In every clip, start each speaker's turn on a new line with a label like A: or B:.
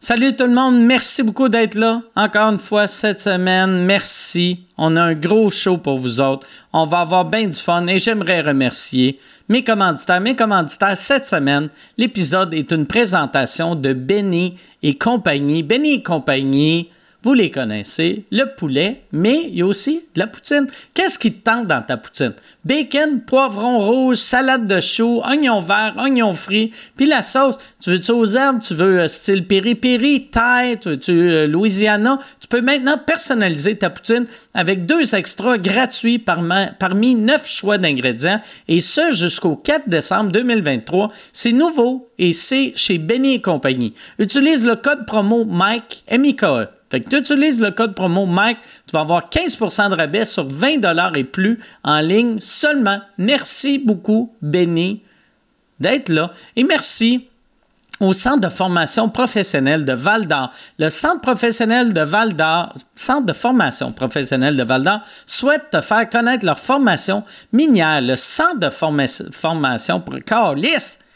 A: Salut tout le monde, merci beaucoup d'être là. Encore une fois cette semaine, merci. On a un gros show pour vous autres. On va avoir bien du fun et j'aimerais remercier mes commanditaires. Mes commanditaires cette semaine, l'épisode est une présentation de Benny et compagnie. Benny et compagnie, vous les connaissez, le poulet, mais il y a aussi de la poutine. Qu'est-ce qui te tente dans ta poutine? Bacon, poivron rouge, salade de choux, oignon vert, oignon frit, puis la sauce. Tu veux-tu aux herbes? Tu veux euh, style piri-piri, Thai, tu veux-tu euh, Louisiana? Tu peux maintenant personnaliser ta poutine avec deux extras gratuits parmi neuf choix d'ingrédients, et ce jusqu'au 4 décembre 2023. C'est nouveau et c'est chez Benny et compagnie. Utilise le code promo Mike, m fait que tu utilises le code promo Mike, tu vas avoir 15% de rabais sur 20 et plus en ligne seulement. Merci beaucoup, Benny, d'être là. Et merci au Centre de formation professionnelle de Val d'Or. Le Centre professionnel de Val Centre de formation professionnelle de Val d'Or, souhaite te faire connaître leur formation minière. Le Centre de formation, pour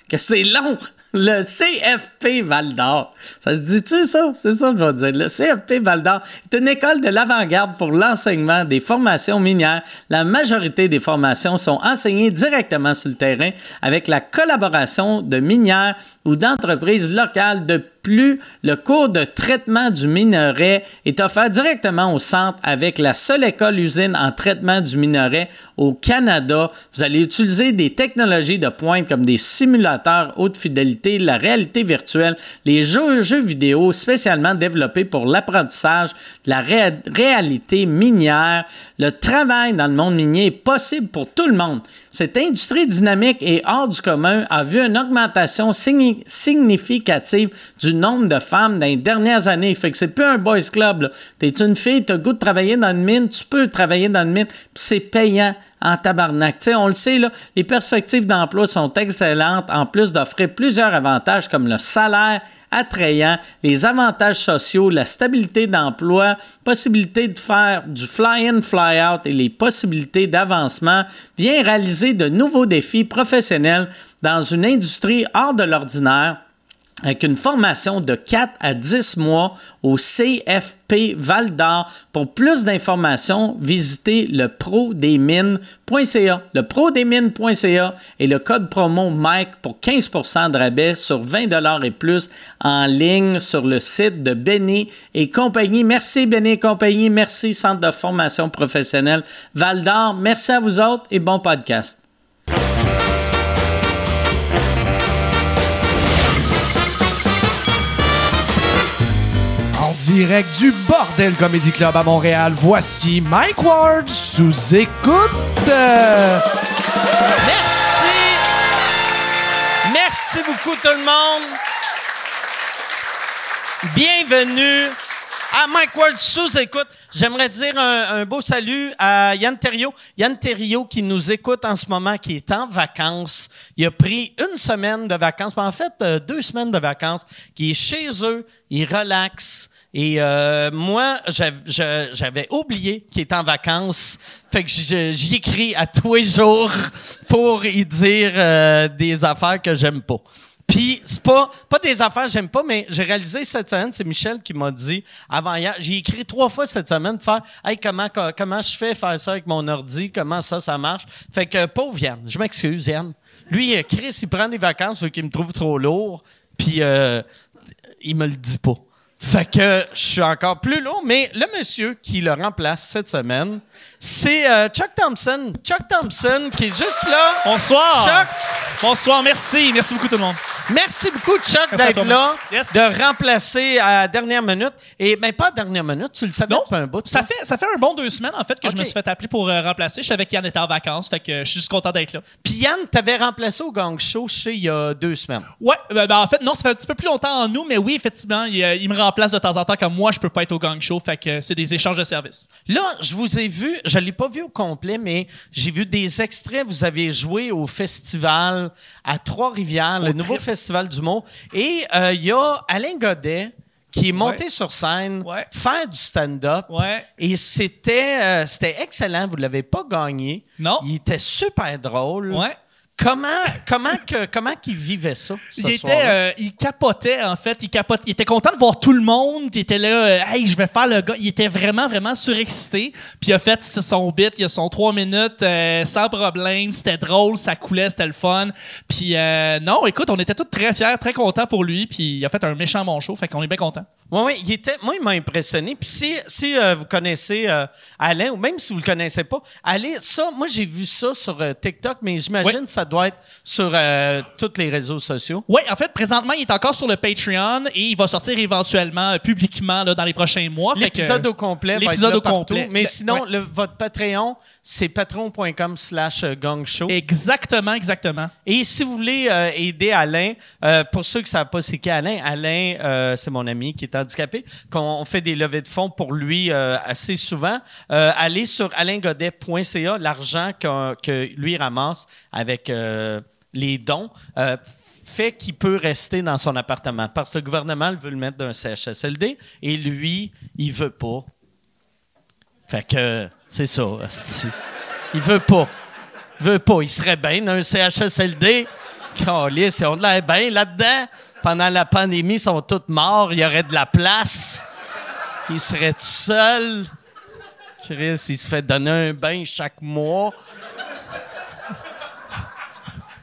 A: que c'est long! Le CFP Val d'Or. Ça se dit-tu, ça? C'est ça que je veux dire. Le CFP Val d'Or est une école de l'avant-garde pour l'enseignement des formations minières. La majorité des formations sont enseignées directement sur le terrain avec la collaboration de minières ou d'entreprises locales de plus, le cours de traitement du minerai est offert directement au centre avec la seule école usine en traitement du minerai au Canada. Vous allez utiliser des technologies de pointe comme des simulateurs haute fidélité, la réalité virtuelle, les jeux, jeux vidéo spécialement développés pour l'apprentissage de la réalité minière. Le travail dans le monde minier est possible pour tout le monde. Cette industrie dynamique et hors du commun a vu une augmentation significative du nombre de femmes dans les dernières années. Fait que c'est plus un boys club. Tu es une fille, tu as goût de travailler dans une mine, tu peux travailler dans une mine, puis c'est payant en tabarnak. on le sait, là, les perspectives d'emploi sont excellentes, en plus d'offrir plusieurs avantages comme le salaire attrayant, les avantages sociaux, la stabilité d'emploi, possibilité de faire du fly-in, fly-out et les possibilités d'avancement, vient réaliser de nouveaux défis professionnels dans une industrie hors de l'ordinaire avec une formation de 4 à 10 mois au CFP Val d'Or. Pour plus d'informations, visitez le prodesmines.ca. Le et le code promo Mike pour 15% de rabais sur 20 et plus en ligne sur le site de Benny et compagnie. Merci Benny et compagnie. Merci Centre de formation professionnelle Val d'Or. Merci à vous autres et bon podcast.
B: Direct du Bordel Comedy Club à Montréal. Voici Mike Ward sous écoute.
A: Merci. Merci beaucoup tout le monde. Bienvenue à Mike Ward sous écoute. J'aimerais dire un, beau salut à Yann Terrio. Yann Terrio qui nous écoute en ce moment, qui est en vacances. Il a pris une semaine de vacances, en fait euh, deux semaines de vacances, qui est chez eux, il relaxe. Et euh, moi, j'avais oublié qu'il était en vacances. Fait que j'y écris à tous les jours pour y dire euh, des affaires que j'aime pas. Puis c'est pas pas des affaires que j'aime pas, mais j'ai réalisé cette semaine, c'est Michel qui m'a dit avant hier, j'ai écrit trois fois cette semaine pour faire Hey, comment comment je fais faire ça avec mon ordi, comment ça ça marche? Fait que pauvre Yann, je m'excuse Yann. Lui, Chris, il prend des vacances, fait qu'il me trouve trop lourd, puis euh, il me le dit pas. Fait que je suis encore plus lourd, mais le monsieur qui le remplace cette semaine, c'est euh, Chuck Thompson. Chuck Thompson qui est juste là.
C: Bonsoir. Chuck. Bonsoir, merci. Merci beaucoup tout le monde.
A: Merci beaucoup, Chuck, d'être là, de remplacer à dernière minute. Et ben pas à dernière minute, tu le savais
C: non, un bout. Ça fait, ça fait un bon deux semaines, en fait, que je me suis fait appeler pour euh, remplacer. Je savais qu'Yann était en vacances, fait que je suis juste content d'être là.
A: Puis Yann, t'avais remplacé au Gang Show, je sais, il y a deux semaines.
C: Ouais, ben, ben, en fait, non, ça fait un petit peu plus longtemps en nous, mais oui, effectivement, il, il me remplace de temps en temps quand moi, je peux pas être au Gang Show, fait que c'est des échanges de services.
A: Là, je vous ai vu, je l'ai pas vu au complet, mais j'ai vu des extraits. Vous avez joué au festival à Trois-Rivières, le nouveau festival du mot. Et euh, il y a Alain Godet qui est monté sur scène, faire du stand-up. Et c'était euh, c'était excellent. Vous l'avez pas gagné.
C: Non.
A: Il était super drôle.
D: Comment, comment que, comment qu'il vivait ça, ce
C: il était, euh, il capotait en fait, il capotait, il était content de voir tout le monde, il était là, euh, hey, je vais faire le gars, il était vraiment vraiment surexcité, puis il a fait son bit, il a son trois minutes euh, sans problème, c'était drôle, ça coulait, c'était le fun, puis euh, non, écoute, on était tous très fiers, très contents pour lui, puis il a fait un méchant bon show, fait qu'on est bien contents.
D: Oui, oui, il était, moi, il m'a impressionné. Puis si, si euh, vous connaissez euh, Alain, ou même si vous le connaissez pas, allez, ça, moi, j'ai vu ça sur euh, TikTok, mais j'imagine
C: Oui.
D: que ça doit être sur euh, tous les réseaux sociaux.
C: Oui, en fait, présentement, il est encore sur le Patreon et il va sortir éventuellement euh, publiquement là, dans les prochains mois.
D: L'épisode au complet.
C: L'épisode au
D: partout.
C: complet.
D: Mais sinon,
C: ouais.
D: le- votre Patreon, c'est patreon.com slash euh, gang show.
C: Exactement, exactement.
D: Et si vous voulez euh, aider Alain, pour ceux qui ne savent pas c'est qui Alain, Alain, c'est mon ami qui est handicapé, qu'on on fait des levées de fonds pour lui assez souvent. Allez sur alaingodet.ca, l'argent que, que lui ramasse avec euh, les dons. euh, fait qu'il peut rester dans son appartement parce que le gouvernement veut le mettre dans un CHSLD et lui, il veut pas. Fait que c'est ça. Il veut pas. Il veut pas. Il serait bien dans un CHSLD. Ont de l'air bien là-dedans. Pendant la pandémie, ils sont tous morts. Il y aurait de la place. Il serait tout seul. Chris, il se fait donner un bain chaque mois.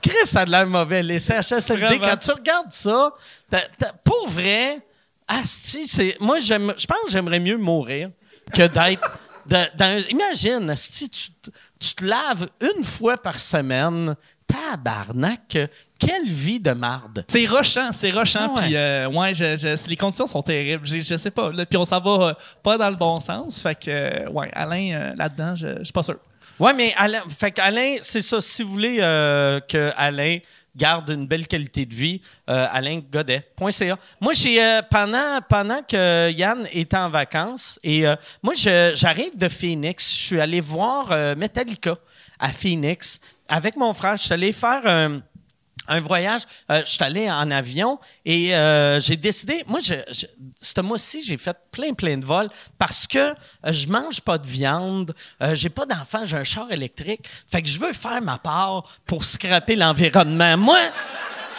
D: Chris, ça a de l'air mauvais. Les CHSLD, quand tu regardes ça, t'as- pour vrai, asti, c'est, moi, j'aime, je pense que j'aimerais mieux mourir que d'être dans, imagine, asti, tu, te- tu te laves une fois par semaine. Tabarnak, quelle vie de marde.
C: C'est rochant, c'est rochant.
D: Ah ouais.
C: Puis, euh, ouais, je, je- les conditions sont terribles. Je, je sais pas. Puis, on s'en va euh, pas dans le bon sens. Fait que, euh, ouais, Alain, là-dedans, je, je suis pas sûr.
D: Ouais, mais Alain, fait qu'Alain, c'est ça. Si vous voulez euh, que Alain garde une belle qualité de vie, euh, alaingodet.ca. Moi, j'ai euh, pendant pendant que Yann était en vacances et euh, moi, j'arrive de Phoenix. Je suis allé voir euh, Metallica à Phoenix avec mon frère. Je suis allé faire un un voyage, euh, je suis allé en avion et euh, j'ai décidé, moi, je, je, ce mois-ci, j'ai fait plein, plein de vols parce que euh, je mange pas de viande, euh, j'ai pas d'enfant, j'ai un char électrique. Fait que je veux faire ma part pour scraper l'environnement. Moi,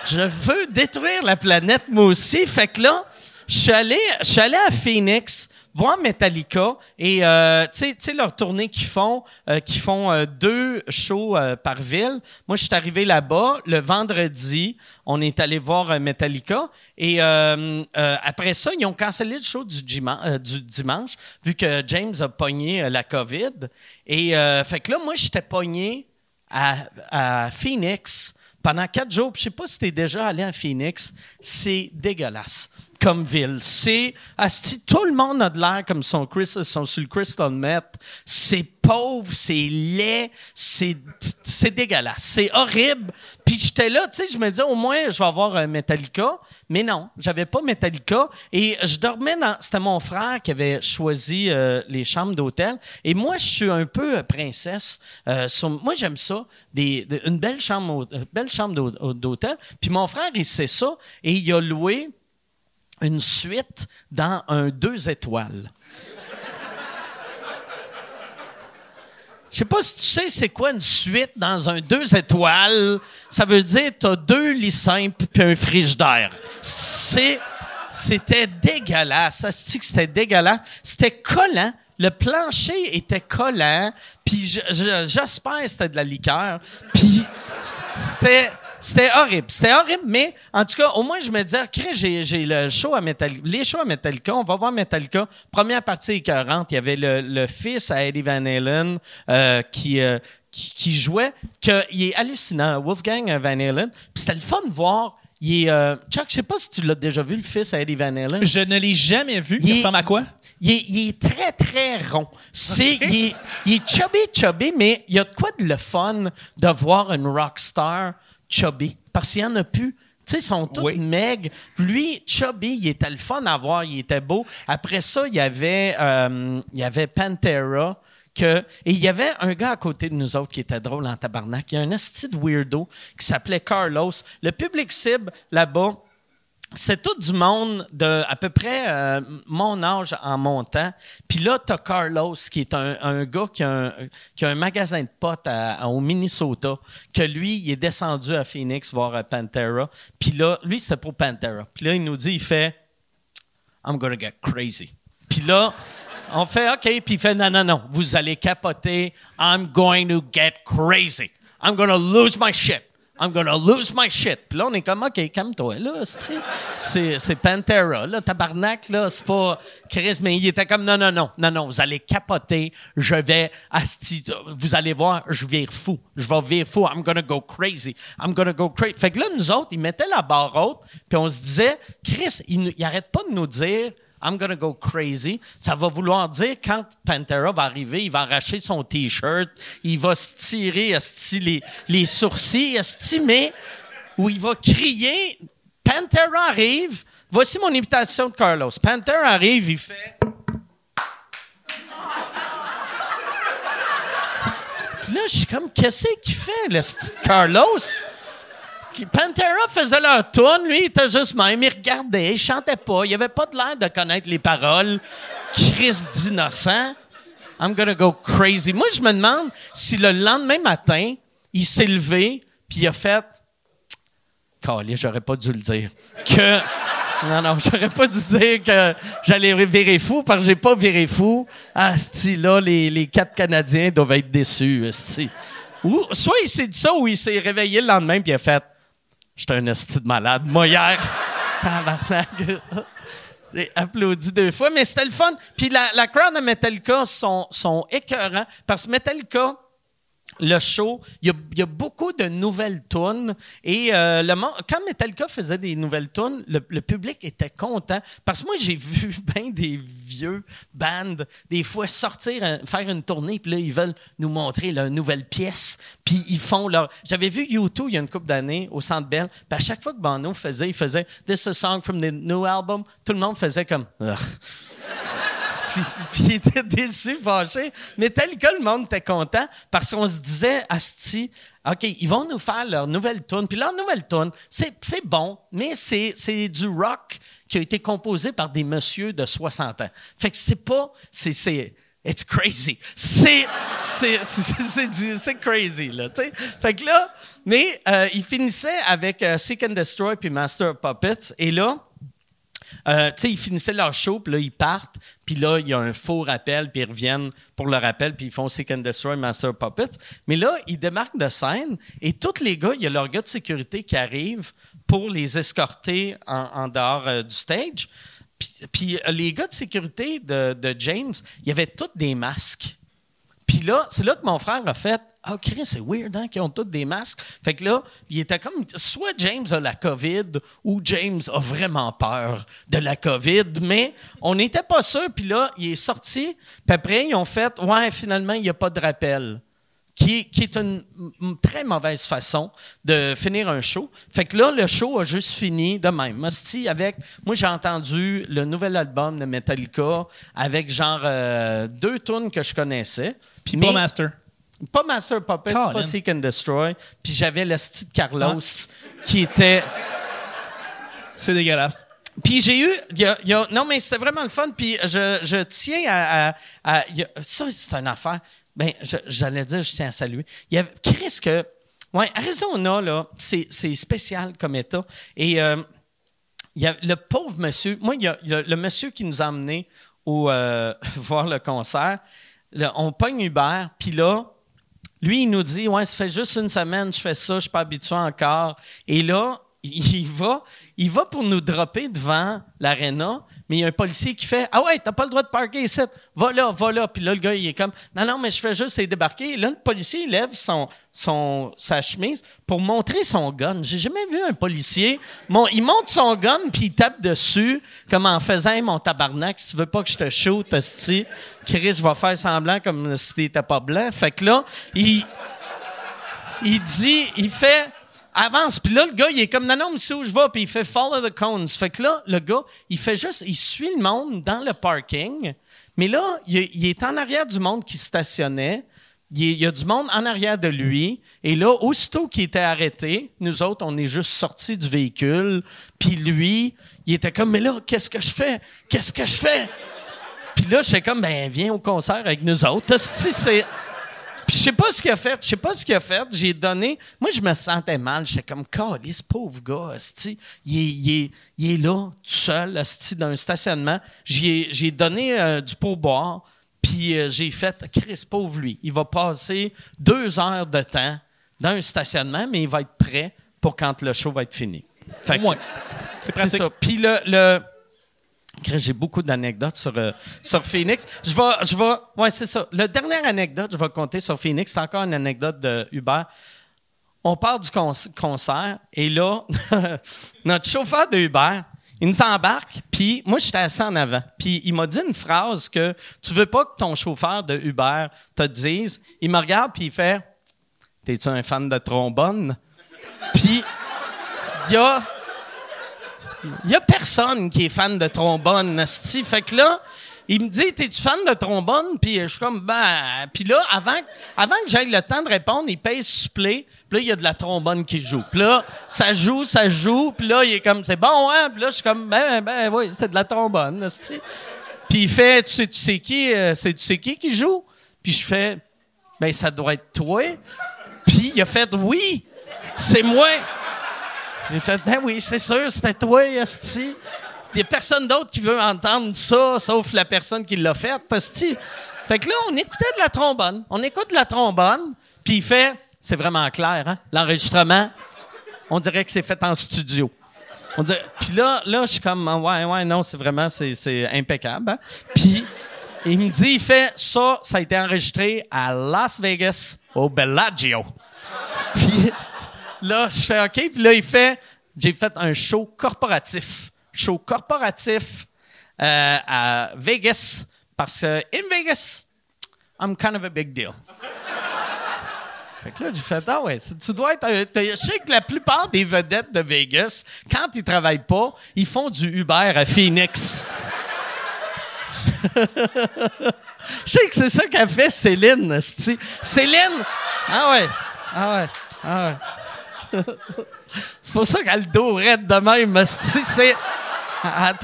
D: je veux détruire la planète, moi aussi. Fait que là, je suis allé, je suis allé à Phoenix voir Metallica et euh, tu sais- tu leur tournée qu'ils font, euh, qu'ils font euh, deux shows euh, par ville. Moi, je suis arrivé là-bas le vendredi. On est allé voir Metallica et après ça, ils ont cancellé le show du, diman- du dimanche vu que James a pogné la COVID. Et fait que là, moi, j'étais pogné à, Phoenix pendant quatre jours. Je sais pas si t'es déjà allé à Phoenix. C'est dégueulasse comme ville. C'est asti, tout le monde a de l'air comme son Chris, son sur le crystal meth. C'est pauvre, c'est laid, c'est c'est dégueulasse, c'est horrible. Puis j'étais là, tu sais, je me disais au moins je vais avoir un Metallica, mais non, j'avais pas Metallica et je dormais dans c'était mon frère qui avait choisi euh, les chambres d'hôtel et moi je suis un peu euh, princesse. Euh, moi j'aime ça, des, de- une belle chambre euh, belle chambre d'hô- d'hôtel. Puis mon frère il sait ça et il a loué une suite dans un deux étoiles. Je sais pas si tu sais c'est quoi une suite dans un deux étoiles. Ça veut dire t'as deux lits simples puis un frigidaire. C'est c'était dégueulasse. Ça se dit que c'était dégueulasse. C'était collant. Le plancher était collant. Puis je- je- j'espère que c'était de la liqueur. Puis c'était c'était horrible. C'était horrible, mais en tout cas, au moins, je me disais, Chris, j'ai, j'ai le show à Metallica. Les shows à Metallica, on va voir Metallica. Première partie écœurante, il y avait le, le fils à Eddie Van Halen euh, qui, euh, qui, qui jouait, que, il est hallucinant, Wolfgang Van Halen. Puis c'était le fun de voir. Il est, euh, Chuck, je sais pas si tu l'as déjà vu, le fils à Eddie Van Halen.
C: Je ne l'ai jamais vu.
D: Il
C: ressemble à quoi?
D: Il est, il est très, très rond. C'est, il, est, il est chubby, chubby, mais il y a de quoi de le fun de voir une rockstar chubby. Parce qu'il n'y en a plus. Tu sais, ils sont tous
C: Oui.
D: maigres. Lui, chubby, il était le fun à voir, il était beau. Après ça, il y avait, euh, il y avait Pantera. Que, et il y avait un gars à côté de nous autres qui était drôle en tabarnak. Il y a un asti de weirdo qui s'appelait Carlos. Le public cible là-bas, c'est tout du monde de à peu près euh, mon âge en montant. Puis là, t'as Carlos, qui est un, un gars qui a un, magasin de potes à- au Minnesota, que lui, il est descendu à Phoenix voir euh, Pantera. Puis là, lui, c'est pour Pantera. Puis là, il nous dit, il fait « I'm gonna get crazy ». Puis là, on fait OK, puis il fait non, non, non, vous allez capoter. I'm going to get crazy. I'm gonna lose my shit. I'm gonna lose my shit. Puis là, on est comme OK, calme-toi, là, c'est- Pantera, là, tabarnak, là, c'est pas Chris, mais il était comme non, non, non, non, non, vous allez capoter. Je vais, asti, vous allez voir, je vais vire fou. Je vais vire fou. I'm gonna go crazy. I'm gonna go crazy. Fait que là, nous autres, ils mettaient la barre haute, puis on se disait, Chris, il, il arrête pas de nous dire I'm gonna go crazy. Ça va vouloir dire quand Pantera va arriver, il va arracher son t-shirt, il va se tirer les, les sourcils, esti, mais où il va crier. Pantera arrive. Voici mon imitation de Carlos. Pantera arrive, il fait. Là, je suis comme, qu'est-ce qu'il fait, le Carlos? Pantera faisait leur tune, lui, il était juste même, il regardait, il chantait pas, il avait pas de l'air de connaître les paroles. Chris d'innocent. I'm gonna go crazy. Moi, je me demande si le lendemain matin, il s'est levé, puis il a fait. Calé, j'aurais pas dû le dire. Que. Non, non, j'aurais pas dû dire que j'allais virer fou, parce que j'ai pas viré fou. Asti, là, les, les quatre Canadiens doivent être déçus. Ou, soit il s'est dit ça, ou il s'est réveillé le lendemain, puis il a fait J'étais un esti de malade. Moi, hier, tabarnak. J'ai applaudi deux fois, mais c'était le fun. Puis la, la crowd de Metallica sont, sont écœurants parce que Metallica, le show, il y a, beaucoup de nouvelles tunes et euh, le quand Metallica faisait des nouvelles tunes, le, public était content parce que moi j'ai vu bien des vieux bands des fois sortir faire une tournée puis là ils veulent nous montrer leur nouvelle pièce puis ils font leur j'avais vu U2 il y a une couple d'années au Centre Bell puis à chaque fois que Bono faisait il faisait this is a song from the new album tout le monde faisait comme. Puis, puis il était déçu, fâché. Mais tel que le monde était content parce qu'on se disait, Asti, OK, ils vont nous faire leur nouvelle tune. Puis leur nouvelle tune, c'est, bon, mais c'est, du rock qui a été composé par des messieurs de 60 ans. Fait que c'est pas, c'est, it's crazy. C'est, c'est, crazy, là. Fait que là, mais euh, il finissait avec euh, Seek and Destroy puis Master of Puppets. Et là, euh, ils finissaient leur show, puis là, ils partent, puis là, il y a un faux rappel, puis ils reviennent pour le rappel, puis ils font Seek and Destroy Master Puppets. Mais là, ils démarquent de scène, et tous les gars, il y a leur gars de sécurité qui arrive pour les escorter en, dehors euh, du stage. Puis, puis, euh, les gars de sécurité de, de James, il y avait tous des masques. Puis là, c'est là que mon frère a fait Ah, Chris, c'est weird, hein, qu'ils ont tous des masques. Fait que là, il était comme soit James a la COVID ou James a vraiment peur de la COVID, mais on n'était pas sûr. Puis là, il est sorti. Puis après, ils ont fait Ouais, finalement, il n'y a pas de rappel. Qui est, qui est une, très mauvaise façon de finir un show. Fait que là, le show a juste fini de même. Musty, avec. Moi, j'ai entendu le nouvel album de Metallica avec genre euh, deux tunes que je connaissais.
C: Puis pas Master.
D: pas Master Puppets,
C: Colin.
D: pas Seek and Destroy. Puis j'avais le style de Carlos qui était.
C: C'est dégueulasse.
D: Puis j'ai eu. il y a- il y a- non, mais c'était vraiment le fun. Puis je, je tiens à. à- à- il y a- ça, c'est une affaire. Ben, j'allais dire, je tiens à saluer. Il y avait. Chris, que. Ouais, Arizona, là, c'est spécial comme État. Et. euh, le pauvre monsieur. Moi, le monsieur qui nous a amenés au, euh, voir le concert. Là, on pogne Uber, puis là, lui, il nous dit Ouais, ça fait juste une semaine, je fais ça, je suis pas habitué encore. Et là, il va, il va pour nous dropper devant l'aréna, mais il y a un policier qui fait Ah ouais, t'as pas le droit de parker ici. Va là, va là. Puis là, le gars, il est comme Non, non, mais je fais juste débarquer. Là, le policier, il lève son, son, sa chemise pour montrer son gun. J'ai jamais vu un policier. Mon, il monte son gun, puis il tape dessus, comme en faisant mon tabarnak, si tu veux pas que je te shoot, hostie, Chris, je vais faire semblant comme si t'étais pas blanc. Fait que là, il il dit, il fait avance. Puis là, le gars, il est comme non, non, mais c'est où je vais? Puis il fait follow the cones. Fait que là, le gars, il fait juste, il suit le monde dans le parking. Mais là, il, est en arrière du monde qui stationnait. il y a du monde en arrière de lui. Et là, aussitôt qu'il était arrêté, nous autres, on est juste sortis du véhicule. Puis lui, il était comme, mais là, qu'est-ce que je fais? Qu'est-ce que je fais? Puis là, j'étais comme, ben, viens au concert avec nous autres. c'est... Puis je sais pas ce qu'il a fait. Je sais pas ce qu'il a fait. J'ai donné... Moi, je me sentais mal. J'étais comme, ce pauvre gars, il est, il, est, il est là, tout seul, asti, dans un stationnement. J'ai, j'ai donné euh, du pourboire. Puis euh, j'ai fait, Chris, pauvre lui, il va passer deux heures de temps dans un stationnement, mais il va être prêt pour quand le show va être fini.
C: Fait Au moins.
D: C'est ça. Puis le, le j'ai beaucoup d'anecdotes sur, euh, sur Phoenix. Je vais, je vais, ouais, c'est ça. La dernière anecdote, je vais compter sur Phoenix, c'est encore une anecdote de Uber. On part du concert et là, notre chauffeur de Uber, il nous embarque, puis moi, j'étais assis en avant. Puis il m'a dit une phrase que tu veux pas que ton chauffeur de Uber te dise. Il me regarde, puis il fait T'es-tu un fan de trombone? puis il y a. Il y a personne qui est fan de trombone, Nasty. Fait que là, il me dit, t'es-tu fan de trombone? Puis je suis comme, ben... Puis là, avant, avant que j'aille le temps de répondre, il pèse supplé. Puis là, il y a de la trombone qui joue. Puis là, ça joue, ça joue. Puis là, il est comme, c'est bon, hein? Puis là, je suis comme, ben, ben, oui, c'est de la trombone, Puis il fait, tu sais, tu sais qui, euh, tu sais qui qui joue? Puis je fais, ben, ça doit être toi. Puis il a fait, oui, c'est moi. J'ai fait, ben oui, c'est sûr, c'était toi, Asti. Il n'y a personne d'autre qui veut entendre ça, sauf la personne qui l'a fait, Asti. Fait que là, on écoutait de la trombone. On écoute de la trombone, puis il fait, c'est vraiment clair, hein? L'enregistrement, on dirait que c'est fait en studio. Puis là, là, je suis comme, ouais, ouais, non, c'est vraiment, c'est, impeccable. Hein? Puis il me dit, il fait, ça, ça a été enregistré à Las Vegas, au Bellagio. Puis là, je fais OK. Puis là, il fait, j'ai fait un show corporatif. Show corporatif euh, à Vegas. Parce que, in Vegas, I'm kind of a big deal. Fait que là, j'ai fait, ah ouais, tu dois être. je sais que la plupart des vedettes de Vegas, quand ils travaillent pas, ils font du Uber à Phoenix. je sais que c'est ça qu'a fait Céline. Céline. Ah ouais. Ah ouais. Ah ouais. c'est pour ça qu'elle dourette de même. C'est. Elle,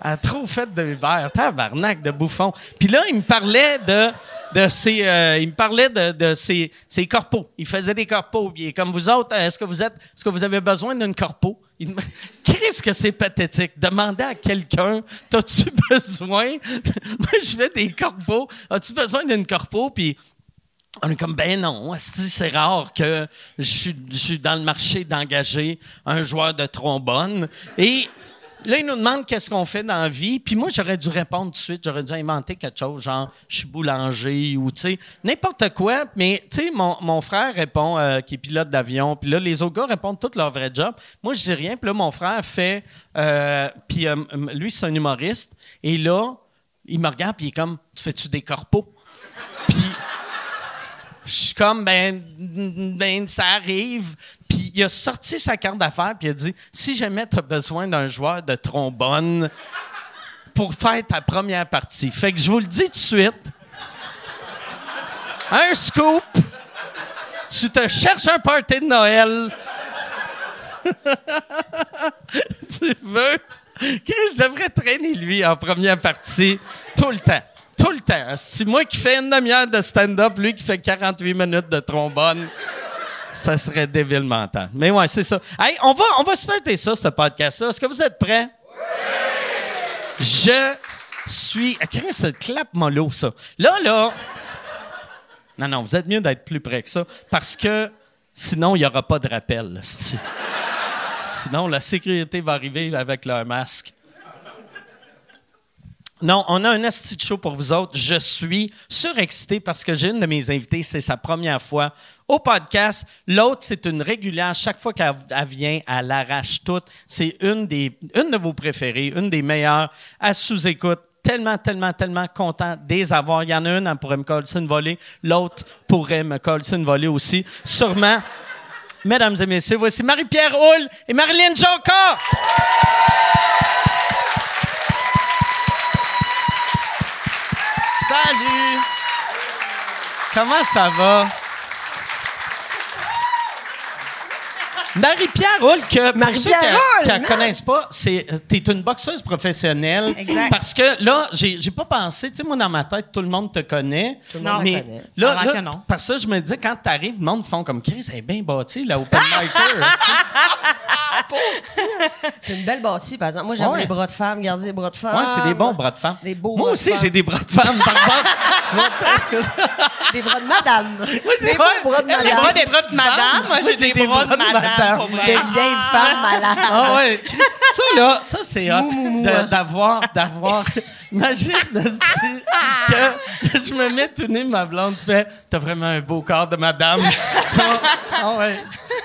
D: a trop fait de Hubert. Tabarnak de bouffon. Puis là, il me parlait de de ses, euh, il me parlait de, de ses, corpos. Il faisait des corpos. Puis comme vous autres, est-ce que vous êtes, est-ce que vous avez besoin d'une corpo? Qu'est-ce que c'est pathétique? Demander à quelqu'un, t'as-tu besoin? Moi, je fais des corpos. As-tu besoin d'une corpo? Puis on est comme, ben non, c'est rare que je suis, dans le marché d'engager un joueur de trombone. Et là, il nous demande qu'est-ce qu'on fait dans la vie. Puis moi, j'aurais dû répondre tout de suite. J'aurais dû inventer quelque chose, genre, je suis boulanger ou, tu sais, n'importe quoi. Mais, tu sais, mon, mon, frère répond, euh, qui est pilote d'avion. Puis là, les autres gars répondent tout leur vrai job. Moi, je dis rien. Puis là, mon frère fait, euh, puis euh, lui, c'est un humoriste. Et là, il me regarde, puis il est comme, tu fais-tu des corpos? Puis je suis comme, ben, ben, ça arrive. Puis il a sorti sa carte d'affaires, puis il a dit, si jamais tu as besoin d'un joueur de trombone pour faire ta première partie. Fait que je vous le dis tout de suite. Un scoop. Tu te cherches un party de Noël. tu veux? Je devrais traîner lui en première partie tout le temps. Tout le temps. C'est moi qui fais une demi-heure de stand-up, lui qui fait 48 minutes de trombone. Ça serait débile mental. Mais ouais, c'est ça. Hey, on va, on va starter ça, ce podcast-là. Est-ce que vous êtes prêts? Oui! Je suis. Chris, clap mollo, ça. Là, là. Non, non, vous êtes mieux d'être plus près que ça. Parce que sinon, il n'y aura pas de rappel. Sinon, la sécurité va arriver avec leur masque. Non, on a un asti show pour vous autres. Je suis surexcité parce que j'ai une de mes invités, c'est sa première fois au podcast. L'autre, c'est une régulière. Chaque fois qu'elle vient, elle arrache tout. C'est une des, une de vos préférées, une des meilleures à sous-écoute. Tellement, tellement, tellement content des avoir. Il y en a une, elle pourrait me coller une volée. L'autre pourrait me coller une volée aussi. Sûrement. Mesdames et messieurs, voici Marie-Pierre Hull et Marilyn Jonca. Comment ça va? Marie-Pierre Roule, que
E: Marie-Pierre
D: qui
E: man!
D: connaissent pas, c'est euh, t'es une boxeuse professionnelle.
F: Exact.
D: Parce que là, j'ai j'ai pas pensé, tu sais, moi dans ma tête, tout le monde te connaît.
E: le
F: monde
D: mais
E: connaît.
D: là, là,
F: que non.
D: parce que je me disais, quand t'arrives, le monde font comme Chris, elle est bien bâtie, la open micer.
E: C'est une belle bâtie, par exemple. Moi, j'aime
D: Ouais.
E: les bras de femmes, garder les bras de femmes.
D: ouais, c'est des bons bras de femme.
E: Des beaux
D: Moi
E: bras
D: aussi,
E: de femme.
D: j'ai des bras de femme, par exemple.
E: Des bras de madame. des beaux
D: Ouais.
E: bras de madame.
D: des
F: de
D: bras de
F: madame.
D: femme.
F: Moi, j'ai des bras de madame, pour vrai.
E: Des vieilles femmes malades.
D: Ah ouais. Ça là, ça c'est hot de-
E: hein.
D: d'avoir d'avoir imagine de se dire que, je me mets tout nu ma blonde fait t'as vraiment un beau corps de madame. Ah ouais.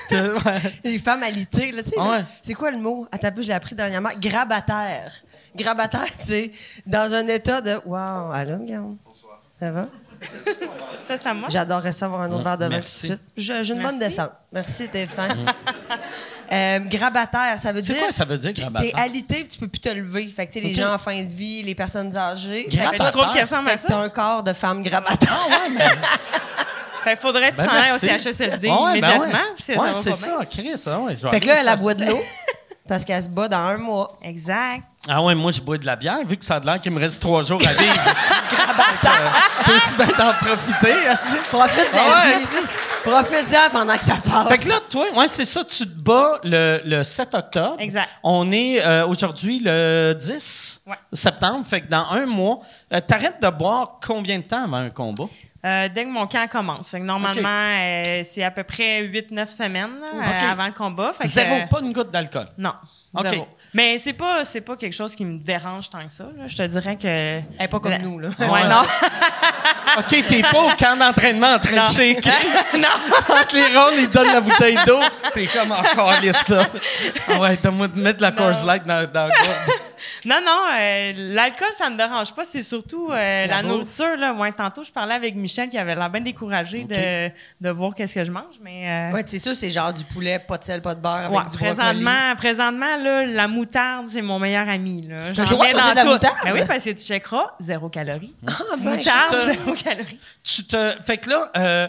D: T'as- ouais.
E: Des femmes alitées, là, tu sais.
D: Ah ouais.
E: C'est quoi le mot? À ta peu, je l'ai appris dernièrement. Grabataire. Grabataire, c'est dans un état de Wow, allô, Guillaume? Bonsoir. Ça va?
F: Ça, ça moi.
E: J'adorerais ça avoir un autre verre de vin tout de
D: Merci.
E: suite. Je- J'ai une bonne
F: Merci.
E: descente. Merci, t'es fin. euh, grabataire, ça veut
D: C'est
E: dire.
D: quoi ça veut dire grabataire?
E: T'es alité puis tu peux plus te lever. Fait que, tu sais, les
D: Ok.
E: gens en fin de vie, les personnes âgées.
D: Grabataire.
E: Fait que
F: Tu trouves qu'il ressemble à
E: fait que t'as un corps de femme grabataire.
F: Fait que faudrait que tu
D: Ben,
F: t'en ailles au. CHSLD
D: Ah ouais, ben
F: immédiatement.
D: ouais. Ouais, c'est ça. Chris. Ah ouais,
E: fait que là, elle boit de l'eau parce qu'elle se bat dans un mois.
F: Exact.
D: Ah ouais, moi je bois de la bière vu que ça a l'air qu'il me reste trois jours à vivre. T'es aussi bien d'en profiter. esti.
E: Profite de la
D: Ah ouais.
E: vie. Profite-en pendant que ça passe.
D: Fait que là, toi, ouais, c'est ça, tu te bats le, le 7 octobre.
F: Exact.
D: On est euh, aujourd'hui le 10
F: Ouais.
D: septembre. Fait que dans un mois, euh, t'arrêtes de boire combien de temps avant un combat?
F: Euh, dès que mon camp commence. Fait que normalement, euh, c'est à peu près 8-9 semaines là, euh, avant le combat. Fait que,
D: Zéro, pas une goutte d'alcool.
F: Non. Zéro. Mais c'est pas c'est pas quelque chose qui me dérange tant que ça. là. Je te dirais que.
E: Elle est pas comme
F: La-
E: nous, là.
F: Ouais, non.
D: OK, t'es pas au camp d'entraînement en train
F: Non.
D: de shaker.
F: non.
D: Entre les rondes, ils te donnent la bouteille d'eau. T'es comme encore lisse, là. Ah ouais, donne-moi de mettre de la. Coors Light dans, dans le.
F: Non, non, euh, l'alcool, ça me dérange pas. C'est surtout euh, la, nourriture. Là. Ouais, tantôt, je parlais avec Michel qui avait l'air bien découragé de, de voir qu'est-ce que je mange. Mais, euh,
E: Ouais, c'est ça, c'est genre du poulet, pas de sel, pas de beurre, avec
F: ouais,
E: du brocoli.
F: présentement, présentement là, la moutarde, c'est mon meilleur ami. Là. J'en
E: manger de la
F: tout.
E: moutarde?
F: Ben oui, parce que tu checkeras, zéro calorie.
E: Ah, ben,
F: Moutarde,
D: te-
F: zéro calorie.
D: tu te. Fait que là, euh,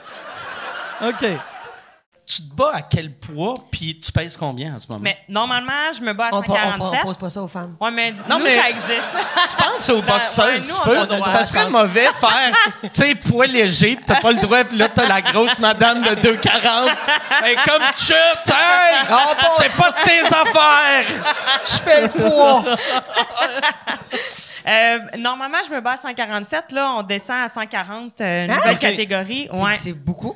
D: OK. Tu te bats à quel poids, puis tu pèses combien en ce moment?
F: Mais normalement, je me bats à
E: On, on, pa-
F: 147.
E: on pose pas ça aux femmes.
F: Ouais, mais
D: Non,
F: nous,
D: mais-
F: ça existe.
D: je pense aux boxeurs,
F: ouais, nous,
D: tu
F: on
D: peux.
F: a le droit.
D: Ça serait mauvais faire, tu sais, poids léger, puis t'as pas le droit, puis là, t'as la grosse madame de 2,40. Et comme chut, hey! C'est pas de tes affaires!
E: Je fais le poids.
F: Euh, normalement, je me bats à 147. Là, on descend à 140, euh, nouvelle
E: Ah, ok.
F: catégorie.
E: C'est-
F: Ouais.
E: C'est beaucoup.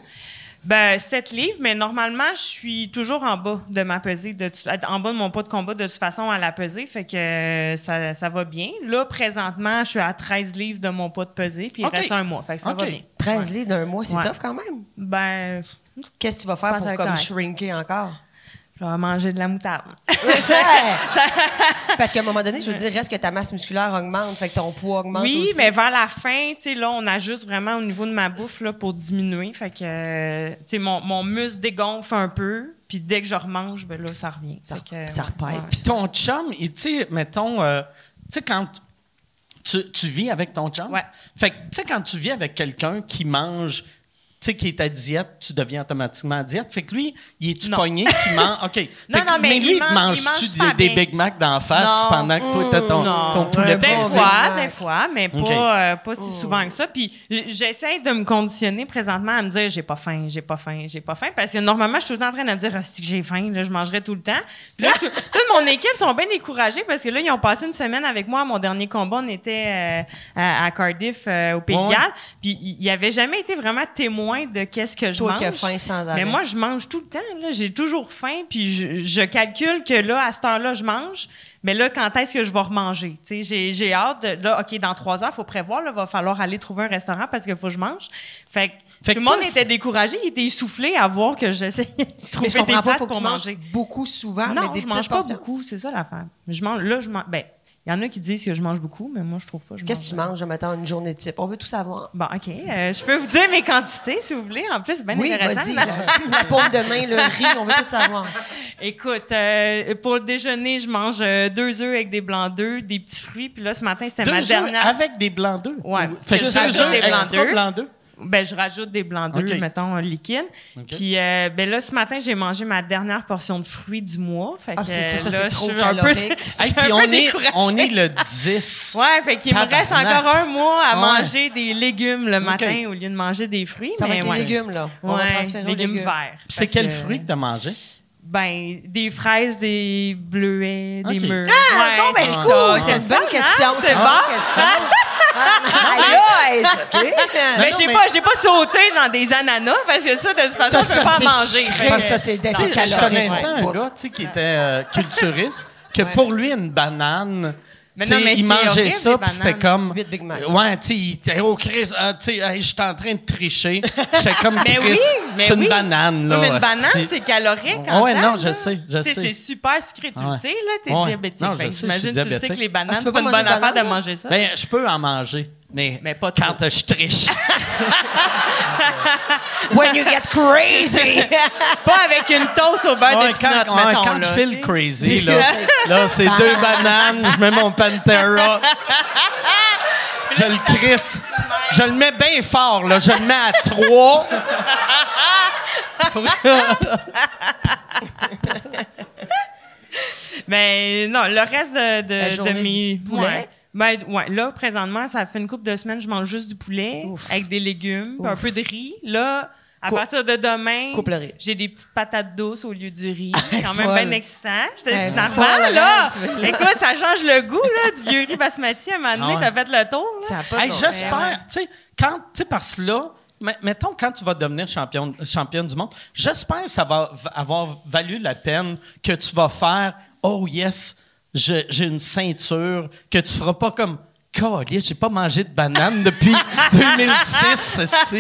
F: Ben, 7 livres, mais normalement, je suis toujours en bas de ma pesée, de, en bas de mon poids de combat de toute façon à la pesée, fait que euh, ça, ça va bien. Là, présentement, je suis à 13 livres de mon poids de pesée, puis il reste un mois, fait que ça
D: Ok.
F: va bien.
E: 13 livres d'un mois, c'est
F: Ouais.
E: tough quand même.
F: Ben,
E: Qu'est-ce que tu vas faire pour comme
F: correct.
E: shrinker encore?
F: Je vais manger de la moutarde.
E: Parce qu'à un moment donné, je veux dire, reste que ta masse musculaire augmente, fait que ton poids augmente
F: Oui,
E: aussi.
F: mais vers la fin, tu sais, là, on ajuste vraiment au niveau de ma bouffe là, pour diminuer. Fait que, euh, tu sais, mon, mon muscle dégonfle un peu, puis dès que je remange, ben là, ça revient.
E: Ça,
F: que,
E: ça
F: ouais.
D: Puis ton chum, tu sais, mettons, euh, tu sais, quand tu, tu vis avec ton chum,
F: Ouais.
D: fait que, tu sais, quand tu vis avec quelqu'un qui mange, tu sais, qui est à diète, tu deviens automatiquement à diète. Fait que lui, il est-tu pogné qui mange? OK. Fait
F: Non,
D: que-
F: non, mais
D: lui,
F: il mange- il
D: manges-tu
F: mange
D: des. Big Mac d'en face
F: Non.
D: pendant que toi, t'as ton,
F: Non.
D: ton poulet
E: Ouais,
F: Des
E: bon,
F: fois, des fois, mais pas, euh, pas si souvent que ça. Puis j'essaie de me conditionner présentement à me dire j'ai pas faim, j'ai pas faim, j'ai pas faim. Parce que normalement, je suis tout le temps en train de me dire Ah, si j'ai faim, là, je mangerai tout le temps. Puis là, tout- toute mon équipe sont bien découragés parce que là, ils ont passé une semaine avec moi. à Mon dernier combat, on était euh, à, à Cardiff, euh, au Pays de. Galles. Puis ils ils avaient jamais été vraiment témoins de qu'est-ce que je
E: Toi
F: mange.
E: qui as faim sans arrêt.
F: Mais moi, je mange tout le temps. là. J'ai toujours faim, puis je, je calcule que là, à cette heure-là, je mange. mais là, quand est-ce que je vais remanger? Tu sais, j'ai, j'ai hâte. de- là, OK, dans trois heures, il faut prévoir. Là, va falloir aller trouver un restaurant parce qu'il faut que je mange. Fait que
D: Fait
F: tout
D: que
F: le monde
D: toi,
F: était découragé. Il était essoufflé à voir que j'essayais de
E: Mais
F: trouver
E: je
F: des
E: comprends pas,
F: places
E: faut que
F: pour
E: tu manges
F: manger.
E: beaucoup souvent, mais
F: Non,
E: des
F: je mange pas
E: portions.
F: beaucoup, c'est ça l'affaire. Je mange, là, je mange. Ben, il y en a qui disent que je mange beaucoup, mais moi, je trouve pas. je
E: Qu'est-ce que tu
F: mange-
E: manges, mettons, une journée type? On veut tout savoir.
F: Bon, OK. euh, je peux vous dire mes quantités, si vous voulez. En plus, c'est bien
E: Oui,
F: intéressant.
E: vas-y. La, la paume de main, le riz, on veut tout savoir.
F: Écoute, euh, pour le déjeuner, je mange euh, deux œufs avec des blancs d'œufs, des petits fruits. Puis là, ce matin, c'était
D: Deux
F: ma
D: œufs
F: dernière.
D: avec des blancs d'œufs?
F: Ouais.
D: Fait que
F: Juste
D: deux œufs
F: des blancs d'œufs? Ben, je rajoute des blancs d'œufs,
D: OK.
F: mettons, liquides. Puis, euh, ben là, ce matin, j'ai mangé ma dernière portion de fruits du mois. Fait
E: Ah,
F: que,
E: c'est- ça,
F: là,
E: c'est trop
F: peu-
D: Hey, puis on est, on est le 10.
F: Ouais, fait qu'il me reste encore un mois à
D: Ouais.
F: manger des légumes le matin au lieu de manger des fruits.
E: Ça va
F: mais
E: être
F: ouais.
E: les légumes, là. On va
F: Ouais,
E: transférer aux
F: légumes
E: légumes.
F: verts.
D: Puis c'est quel
F: que-
D: fruit que t'as mangé?
F: Ben, des fraises, des bleuets, des mûres.
E: Ah,
F: Ouais,
E: non, ben
F: c'est
E: cool! C'est une bonne question.
F: hein?
E: C'est
F: C'est
E: une
F: bon.
E: bonne question. Aïe, OK?
F: Mais j'ai
D: mais-
F: pas, j'ai pas sauté dans des ananas parce que ça, de toute façon,
E: Ça,
F: je peux pas manger. que-
E: Ça, c'est
D: je
E: calorique,
D: connaissais
E: ouais.
D: un gars tu sais, qui était euh, culturiste, que pour lui, une banane,
F: Mais non, mais
D: il mangeait ça, puis c'était comme.
E: Huit Big Mac.
D: Ouais, tu sais, il était au Chris, ah, tu sais, hey, j'étais en train de tricher. J'étais comme
F: Mais
D: Chris,
F: oui, mais
D: c'est une
F: oui.
D: banane, là.
F: Oui, mais une banane, c'est calorique. En
D: ouais,
F: temps,
D: non, je
F: là.
D: sais, je
F: Tu sais. C'est super sucré, tu
D: Ouais.
F: le sais, là, t'es
D: Ouais.
F: diabétique.
D: Non, je sais,
F: J'imagine tu sais que les bananes,
E: Ah, tu
F: c'est pas
E: pas
F: une bonne affaire de
E: banane,
F: manger ça.
D: Ben, je peux en manger, mais,
F: Mais pas
D: quand je triche.
E: When you get crazy!
F: Pas avec une toast au beurre
D: Ouais,
F: de
D: quand,
F: peanut,
D: ouais,
F: mettons.
D: quand
F: là,
D: je feel crazy, là, là c'est deux bananes, je mets mon Pantera. Je le crisse. Je le mets bien fort, là. Je le mets à trois.
F: Mais non, le reste de, de,
E: La
F: de mes.
E: du poulet?
F: Ouais. Ben, ouais, là, présentement, ça fait une couple de semaines, je mange juste du poulet
E: Ouf.
F: avec des légumes, un peu de riz. Là, à
E: Cou-
F: partir de demain, j'ai des petites patates douces au lieu du riz. C'est quand même bien excitant. J'étais
E: folle,
F: là.
E: hein, veux-
F: Écoute, ça change le goût, là, du vieux riz basmati. À un moment donné,
D: Ah ouais.
F: t'as fait le tour, là.
E: Ça
D: Hey, J'espère,
E: sens.
D: tu sais, quand, tu sais, parce que là, mettons, quand tu vas devenir champion, championne du monde, j'espère que ça va avoir valu la peine que tu vas faire, oh yes, j'ai une ceinture, que tu feras pas comme, j'ai pas mangé de banane depuis 2006, esti.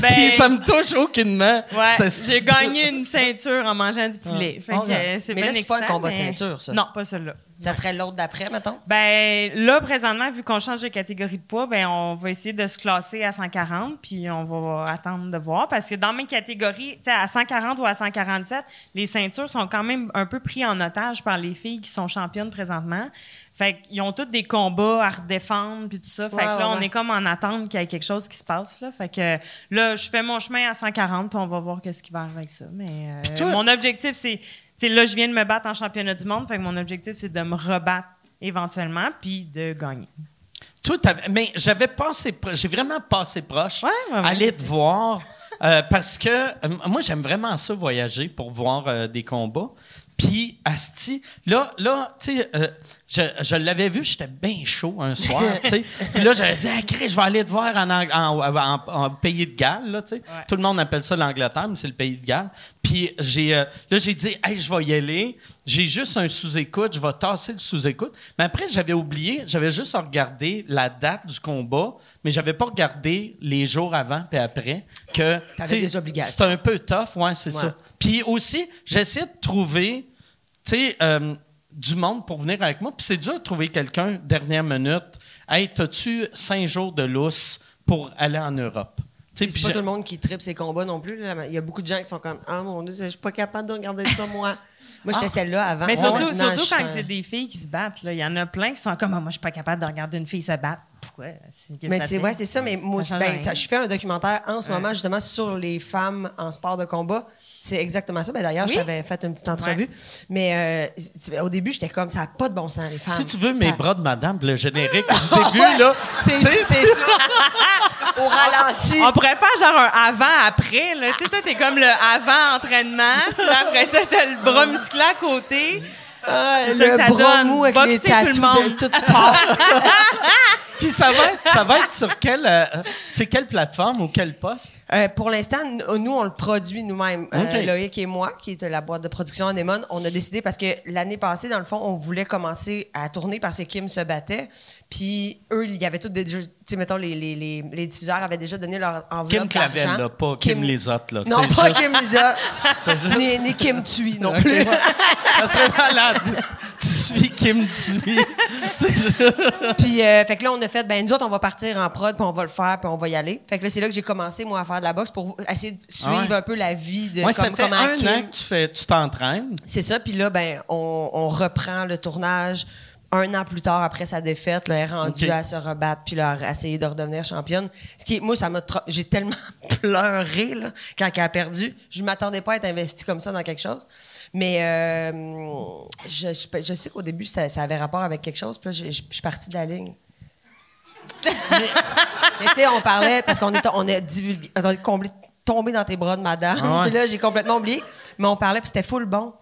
F: Ben-
D: ça me touche aucunement.
F: Ouais, j'ai gagné une ceinture en mangeant du poulet. Fait que,
D: Ok.
F: euh, c'est
E: Mais
F: bien
E: là, c'est pas un combat de
F: mais-
E: ceinture, ça.
F: Non, pas celui-là.
E: Ça serait l'autre d'après, mettons?
F: Ben là présentement vu qu'on change de catégorie de poids, ben on va essayer de se classer à 140 puis on va attendre de voir parce que dans mes catégories, tu sais à 140 ou à 147, les ceintures sont quand même un peu pris en otage par les filles qui sont championnes présentement. Fait qu'ils ont tous des combats à redéfendre puis tout ça. Fait
E: Ouais,
F: que là
E: ouais,
F: on est comme en attente qu'il y ait quelque chose qui se passe là. Fait que là je fais mon chemin à 140 puis on va voir qu'est-ce qui va arriver avec ça. Mais euh,
D: toi-
F: mon objectif c'est là, je viens de me battre en championnat du monde, fait que mon objectif, c'est de me rebattre éventuellement, puis de gagner.
D: Toi, mais j'avais passé, j'ai vraiment passé proche
F: Ouais, ouais, ouais.
D: aller te voir euh, parce que euh, moi j'aime vraiment ça voyager pour voir euh, des combats. Puis Asti, là, là, tu sais, je, je l'avais vu, j'étais bien chaud un soir, tu sais. Puis là, j'avais dit, ah, Chris, je vais aller te voir en, Ang- en, en- en pays de Galles, là, tu sais. Tout le monde appelle ça l'Angleterre, mais c'est le pays de Galles. Puis j'ai, euh, là, j'ai dit, hey, je vais y aller. J'ai juste un sous-écoute, je vais tasser le sous-écoute. Mais après, j'avais oublié, j'avais juste regardé la date du combat, mais j'avais pas regardé les jours avant puis après que.
E: T'avais des obligations.
D: C'est un peu tough, ouais, c'est
E: Ouais.
D: ça. Puis aussi, j'essaie de trouver, tu sais, euh, du monde pour venir avec moi. Puis c'est dur de trouver quelqu'un, dernière minute. Hey, t'as-tu cinq jours de lousse pour aller en Europe?
E: C'est pas tout le monde qui tripe ses combats non plus. là. Il y a beaucoup de gens qui sont comme Ah mon Dieu, je suis pas capable de regarder ça, moi. Moi, j'étais celle-là avant.
F: Mais surtout, surtout quand c'est des filles qui se battent. Il y en a plein qui sont comme, Ah, moi, je suis pas capable de regarder une fille se battre. Pourquoi?
E: Mais
F: ça
E: c'est ouais, c'est ça. Mais moi ben, ça- je fais un documentaire en ce moment justement sur les femmes en sport de combat. C'est exactement ça. Ben, D'ailleurs,
F: Oui?
E: je t'avais fait une petite entrevue. Mais euh, au début, j'étais comme ça n'a pas de bon sens, les femmes.
D: Si tu veux mes
E: Ça-
D: bras de madame, le générique du début, là,
E: C'est c'est ça. au ralenti.
F: On pourrait faire genre un avant-après, là. Tu sais, toi, t'es comme le avant-entraînement. Après ça, t'as le bras musclé à côté.
E: Ah, le bras mou avec les
F: Boxer tout le
E: tatous
F: monde.
E: de toutes parts.
D: Puis ça va être, ça va être sur quelle, euh, c'est quelle plateforme ou quel poste?
E: Euh, pour l'instant, nous, on le produit nous-mêmes. Euh. Loïc et moi, qui est de la boîte de production Anemone, on a décidé parce que l'année passée, dans le fond, on voulait commencer à tourner parce que Kim se battait. Puis eux, il y avait tout déjà, tu sais, mettons, les, les, les, les diffuseurs avaient déjà donné leur enveloppe
D: Kim Clavel, là, pas Kim, Lisotte, là.
E: Non, pas
D: juste-
E: Kim Lizotte. ni, ni Kim Tui non
D: Ok,
E: plus.
D: Ça serait malade. tu suis Kim Tui.
E: Puis, euh, fait que là, on a fait, ben, nous autres, on va partir en prod, puis on va le faire, puis on va y aller. Fait que là, c'est là que j'ai commencé, moi, à faire de la boxe pour essayer de suivre
D: Ah ouais.
E: un peu la vie de
D: Ouais, ça
E: comme,
D: fait
E: comment
D: un
E: Kim-
D: an que tu fais, tu t'entraînes.
E: C'est ça. Puis là, ben, on, on reprend le tournage un an plus tard après sa défaite. Là, elle est rendue à se rebattre puis là, à essayer de redevenir championne. Ce qui, moi, ça m'a, j'ai tellement pleuré là, quand elle a perdu. Je m'attendais pas à être investie comme ça dans quelque chose. Mais euh, je, je, je sais qu'au début, ça, ça avait rapport avec quelque chose. Puis là, je, je- je suis partie de la ligne. mais mais tu sais, on parlait, parce qu'on est, on divulgué, est comblé- tombé dans tes bras de madame.
D: Ah ouais.
E: Puis là, j'ai complètement oublié. Mais on parlait, puis c'était full bon.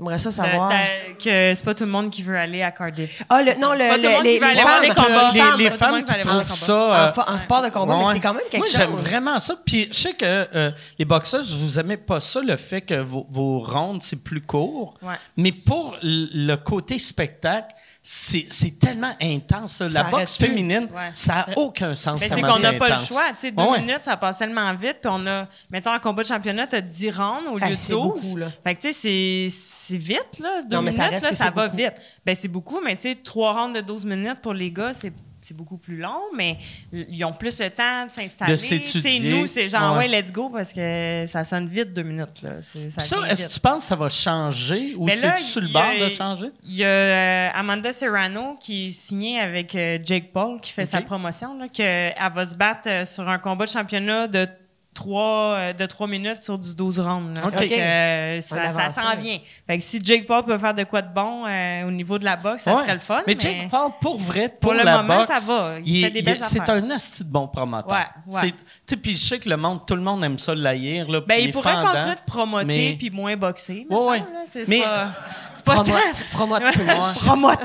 E: J'aimerais ça savoir.
F: Euh, que c'est pas tout le monde qui veut aller à Cardiff.
E: Ah, le, non, le,
F: Pas tout le monde
E: les,
F: qui
E: les
F: aller voir
E: femmes,
F: les combats.
E: les femmes,
D: les femmes
F: qui
D: trouvent ça...
E: en,
D: euh,
E: en sport de combat,
D: Ouais.
E: mais c'est quand même quelque
D: Moi,
E: chose.
D: j'aime vraiment ça. Puis je sais que euh, les boxeuses, vous aimez pas ça, le fait que vos, vos rondes, c'est plus court.
F: Ouais.
D: Mais pour le côté spectacle, c'est c'est tellement intense. ça. La
E: Ça
D: boxe féminine,
F: Ouais.
D: ça n'a aucun sens.
F: Mais c'est qu'on n'a pas le choix. Tu sais, deux
D: Ouais, ouais.
F: minutes, ça passe tellement vite. Puis on a, mettons, en combat de championnat, tu as 10 rounds au lieu
E: Ah,
F: de
E: c'est
F: 12.
E: beaucoup, là.
F: Fait que, tu sais, c'est- c'est vite, là. Deux
E: Non, mais
F: minutes,
E: ça reste
F: là,
E: que
F: ça va
E: beaucoup.
F: vite. Ben, c'est beaucoup, mais tu sais, trois rounds de 12 minutes pour les gars, c'est c'est beaucoup plus long, mais ils ont plus le temps de s'installer.
D: De
F: Tu sais,
D: s'étudier.
F: Nous, c'est genre,
D: Ouais.
F: ouais, let's go, parce que ça sonne vite deux minutes. Là. C'est- Ça
D: Ça, est-ce que tu penses que ça va changer ou
F: Mais là,
D: c'est sur le bord de changer?
F: Il y a euh, Amanda Serrano qui est signée avec euh, Jake Paul qui fait sa promotion, là, que elle va se battre euh, sur un combat de championnat de 3, euh, de trois minutes sur du 12 rounds. là.
D: Ok.
F: Fait que, euh, ça, s'en vient. Fait que si Jake Paul peut faire de quoi de bon euh, au niveau de la boxe, ça
D: Ouais.
F: serait le fun.
D: Mais Jake Paul, pour vrai, pour,
F: Pour le
D: la
F: moment,
D: boxe,
F: ça va. Il
D: est-
F: fait des belles
D: est- C'est un asti de bon promoteur.
F: Ouais, ouais.
D: C'est- Tu sais, puis je sais que le monde, tout le monde aime ça l'haïr. là,
F: Ben, il pourrait
D: fendant,
F: continuer de promoter
D: mais-
F: puis moins boxer.
D: Ouais.
F: là. C'est
D: Mais-
F: pas, c'est pas
E: Promote, plus.
F: promote.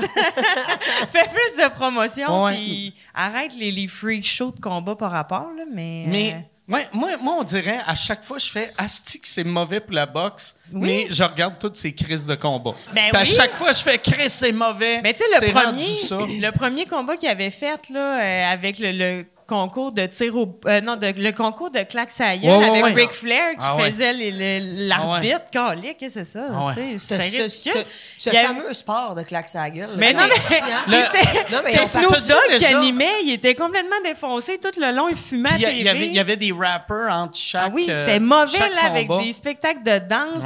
F: Fais plus de promotion, puis arrête les, les freak shows de combat par rapport, là, mais...
D: Mais
F: euh,
D: ouais, moi, moi, on dirait, à chaque fois, je fais Asti que c'est mauvais pour la boxe, mais je regarde toutes ces crises de combat.
F: Ben
D: à chaque fois, je fais Chris, c'est mauvais.
F: Mais tu sais, le premier, le premier combat qu'il avait fait, là, euh, avec le, le concours de tir au... euh, non, de- le concours de claque à gueule
D: Ouais, ouais,
F: avec
D: ouais.
F: Ric Flair qui
D: Ah
F: faisait l'arbitre. Qu'est-ce que c'est ça?
D: Ah ouais.
F: tu sais,
E: Ce,
F: C'est
E: ce,
F: ridicule. Il avait-
E: fameux sport de claque sa gueule.
F: Mais
E: là,
F: non, mais-
E: hein?
D: Le-
E: Non, mais
F: Snoop qui animait, il était complètement défoncé tout le long, il fumait à
D: il y
F: TV.
D: il avait, il y avait des rappers entre chaque.
F: Ah oui,
D: euh,
F: c'était mauvais là, avec des spectacles de danse.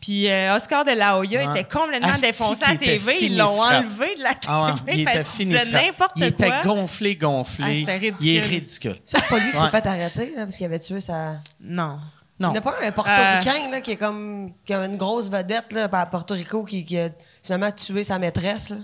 F: Puis euh, Oscar de la Hoya était complètement défoncé à TV. Ils l'ont enlevé de la TV
D: Ah il était
F: parce qu'il
D: fini.
F: disait n'importe
D: Il
F: quoi.
D: était gonflé, gonflé.
F: Ah, c'était
D: Il est
F: ridicule.
E: Ça, c'est pas lui qui
D: Ouais.
E: s'est fait arrêter, là, parce qu'il avait tué sa.
F: Non.
D: Non.
E: Il n'y a pas un portoricain, là, qui est comme. qui a une grosse vedette, là, à Porto Rico, qui, qui a finalement tué sa maîtresse, là.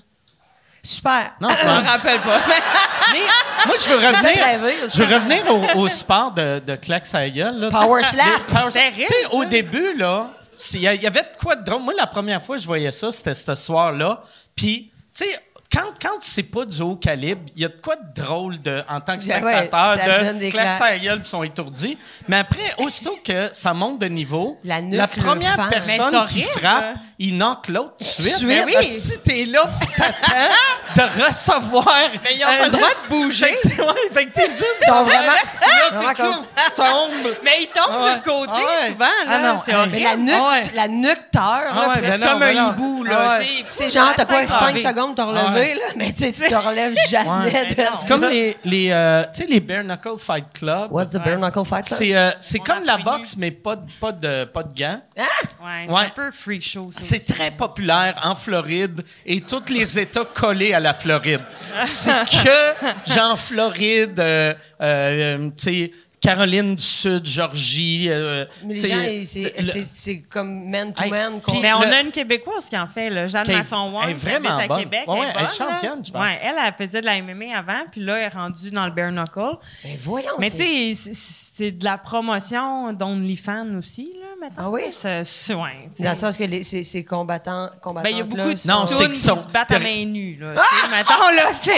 E: Super.
D: Non,
F: Je me rappelle pas.
D: Mais moi, je veux revenir, je veux revenir au, au sport de, de claque à la gueule, là.
E: Power slap.
D: power Tu sais, au début, là, il y, y avait de quoi de drôle. Moi, la première fois que je voyais ça, c'était ce soir-là. Puis, tu sais, quand, quand c'est pas du haut calibre, il y a de quoi de drôle de, en tant que
E: Ouais,
D: spectateur
E: ça se donne
D: de
E: des
D: claque la gueule puis sont étourdis. Mais après, aussitôt que ça monte de niveau,
E: La nuque le
D: première personne
F: c'est
D: qui frappe, il knock l'autre tout de suite.
E: Suite.
D: Mais
F: oui.
D: Si t'es là, t'attends de recevoir.
F: Mais ils ont pas le droit de bouger.
D: Fait que c'est- ouais, fait que t'es juste.
E: Ils sont vraiment.
D: Là, c'est cool. Tu tombes.
F: Mais il tombe
D: Ah ouais.
F: côté
D: Ah ouais.
F: souvent. Là.
D: Ah non,
F: c'est horrible.
E: Mais la nuque,
D: Ah ouais.
E: la nuque
D: Ah
E: là,
D: ouais,
E: presque
D: ben
F: comme
D: ben
F: un hibou,
D: Ah
F: là.
D: ouais.
F: tu sais.
E: C'est genre, t'as quoi,
F: La tête
E: 5
F: carrée.
E: secondes pour te
D: Ah
E: là? Mais tu sais, tu te relèves jamais
D: Ouais.
E: de ça.
D: Comme les, les, euh, tu sais, les Bare Knuckle Fight Club.
E: What's the bare knuckle fight, là?
D: C'est, euh, c'est comme la boxe, mais pas, de- pas, de, pas de gants.
F: Ouais, c'est
D: Ouais.
F: un peu freak show. ça
D: C'est très populaire en Floride et tous les États collés à la Floride. C'est que, genre, Floride, euh, euh, tu sais, Caroline du Sud, Georgie. euh,
E: Mais les gens, c'est
D: le-
E: c'est- c'est comme man to
D: Hey,
E: man.
D: puis-
F: Mais on
D: Le-
F: a une Québécoise qui en fait, là, Jeanne Masson-Wong,
D: elle est vraiment
F: à
D: bonne.
F: Québec.
D: Ouais,
F: elle, est
D: elle est
F: bonne,
D: championne, je pense.
F: Ouais, elle, elle faisait de la MMA avant, puis là, elle est rendue dans le bare knuckle.
E: Ben voyons,
F: Mais
E: c'est-
F: tu sais, c'est- c'est de la promotion d'OnlyFans aussi, là, maintenant.
E: Ah oui?
F: C'est, c'est- ouais.
E: Dans le sens que les, ces, ces combattants, combattants
F: Ben, il y a beaucoup de
D: Non, c'est
F: qui
D: sont-
F: se battent à main nue, là. Mettons, là, c'est...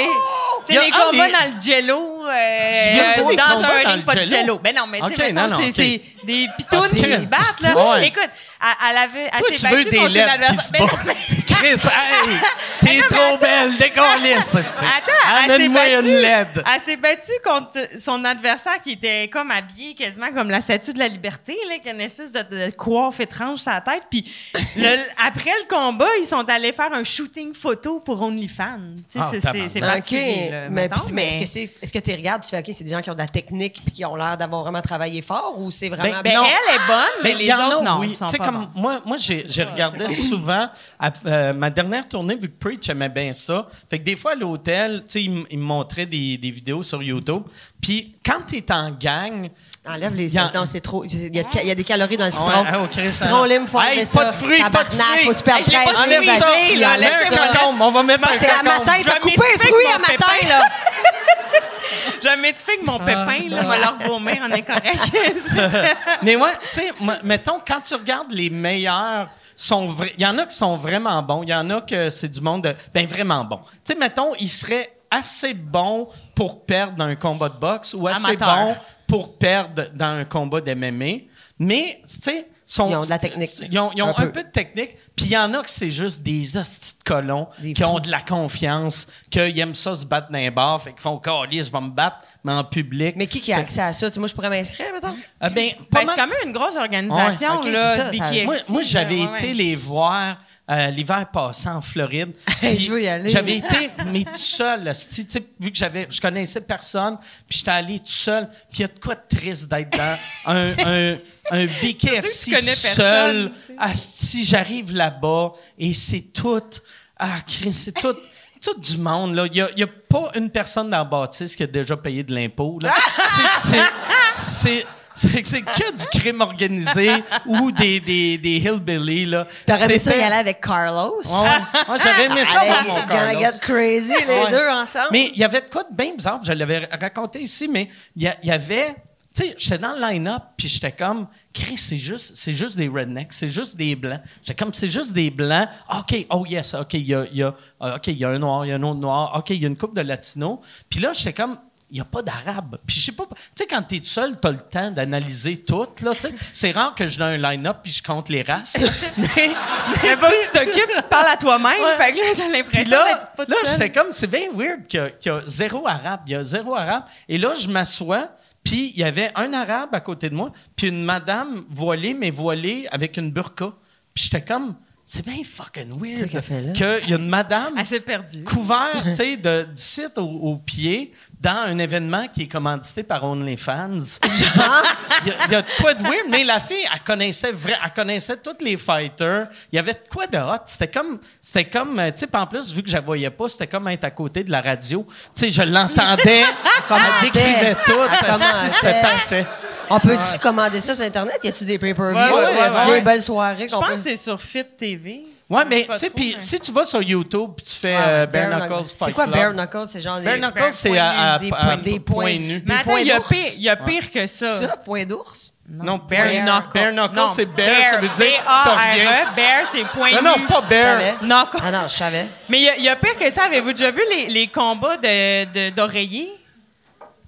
F: C'est
D: y a-
F: les
D: ah,
F: combats
D: les-
F: dans le jello, euh, dans
D: combats
F: un
D: dans
F: ring, pas de
D: jello.
F: Ben non, mais tu sais, c'est des pitounes
D: Ah,
F: qui se battent, là.
D: Ouais.
F: Écoute, elle, avait, elle
D: Toi, tu veux des qui se battent. Chris, hey, t'es trop belle, décollisse.
F: Attends, elle s'est
D: Amène-moi
F: battue,
D: une LED.
F: elle s'est battue contre son adversaire qui était comme habillé quasiment comme la statue de la liberté, là, qui a une espèce de, de coiffe étrange sur la tête. Puis le- après le combat, ils sont allés faire un shooting photo pour OnlyFans. Tu sais,
D: Ah,
F: c'est- particulier. là,
E: mais,
F: mettons,
E: puis- mais est-ce que tu regardes tu fais OK, c'est des gens qui ont de la technique puis qui ont l'air d'avoir vraiment travaillé fort ou c'est vraiment
F: Ben,
D: Non.
F: elle est bonne, mais,
D: Mais
F: les autres, non.
D: oui.
F: sont
D: Tu sais,
F: pas
D: comme moi, moi j'ai, j'ai regardé souvent à- euh, ma dernière tournée, vu que Preach aimait bien ça. Fait que des fois, à l'hôtel, tu sais, il, me montrait des, des vidéos sur YouTube. Puis quand t'es en gang,
E: Enlève les
D: a-
E: non, c'est trop. Il y, a, de ca- il y a des calories dans le
D: Ouais,
E: citron.
D: ah, ok, ça-
E: citron lime, faut
D: Hey,
E: enlever
D: pas
E: ça.
D: de fruits, pas de fruits.
E: faut que tu perdes
F: Hey, j'ai pas
E: 13
F: de
E: livres. vas-y, enlève ça.
F: un
D: concombre, on va mettre un
E: C'est à matin, t'as
F: Je
E: coupé les fruits à
F: mon
E: matin, là.
F: Jamais tu fais que mon pépin, là, va leur vomir, on est correct.
D: Mais ouais, tu sais, moi, mettons, quand tu regardes les meilleurs, sont vra- il y en a qui sont vraiment bons, il y en a que c'est du monde, de- ben vraiment bon. Tu sais, mettons, ils seraient assez bons pour perdre dans un combat de boxe ou assez
F: Amateur.
D: bons pour perdre dans un combat d'MMA. Mais, tu sais, sont-
E: Ils ont de la technique.
D: Ils ont, ils ont
E: Un
D: un,
E: peu.
D: peu. de technique. Puis il y en a que c'est juste des hosties de colons
E: Des
D: qui
E: fous.
D: ont de la confiance, qu'ils aiment ça se battre dans les bars, fait qu'ils font « Calice, je vais me battre, mais en public. »
E: Mais qui qui a accès à ça? Tu moi, je pourrais m'inscrire, mettons?
D: Ah, ben, pas
F: Ben,
D: mal-
F: c'est quand même une grosse organisation,
E: Ouais.
F: Là,
E: ça, ça-
D: moi, j'avais
F: ouais,
D: été
F: ouais.
D: les voir euh, l'hiver passé en Floride.
E: Je veux y aller.
D: J'avais été, mais tout seul, tu sais, vu que j'avais, je connaissais personne, puis j'étais allé tout seul. Puis il y a de quoi de triste d'être dans un, un, un BKFC seul. Asti, j'arrive là-bas et c'est tout, ah, Chris, c'est tout. Tout du monde, là. Il n'y a, pas une personne dans la bâtisse qui a déjà payé de l'impôt, là. C'est- c'est- C'est. C'est que du crime organisé ou des, des, des hillbillies, là.
E: T'aurais aimé ça y aller avec Carlos?
D: Ouais, ouais, j'aurais aimé ça voir mon
E: gonna
D: Carlos.
E: get crazy, les
D: Ouais.
E: deux ensemble.
D: Mais il y avait de quoi de bien bizarre, je l'avais raconté ici, mais il y, avait. Tu sais, j'étais dans le line-up, puis j'étais comme, Chris, c'est juste, c'est juste des rednecks, c'est juste des blancs. J'étais comme, c'est juste des blancs. OK, oh yes, OK, il y a, il y a, euh, OK, il y a un noir, il y a un autre noir. OK, il y a une coupe de latinos. Puis là, j'étais comme, n'y a pas d'arabe. Puis je sais pas, tu sais, quand t'es tout seul, t'as le temps d'analyser tout, là. C'est rare que je donne un line-up puis je compte les races. mais,
F: tu t'occupes, tu te parles à toi-même.
D: Ouais.
F: Fait que là, t'as l'impression
D: là,
F: pas
D: là j'étais comme, c'est bien weird qu'il y, a- qu'il y a zéro arabe. Il y a zéro arabe. Et là, je m'assois, puis il y avait un arabe à côté de moi, puis une madame voilée, mais voilée avec une burqa. Puis j'étais comme, c'est bien fucking weird. Qu'il y a une madame
F: Elle s'est perdue.
D: couvert, tu sais, de d'ici au, au pied, dans un événement qui est commandité par OnlyFans. Il y, a- il y a de quoi de weird, mais la fille, elle connaissait vrai, elle connaissait tous les fighters. Il y avait de quoi de hot. C'était comme, c'était comme, euh, tu sais, en plus, vu que je la voyais pas, c'était comme être à côté de la radio. Tu sais, je l'entendais, elle décrivait tout. C'était parfait.
E: On peut-tu commander ça sur Internet? Y a-tu des pay-per-view?
F: Ouais, ouais,
E: y a-tu
D: ouais,
E: des belles soirées
F: Je pense
E: peut...
F: que c'est sur Fit TV.
D: Ouais, mais tu sais, puis si tu vas sur YouTube, puis tu fais euh, Bare
E: Bare
D: Knuckles. Fight
E: C'est quoi. Bare Knuckles? C'est genre
D: Bare
E: des...
D: Knuckles, c'est à, à-
E: des
D: à-
E: points- des
D: point
E: points-
D: nu.
F: Mais attends,
E: points
F: il y a
E: d'ours.
F: pire, il y a pire que ça.
E: Ça, point d'ours?
D: Non,
F: Bare
D: Bare
F: Knuckle.
D: Bare Knuckle,
F: Non,
D: c'est bear, ça veut dire
F: B-A-R-E,
D: t'as rien.
F: Bear, c'est point
D: Non, non, pas
E: Je
D: Bear.
E: savais.
F: Knuckle.
E: Ah non, je savais.
F: Mais il y a- il y, a pire que ça. Avez-vous déjà vu les, les combats de, de-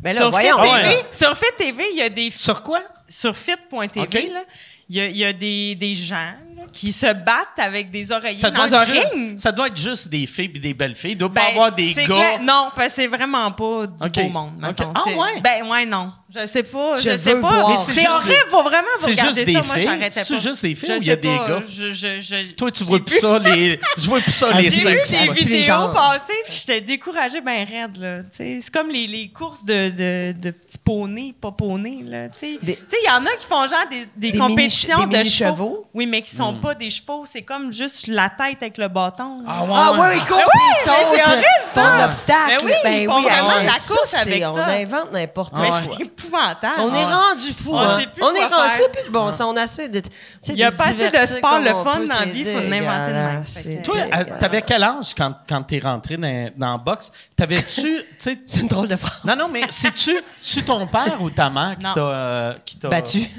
E: Mais là,
F: sur
E: voyons.
F: Fit
D: Ah
F: TV,
D: ouais.
F: sur Fit TV, il y a des
D: Sur quoi?
F: sur fit.tv,
D: OK.
F: là, il y a, il y a des, des gens là, qui se battent avec des oreillers
D: Ça doit,
F: dans un
D: être ju-
F: ring.
D: ça doit être juste des filles et des belles filles. Il doit
F: Ben,
D: pas avoir des gars.
F: clair- Non, parce que c'est vraiment pas du
D: OK.
F: beau monde. mettons.
D: OK. Ah, ouais?
F: Ben ouais, non. Je sais pas. Je,
E: Je
F: sais pas. c'est
D: c'est
F: horrible. Faut vraiment vous
D: c'est
F: regarder
D: juste des
F: ça. Moi, j'arrêtais
D: C'est
F: pas.
D: juste des filles
F: Je
D: ou il y a des
F: pas.
D: gars?
F: Je, je, je,
D: Toi, tu vois plus ça, les. Je vois plus ça, les
F: J'ai vu
D: sexes.
F: des vidéos passer, puis j'étais découragée ben raide, là. C'est comme les, les courses de, de, de petits poneys, pas poneys, là. Tu sais, il y en a qui font genre des, des,
E: Des
F: compétitions
E: mini- des
F: de chevaux. Oui, mais qui sont
D: Hmm.
F: pas des chevaux, c'est comme juste la tête avec le bâton.
D: Ah ouais.
E: Ah ouais, ils courent,
F: oui,
E: ils
F: mais
E: sautent.
F: c'est horrible, ça.
E: Font de l'obstacle.
F: Ben oui, ils font
E: ah
F: vraiment la course
E: c'est-
F: avec
E: On
F: ça.
E: invente n'importe
F: Mais
E: quoi.
F: c'est épouvantable.
E: On est rendu fou,
F: On
E: hein.
F: plus
E: On est rendu,
F: faire.
E: puis bon, ça, on essaie de.
F: Il y a pas assez de sport,
E: comme
F: le fun dans la
E: c'est
F: vie, faut l'inventer de
E: c'est
D: Toi,
E: dégueulasse.
D: t'avais quel âge quand, quand t'es rentré dans, dans la boxe? T'avais-tu.
E: C'est une drôle de phrase.
D: Non, non, mais c'est-tu c'est ton père ou ta mère qui euh, qui t'a-
E: Battu.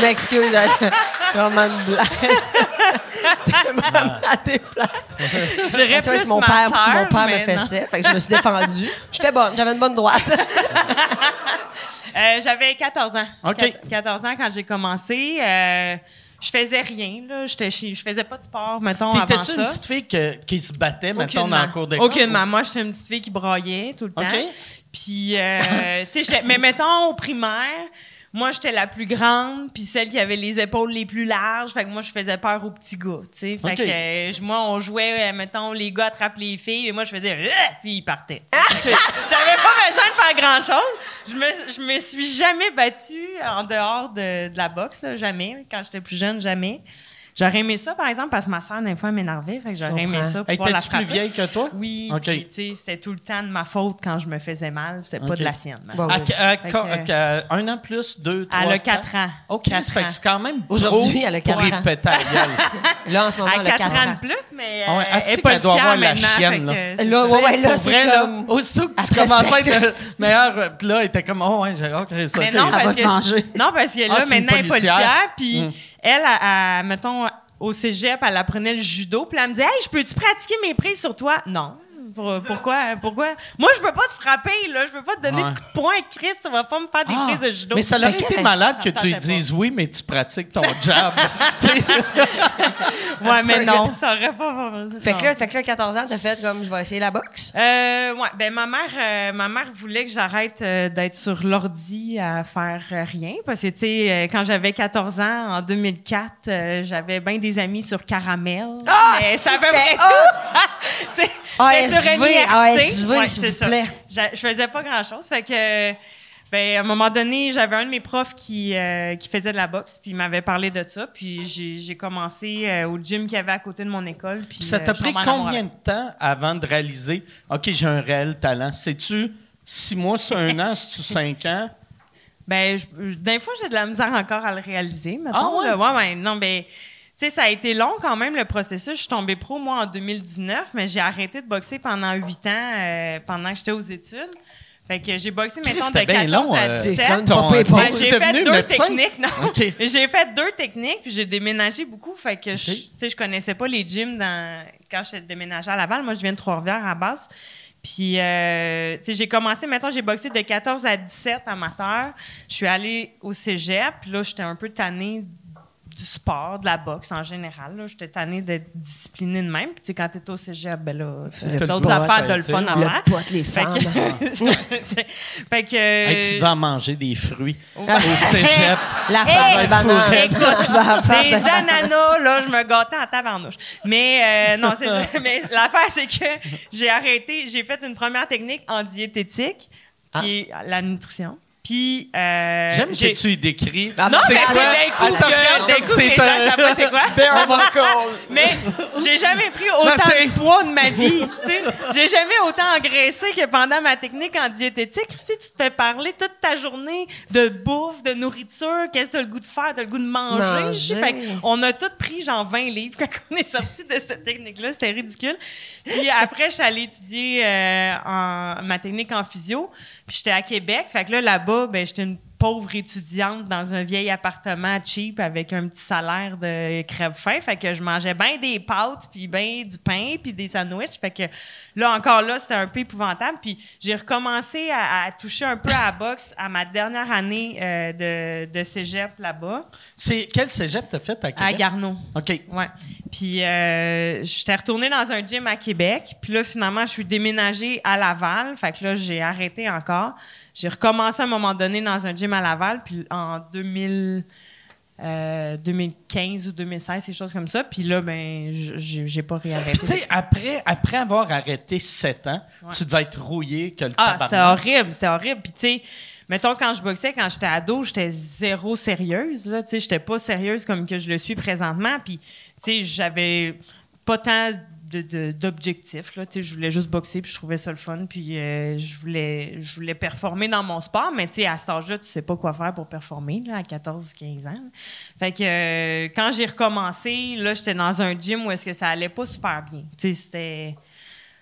E: M'excuse, je vais m'en blague. à des places.
F: Je dirais plus
E: mon
F: ma
E: père,
F: sœur,
E: mon père me fessait, fait que je me suis défendue. J'étais bonne, j'avais une bonne droite.
F: Euh, J'avais 14 ans.
D: OK.
F: Quat- 14 ans quand j'ai commencé. Euh, je faisais rien, là. J'étais chez- je faisais pas de sport, mettons, avant
D: T'étais-tu
F: ça.
D: une petite fille que- qui se battait, mettons, dans le cours d'école?
F: Aucunement. Moi, j'étais une petite fille qui braillait tout le temps.
D: OK.
F: Puis, euh, tu sais, mais mettons, au primaire, moi, j'étais la plus grande, puis celle qui avait les épaules les plus larges. Fait que moi, je faisais peur aux petits gars, tu sais. Fait que, euh, moi, on jouait, euh, mettons, les gars attrapent les filles, et moi, je faisais, Euh puis ils partaient. J'avais pas besoin de faire grand-chose. Je me, je me suis jamais battue en dehors de, de la boxe, là, jamais. Quand j'étais plus jeune, jamais. J'aurais aimé ça, par exemple, parce que ma soeur, des fois, elle m'énervait. Fait que j'aurais aimé ça.
D: Hey,
F: pouvoir la
D: T'es-tu plus
F: frapper.
D: vieille que toi?
F: Oui,
D: OK.
F: puis, tu sais, c'était tout le temps de ma faute quand je me faisais mal. C'était pas
D: OK.
F: de la sienne.
E: Bon,
D: À,
E: oui.
D: à-
F: que-
D: à- un an plus, deux, trois,
F: Elle a
D: quatre
F: 4 ans.
D: OK,
F: Quatre
D: ça fait que c'est quand même
E: Aujourd'hui, elle a
D: pour
E: quatre ans.
D: péter à la gueule.
E: Là, en ce moment,
F: À
E: elle a
F: 4
E: 4
F: ans
E: ans.
F: de plus, mais
D: Ah ouais,
F: euh,
D: asti
F: elle est
D: qu'elle doit avoir la
F: maintenant,
D: chienne, là.
E: Là, ouais, ouais, là,
D: Pour
E: c'est
D: vrai, là,
E: comme...
D: aussitôt que
E: Elle
D: tu commençais à être meilleur, puis là, elle était comme, oh ouais, j'ai ok, ça.
F: Mais non,
E: Elle va
F: parce
E: se
F: que, non, parce que là,
D: Ah,
F: maintenant, elle est
D: policière.
F: puis
D: Mm.
F: Elle, elle, mettons, au cégep, elle apprenait le judo, puis elle me dit « Hey, je peux-tu pratiquer mes prises sur toi? » Non. Pour- pourquoi? Pourquoi? Moi, je peux pas te frapper, là. Je peux pas te donner
D: Ouais.
F: de coups de poing. Chris, tu vas pas me faire des
D: Ah,
F: prises de judo.
D: mais ça aurait
E: Fait
D: été malade que tu lui
F: tentait pas.
D: dises oui, mais tu pratiques ton job.
F: Ouais, mais non, ça aurait pas...
E: Fait que là, fait que là, 14 ans, t'as fait comme, je vais essayer la boxe.
F: Euh, ouais, ben ma mère, euh, ma mère voulait que j'arrête euh, d'être sur l'ordi à faire euh, rien parce que tu sais, euh, quand j'avais 14 ans en 2004, euh, j'avais bien des amis sur Caramel.
E: Ah,
F: ça près tout.
E: ASV,
F: Ouais,
E: s'il vous
F: ça.
E: plaît.
F: J'a- Je faisais pas grand chose, fait que. Ben, à un moment donné, j'avais un de mes profs qui, euh, qui faisait de la boxe, puis il m'avait parlé de ça, puis j'ai commencé euh, au gym qu'il y avait à côté de mon école. Puis
D: ça
F: euh,
D: t'a
F: suis
D: pris combien de temps avant de réaliser, OK, j'ai un réel talent? C'est-tu six mois, c'est un an, c'est-tu cinq ans?
F: Ben, je- je- des fois, j'ai de la misère encore à le réaliser. Mettons,
D: Ah ouais?
F: là. ouais, ouais, non, ben, sais, ça a été long quand même, le processus. Je suis tombée pro, moi, en 2019, mais j'ai arrêté de boxer pendant huit ans, euh, pendant que j'étais aux études. Fait que j'ai boxé, mettons, de
D: c'était
F: 14
D: bien long,
F: à
D: euh,
F: 17.
E: C'est comme
D: Ton-
E: pas
D: ton-
E: payé
F: Ouais,
D: tu
F: j'ai fait deux
D: médecin?
F: techniques, non. J'ai fait deux techniques, puis j'ai déménagé beaucoup. Fait que, je, tu sais, je connaissais pas les gyms dans, quand je déménageais à Laval. Moi, je viens de Trois-Rivières à la base. Puis, euh, tu sais, j'ai commencé, maintenant, j'ai boxé de 14 à 17 amateur. Je suis allée au cégep, puis là, j'étais un peu tannée du sport, de la boxe en général. là. J'étais tannée d'être disciplinée de même. Puis, quand t'es au cégep, ben là,
D: T'as
F: d'autres affaires de le fun à
E: Le
F: faire.
E: pote, les femmes.
F: que, fait que
D: Hey, tu devais en manger des fruits au cégep.
E: La
F: Hey,
E: face de banane.
F: écoute, des ananas, là, je me gâtais en tabarnouche. Mais euh, non, c'est ça. Mais l'affaire, c'est que j'ai arrêté, j'ai fait une première technique en diététique, qui est la nutrition. Puis, euh,
D: J'aime
F: j'ai-
D: que tu y décris.
F: Non,
D: C'est
F: mais c'est
D: quoi?
F: d'un coup d'un coup,
D: c'est un-
F: c'est quoi?
E: Bare.
F: Mais j'ai jamais pris autant de poids de ma vie. J'ai jamais autant engraissé que pendant ma technique en diététique. Si tu te fais parler toute ta journée de bouffe, de nourriture, qu'est-ce que tu as le goût de faire, tu as le goût de manger.
E: Manger.
F: Fait on a tous pris genre 20 livres quand on est sorti de cette technique-là. C'était ridicule. Puis après, je suis allée étudier euh, en, ma technique en physio. Puis j'étais à Québec. Fait que là, là-bas, ben, j'étais une pauvre étudiante dans un vieil appartement cheap avec un petit salaire de crève-faim. Fait que je mangeais bien des pâtes, puis bien du pain, puis des sandwichs. Fait que là, encore là, c'était un peu épouvantable. Puis j'ai recommencé à, à toucher un peu à la boxe à ma dernière année euh, de, de cégep là-bas,
D: C'est quel cégep t'as fait à Québec?
F: à Garneau.
D: OK.
F: Ouais. Puis euh, j'étais retournée dans un gym à Québec. Puis là, finalement, je suis déménagée à Laval. Fait que là, j'ai arrêté encore. J'ai recommencé à un moment donné dans un gym à Laval. Puis en 2000, euh, 2015 ou 2016, ces choses comme ça. Puis là, ben, j'ai pas réarrêté.
D: tu sais, après, après avoir arrêté sept ans, tu devais être rouillé que le
F: Ah, c'est horrible, c'est horrible. Puis tu sais, mettons quand je boxais, quand j'étais ado, j'étais zéro sérieuse. Tu sais, j'étais pas sérieuse comme que je le suis présentement. Puis tu sais, j'avais pas tant de- de- sais, je voulais juste boxer, puis je trouvais ça le fun. Puis euh, je voulais, je voulais performer dans mon sport. Mais à cet âge-là, tu sais pas quoi faire pour performer là, à 14-15 ans. Fait que euh, quand j'ai recommencé, là, j'étais dans un gym où est-ce que ça allait pas super bien. C'était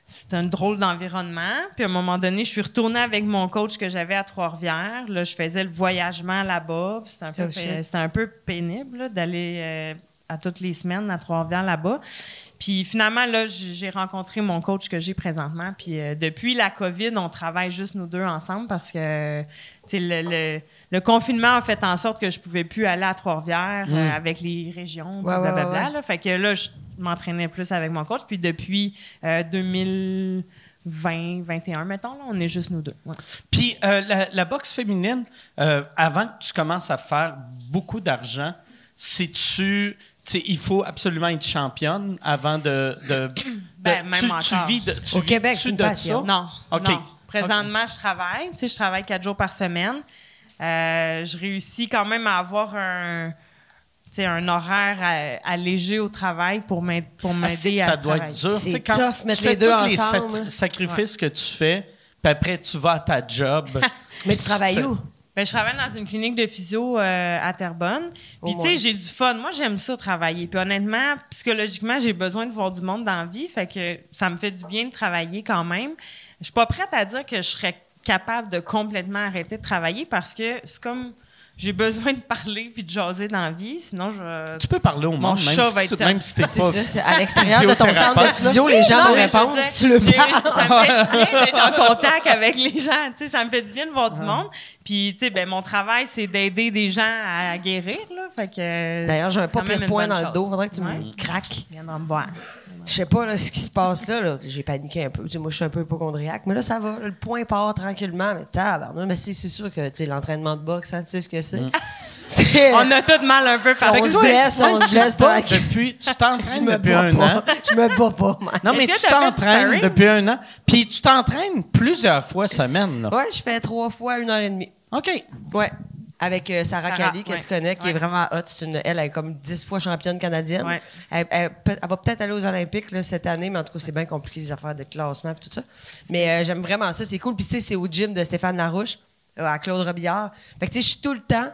F: c'était un drôle d'environnement. Puis à un moment donné, je suis retournée avec mon coach que j'avais à Trois-Rivières. Là, je faisais le voyagement là-bas. C'était un, peu,
E: Oh,
F: c'était un peu pénible d'aller euh, à toutes les semaines à Trois-Rivières là-bas. Puis finalement, là, j'ai rencontré mon coach que j'ai présentement. Puis euh, depuis la COVID, on travaille juste nous deux ensemble parce que le, le, le confinement a fait en sorte que je pouvais plus aller à Trois-Rivières euh, avec les régions,
E: Ouais,
F: blablabla.
E: ouais, ouais.
F: là. Fait que là, je m'entraînais plus avec mon coach. Puis depuis euh, 2020, 21, mettons, là, on est juste nous deux. Ouais.
D: Puis euh, la, la boxe féminine, euh, avant que tu commences à faire beaucoup d'argent, si tu il faut absolument être championne avant de. de, de-
F: Ben, même
D: tu, vis de, tu
E: Au
D: vis-
E: Québec,
D: tu
E: une
D: de
E: passion.
D: ça?
F: Non.
D: OK.
F: non. Présentement, je travaille. Tu sais, je travaille quatre jours par semaine. Euh, je réussis quand même à avoir un, tu sais, un horaire à- allégé au travail pour m'aider pour
D: Ah, c'est
F: m'aider
D: que
F: à
D: ça doit être dur.
E: C'est
D: Tu sais, quand
E: tough, mettre
D: tu fais
E: les deux
D: tous les
E: ensemble.
D: sac- sacrifices que tu fais, puis après tu vas à ta job.
E: Mais tu travailles
D: fais-
E: où?
F: Ben, je travaille dans une clinique de physio euh, à Terrebonne. Puis,
E: Au
F: tu sais, j'ai du fun. Moi, j'aime ça travailler. Puis, honnêtement, psychologiquement, j'ai besoin de voir du monde dans la vie. Fait que ça me fait du bien de travailler quand même. Je suis pas prête à dire que je serais capable de complètement arrêter de travailler parce que c'est comme j'ai besoin de parler puis de jaser dans la vie. Sinon, je.
D: Tu peux parler au
F: Mon
D: monde, même
F: chat
D: si,
F: être-
D: même si t'es
E: C'est
D: pas.
E: ça, c'est à l'extérieur de ton centre de physio, les gens vont répondre tu le parles.
F: Ça me fait du bien d'être en contact avec les gens. Tu sais, ça me fait du bien de voir du monde. Puis, tu sais, ben, mon travail, c'est d'aider des gens à guérir. Là. Fait que,
E: D'ailleurs, j'ai un pas pire point dans le dos. Faudrait que tu
F: Ouais.
E: me craques.
F: Viendra me voir.
E: Je sais pas là, ce qui se passe là. là. J'ai paniqué un peu. Tu sais, moi, je suis un peu hypochondriaque. Mais là, ça va. Le point part tranquillement. Mais tabarnak. Mais c'est c'est sûr que tu sais, l'entraînement de boxe, hein, tu sais ce que c'est. C'est-
F: On a tout mal un peu
E: blesse, on se
D: tu
E: blesse
D: bats
E: tranquille.
D: depuis, tu t'entraînes
E: me
D: depuis
E: bats
D: un an.
E: pas. Je me bats pas, man.
D: Non, mais tu t'entraînes depuis un an. Puis tu t'entraînes plusieurs fois semaine. Là.
E: Ouais, je fais trois fois une heure et demie.
D: OK.
E: Ouais. Avec euh, Sarah,
F: Sarah,
E: Kali, que
F: ouais.
E: tu connais, qui est vraiment hot. C'est une, elle, elle est comme dix fois championne canadienne.
F: Ouais.
E: Elle, elle peut- elle va peut-être aller aux Olympiques là, cette année, mais en tout cas, c'est bien compliqué les affaires de classement et tout ça. Mais euh, j'aime vraiment ça, c'est cool. Puis tu sais, c'est au gym de Stéphane Larouche, euh, à Claude Robillard. Fait que tu sais, je suis tout le temps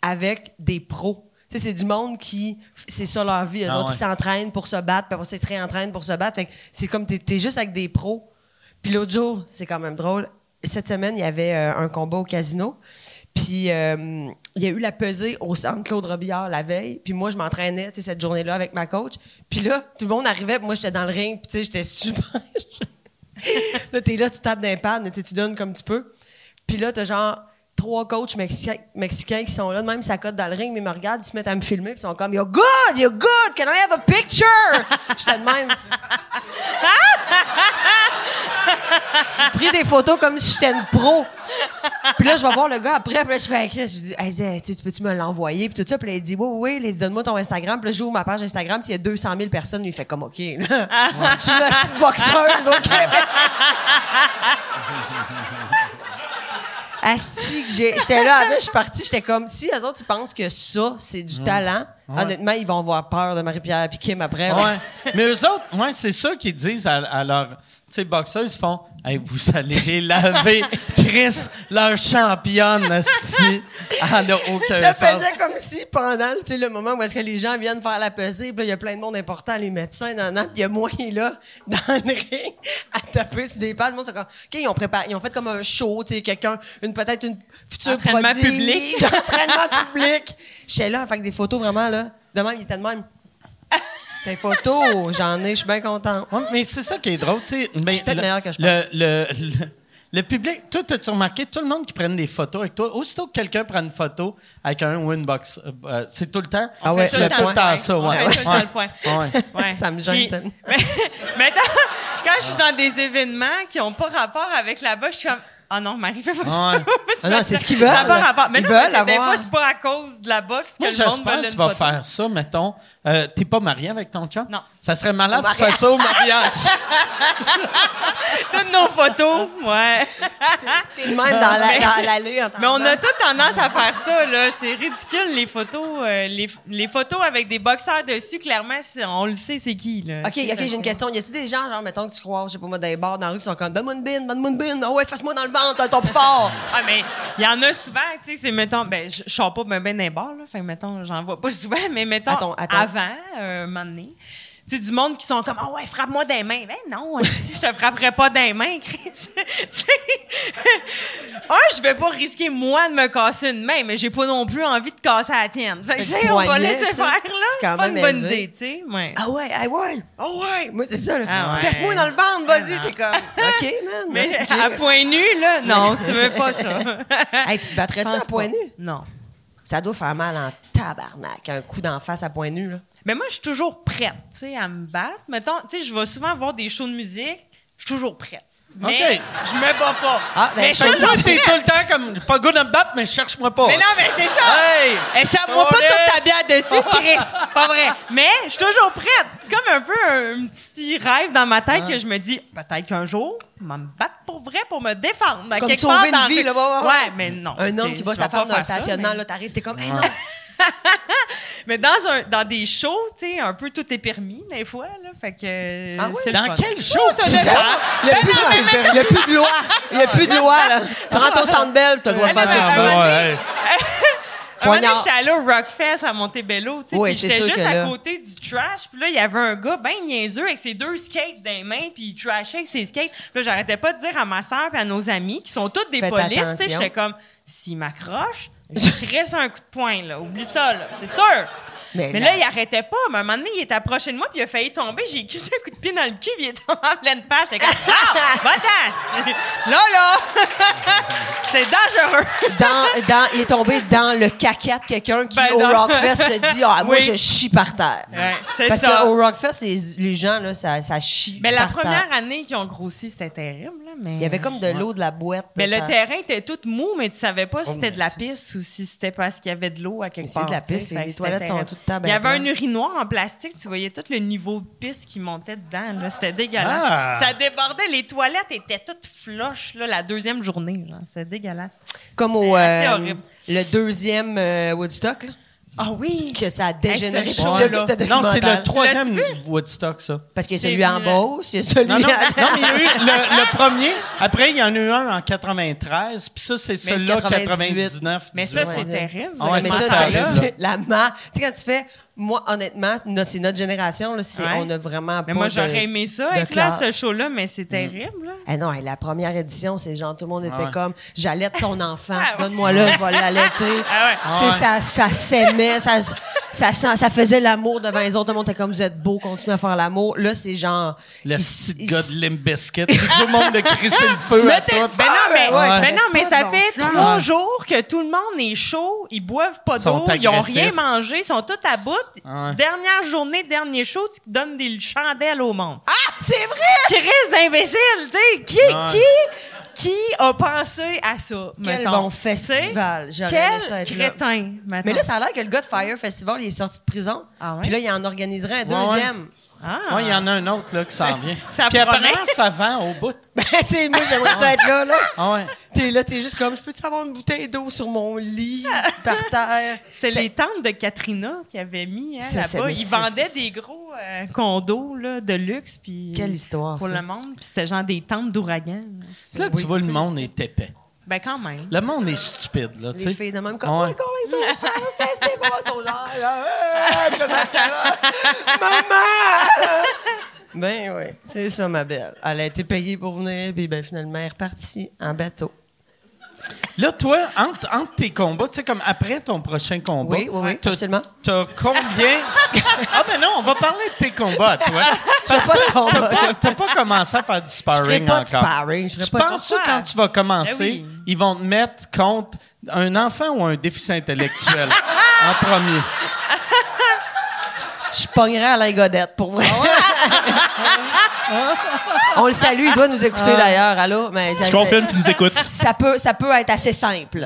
E: avec des pros. Tu sais, c'est du monde qui, c'est ça leur vie. Eux
D: Ah
E: autres,
D: ouais.
E: ils s'entraînent pour se battre, puis après ça, ils se réentraînent pour se battre. Fait que c'est comme, t'es, t'es juste avec des pros. Puis l'autre jour, c'est quand même drôle. Cette semaine, il y avait euh, un combat au casino. Puis euh, il y a eu la pesée au centre Claude Robillard la veille. Puis moi, je m'entraînais cette journée-là avec ma coach. Puis là, tout le monde arrivait. Puis moi, j'étais dans le ring. Puis tu sais, j'étais super. là, t'es là, tu tapes d'un pad, tu donnes comme tu peux. Puis là, t'as genre trois coachs mexicains, qui sont là, même, ça cote dans le ring, mais ils me regardent, ils se mettent à me filmer, puis ils sont comme, You're good, you're good, can I have a picture? J'étais de même. J'ai pris des photos comme si j'étais une pro. Puis là, je vais voir le gars après, puis là, je fais Chris, je dis, hey, tu peux-tu me l'envoyer? Puis tout ça, puis là, il dit, oui, oui, oui, donne-moi ton Instagram. Puis là, j'ouvre ma page Instagram, s'il y a 200 000 personnes, il fait comme, OK, là. tu es petite boxeuse au Québec. Asti, j'étais là avec, je suis partie, j'étais comme, si eux autres, ils pensent que ça, c'est du talent, honnêtement, ils vont avoir peur de Marie-Pierre et Kim après.
D: Ouais. Mais eux autres, ouais, c'est ça qu'ils disent à, tu sais, boxeurs. Ils font hey, Vous allez les laver. Chris, leur championne, asti. Elle n'a aucun
E: Ça
D: sens.
E: faisait comme si pendant le moment où est-ce que les gens viennent faire la pesée, puis il y a plein de monde important, les médecins, nan, nan, puis il y a moi qui est là, dans le ring, à taper sur des c'est comme, OK, ils ont préparé, ils ont fait comme un show, tu sais, quelqu'un, une, peut-être une future
F: Entraînement public.
E: entraînement public. J'étais là, avec des photos vraiment, là. De même, il était de même. Des photos, j'en ai, je suis bien content.
D: Ouais, mais c'est ça qui est drôle, tu sais. Ben,
E: suis peut-être
D: le-
E: meilleur que je pense.
D: Le, le, le public, toi, as-tu remarqué, tout le monde qui prenne des photos avec toi, aussitôt que quelqu'un prend une photo avec un winbox, euh, euh, c'est tout le temps.
E: Ah ouais,
D: c'est
E: le
D: tout le temps ça,
F: On
D: ouais.
F: fait tout le temps
D: Ouais.
F: le point.
D: Ouais.
E: Ça me gêne tellement.
F: Mais, quand je suis dans des événements qui n'ont pas rapport avec la boxe, je suis comme. Ah non, Marie, fais pas ça.
D: Ouais.
E: Ah non, c'est ce qu'ils veulent.
F: Ça n'a pas rapport. Mais
E: Ils
F: non,
E: veulent
F: mais c'est- des
E: avoir-
F: fois, c'est pas à cause de la boxe que
D: Moi,
F: le monde
D: j'espère
F: veut
D: que tu vas
F: photo.
D: faire ça, mettons. Euh, T'es pas marié avec ton chum?
F: Non.
D: Ça serait malade de faire ça au mariage.
F: Toutes nos photos, ouais.
E: T'es même dans la- dans l'allée. en
F: Mais on a toute tendance à faire ça, là. C'est ridicule, les photos. euh, les, les photos avec des boxeurs dessus, clairement, on le sait, c'est qui, là.
E: OK, OK, j'ai une question. Y a-tu des gens, genre, mettons que tu crois, je sais pas moi, dans les bars, dans la rue, qui sont comme, donne-moi une bine, donne-moi une bine. Ah ouais, fasse-moi dans le ventre, ton plus fort.
F: Ah, mais il y en a souvent, tu sais, c'est, mettons, ben, je sors pas ben, ben dans les bars, là. Fait que, mettons, j'en vois pas souvent, mais mettons,
E: Attends, attends.
F: avant, euh, un moment donné, sais, du monde qui sont comme, ah ouais, frappe-moi des mains. Ben non, je te frapperais pas des mains, Chris. Un, je vais pas risquer moi de me casser une main, mais j'ai pas non plus envie de casser la tienne. Fait que, on va laisser faire, là.
E: c'est
F: pas une bonne idée, tu sais. Ouais.
E: Ah ouais, ah ouais, ah ouais. Moi, c'est ça, là.
F: Ah ouais.
E: Fesse-moi dans le ventre, vas-y, t'es comme. OK, man.
F: Mais à point nu, là, non, tu veux pas ça.
E: Hey, tu te battrais-tu à point
F: pas.
E: nu?
F: Non.
E: Ça doit faire mal en tabarnak, un coup d'en face à point nu, là.
F: Mais moi, je suis toujours prête, tu sais, à me battre. Mettons, tu sais, je vais souvent voir des shows de musique, je suis toujours prête. Mais
D: OK.
F: je me bats pas.
E: Ah, ben,
F: mais je suis toujours
D: t'es
F: prête.
D: tout le temps comme, pas good à me battre, mais cherche-moi pas.
F: Mais non, mais c'est ça!
D: Hey!
F: Échappe-moi pas
D: Police!
F: toute ta bière dessus, Chris! Pas vrai. Mais je suis toujours prête. C'est comme un peu un, petit rêve dans ma tête que je me dis, peut-être qu'un jour, je vais me battre pour vrai pour me défendre.
E: Comme
F: quelque
E: sauver
F: part
E: une
F: dans
E: vie,
F: le-
E: là, ouais, ouais,
F: mais non.
E: Un homme qui
F: je
E: sa femme
F: pas
E: dans un stationnement,
F: mais-
E: là, t'arrives, t'es comme, hey, non.
F: Mais dans, un, dans des shows, tu sais, un peu tout est permis, des fois, là. Fait que.
E: Ah
F: le
D: Dans
F: fun.
D: quel show
F: ça
D: tu sais?
E: Il n'y a, plus de- il y a plus de loi. Il n'y a plus de loi, là. Tu rentres au centre belle, tu dois faire ce que tu veux.
F: un moment j'étais allée au Rockfest à Montebello, tu sais,
E: Oui,
F: j'étais juste à
E: là-
F: côté du trash, puis là, il y avait un gars bien niaiseux avec ses deux skates dans les mains, puis il trashait avec ses skates. Puis là, j'arrêtais pas de dire à ma soeur et à nos amis, qui sont toutes des
E: Faites
F: polices, tu sais, j'étais comme, s'il m'accroche, je crisse un coup de poing, là. Oublie ça, là. C'est sûr.
E: Mais
F: Mais
E: là-
F: il arrêtait pas. Mais à un moment donné, il était approché de moi, puis il a failli tomber. J'ai crissé un coup de pied dans le cul, puis il est tombé en pleine page. J'étais comme, ah, batasse! Là, là! C'est dangereux!
E: Dans, dans, il est tombé dans le caca de quelqu'un qui,
F: Ben,
E: au Rockfest, se dit Ah, moi,
F: Oui.
E: je chie par terre.
F: Ouais, c'est
E: Parce qu'au Rockfest, les, les gens, là, ça, ça chie.
F: Mais la première
E: terre.
F: année qu'ils ont grossi, c'était terrible. Là, mais...
E: Il y avait comme de l'eau, de la boîte.
F: Mais le terrain était tout mou, mais tu savais pas si
D: Oh,
F: c'était de la piste ou si c'était parce qu'il y avait de l'eau à quelque
E: Mais c'est
F: part.
E: de la piste, les toilettes sont
F: terrible. Il y avait un urinoir en plastique, tu voyais tout le niveau de piste qui montait dedans. là. C'était dégueulasse.
D: Ah.
F: Ça débordait. Les toilettes étaient toutes floches là, la deuxième journée. là. C'était dégueulasse.
E: Comme au euh,
F: horrible.
E: le deuxième euh, Woodstock, là,
F: Ah oui!
E: que ça a dégénéré.
F: Hey, ce
E: vu ce
D: Non, c'est le troisième Woodstock, ça.
E: Parce qu'il y a celui en Beauce, il y a celui
D: Non, non,
E: à-
D: non, mais il y a eu le, le premier. Après, il y en a eu un en 93. Puis ça, c'est celui-là,
E: 98.
D: 99.
F: Mais ça,
D: 18.
F: c'est
E: Ouais.
F: terrible.
D: Ah ouais,
E: mais
D: ça,
E: ça, la. Tu sais, quand tu fais, moi, honnêtement, notre- c'est notre génération, là, c'est-
F: Ouais.
E: on a vraiment
F: Mais
E: pas
F: moi,
E: de-
F: j'aurais aimé ça, être là, à ce
E: classe.
F: show-là, mais c'est terrible. là.
E: Eh non, la première édition, c'est genre, tout le monde était
D: Ouais.
E: comme, j'allaite ton enfant,
F: Ah ouais.
E: donne-moi là, je vais l'allaiter.
F: Ah
E: ça, ça s'aimait, ça, ça, ça, ça faisait l'amour devant les autres. Tout le monde était comme, vous êtes beau, continuez à faire l'amour. Là, c'est genre.
D: Le petit gars de Limp Bizkit. Tout le monde de crisser le feu à tout.
F: Ben non, mais,
E: Ouais.
F: ben non, mais ça fait trois jours que tout le monde est chaud, ils boivent pas d'eau, ils ont rien mangé, ils sont tous à bout.
D: Ouais.
F: Dernière journée, dernier show, tu donnes des chandelles au monde.
E: Ah, c'est vrai!
F: Crise d'imbécile, tu sais, qui,
D: Ouais.
F: qui, qui a pensé à ça,
E: Quel
F: mettons?
E: bon festival. Aimé ça
F: Quel
E: être
F: crétin.
E: Mais là, ça a l'air que le gars de Fire Festival, il est sorti de prison.
F: Ah ouais?
E: Puis là, il en organiserait un
D: Ouais, ouais.
E: deuxième.
F: Ah.
D: Ouais, il y en a un autre là, qui s'en vient.
F: Ça
D: Puis apparemment, ça vend au bout.
E: Ben, c'est moi, j'aimerais ça être là, là.
D: Ah ouais.
E: T'es là, t'es juste comme, je peux-tu avoir une bouteille d'eau sur mon lit, par terre?
F: C'est les tantes de Katrina qui avaient mis hein,
E: Ça, c'est-
F: là-bas.
E: mais
F: Ils
E: c'est-
F: vendaient
E: c'est-
F: des gros euh, condos là, de luxe. Puis
E: Quelle histoire,
F: Pour
E: ça.
F: le monde. Puis c'était genre des tentes d'ouragan.
D: C'est là que tu vois le monde est épais.
F: Ben quand même.
D: Le monde est stupide, là, tu
E: Les
D: sais.
E: filles de même comme,
D: Ouais.
E: ouais. going to un festival, ils sont là, là, ah, avec le mascara. Maman! Ben oui, c'est ça, ma belle. Elle a été payée pour venir, puis ben finalement, elle est repartie en bateau.
D: Là, toi, entre, entre tes combats, tu sais, comme après ton prochain combat,
E: Oui, oui, oui,
D: t'as-
E: absolument.
D: T'as combien. ah, ben non, on va parler de tes combats, toi. Parce que t'as pas, t'as pas commencé à faire du sparring
E: pas
D: encore.
E: de sparring, je
D: Tu
E: pas
D: penses que quand tu vas commencer,
F: oui.
D: ils vont te mettre contre un enfant ou un déficient intellectuel en premier?
E: Je pognerais à la godette, pour vrai. On le salue, il doit nous écouter d'ailleurs. Allô? Mais,
G: Je confirme qu'il nous écoute.
E: Ça peut, ça peut être assez simple.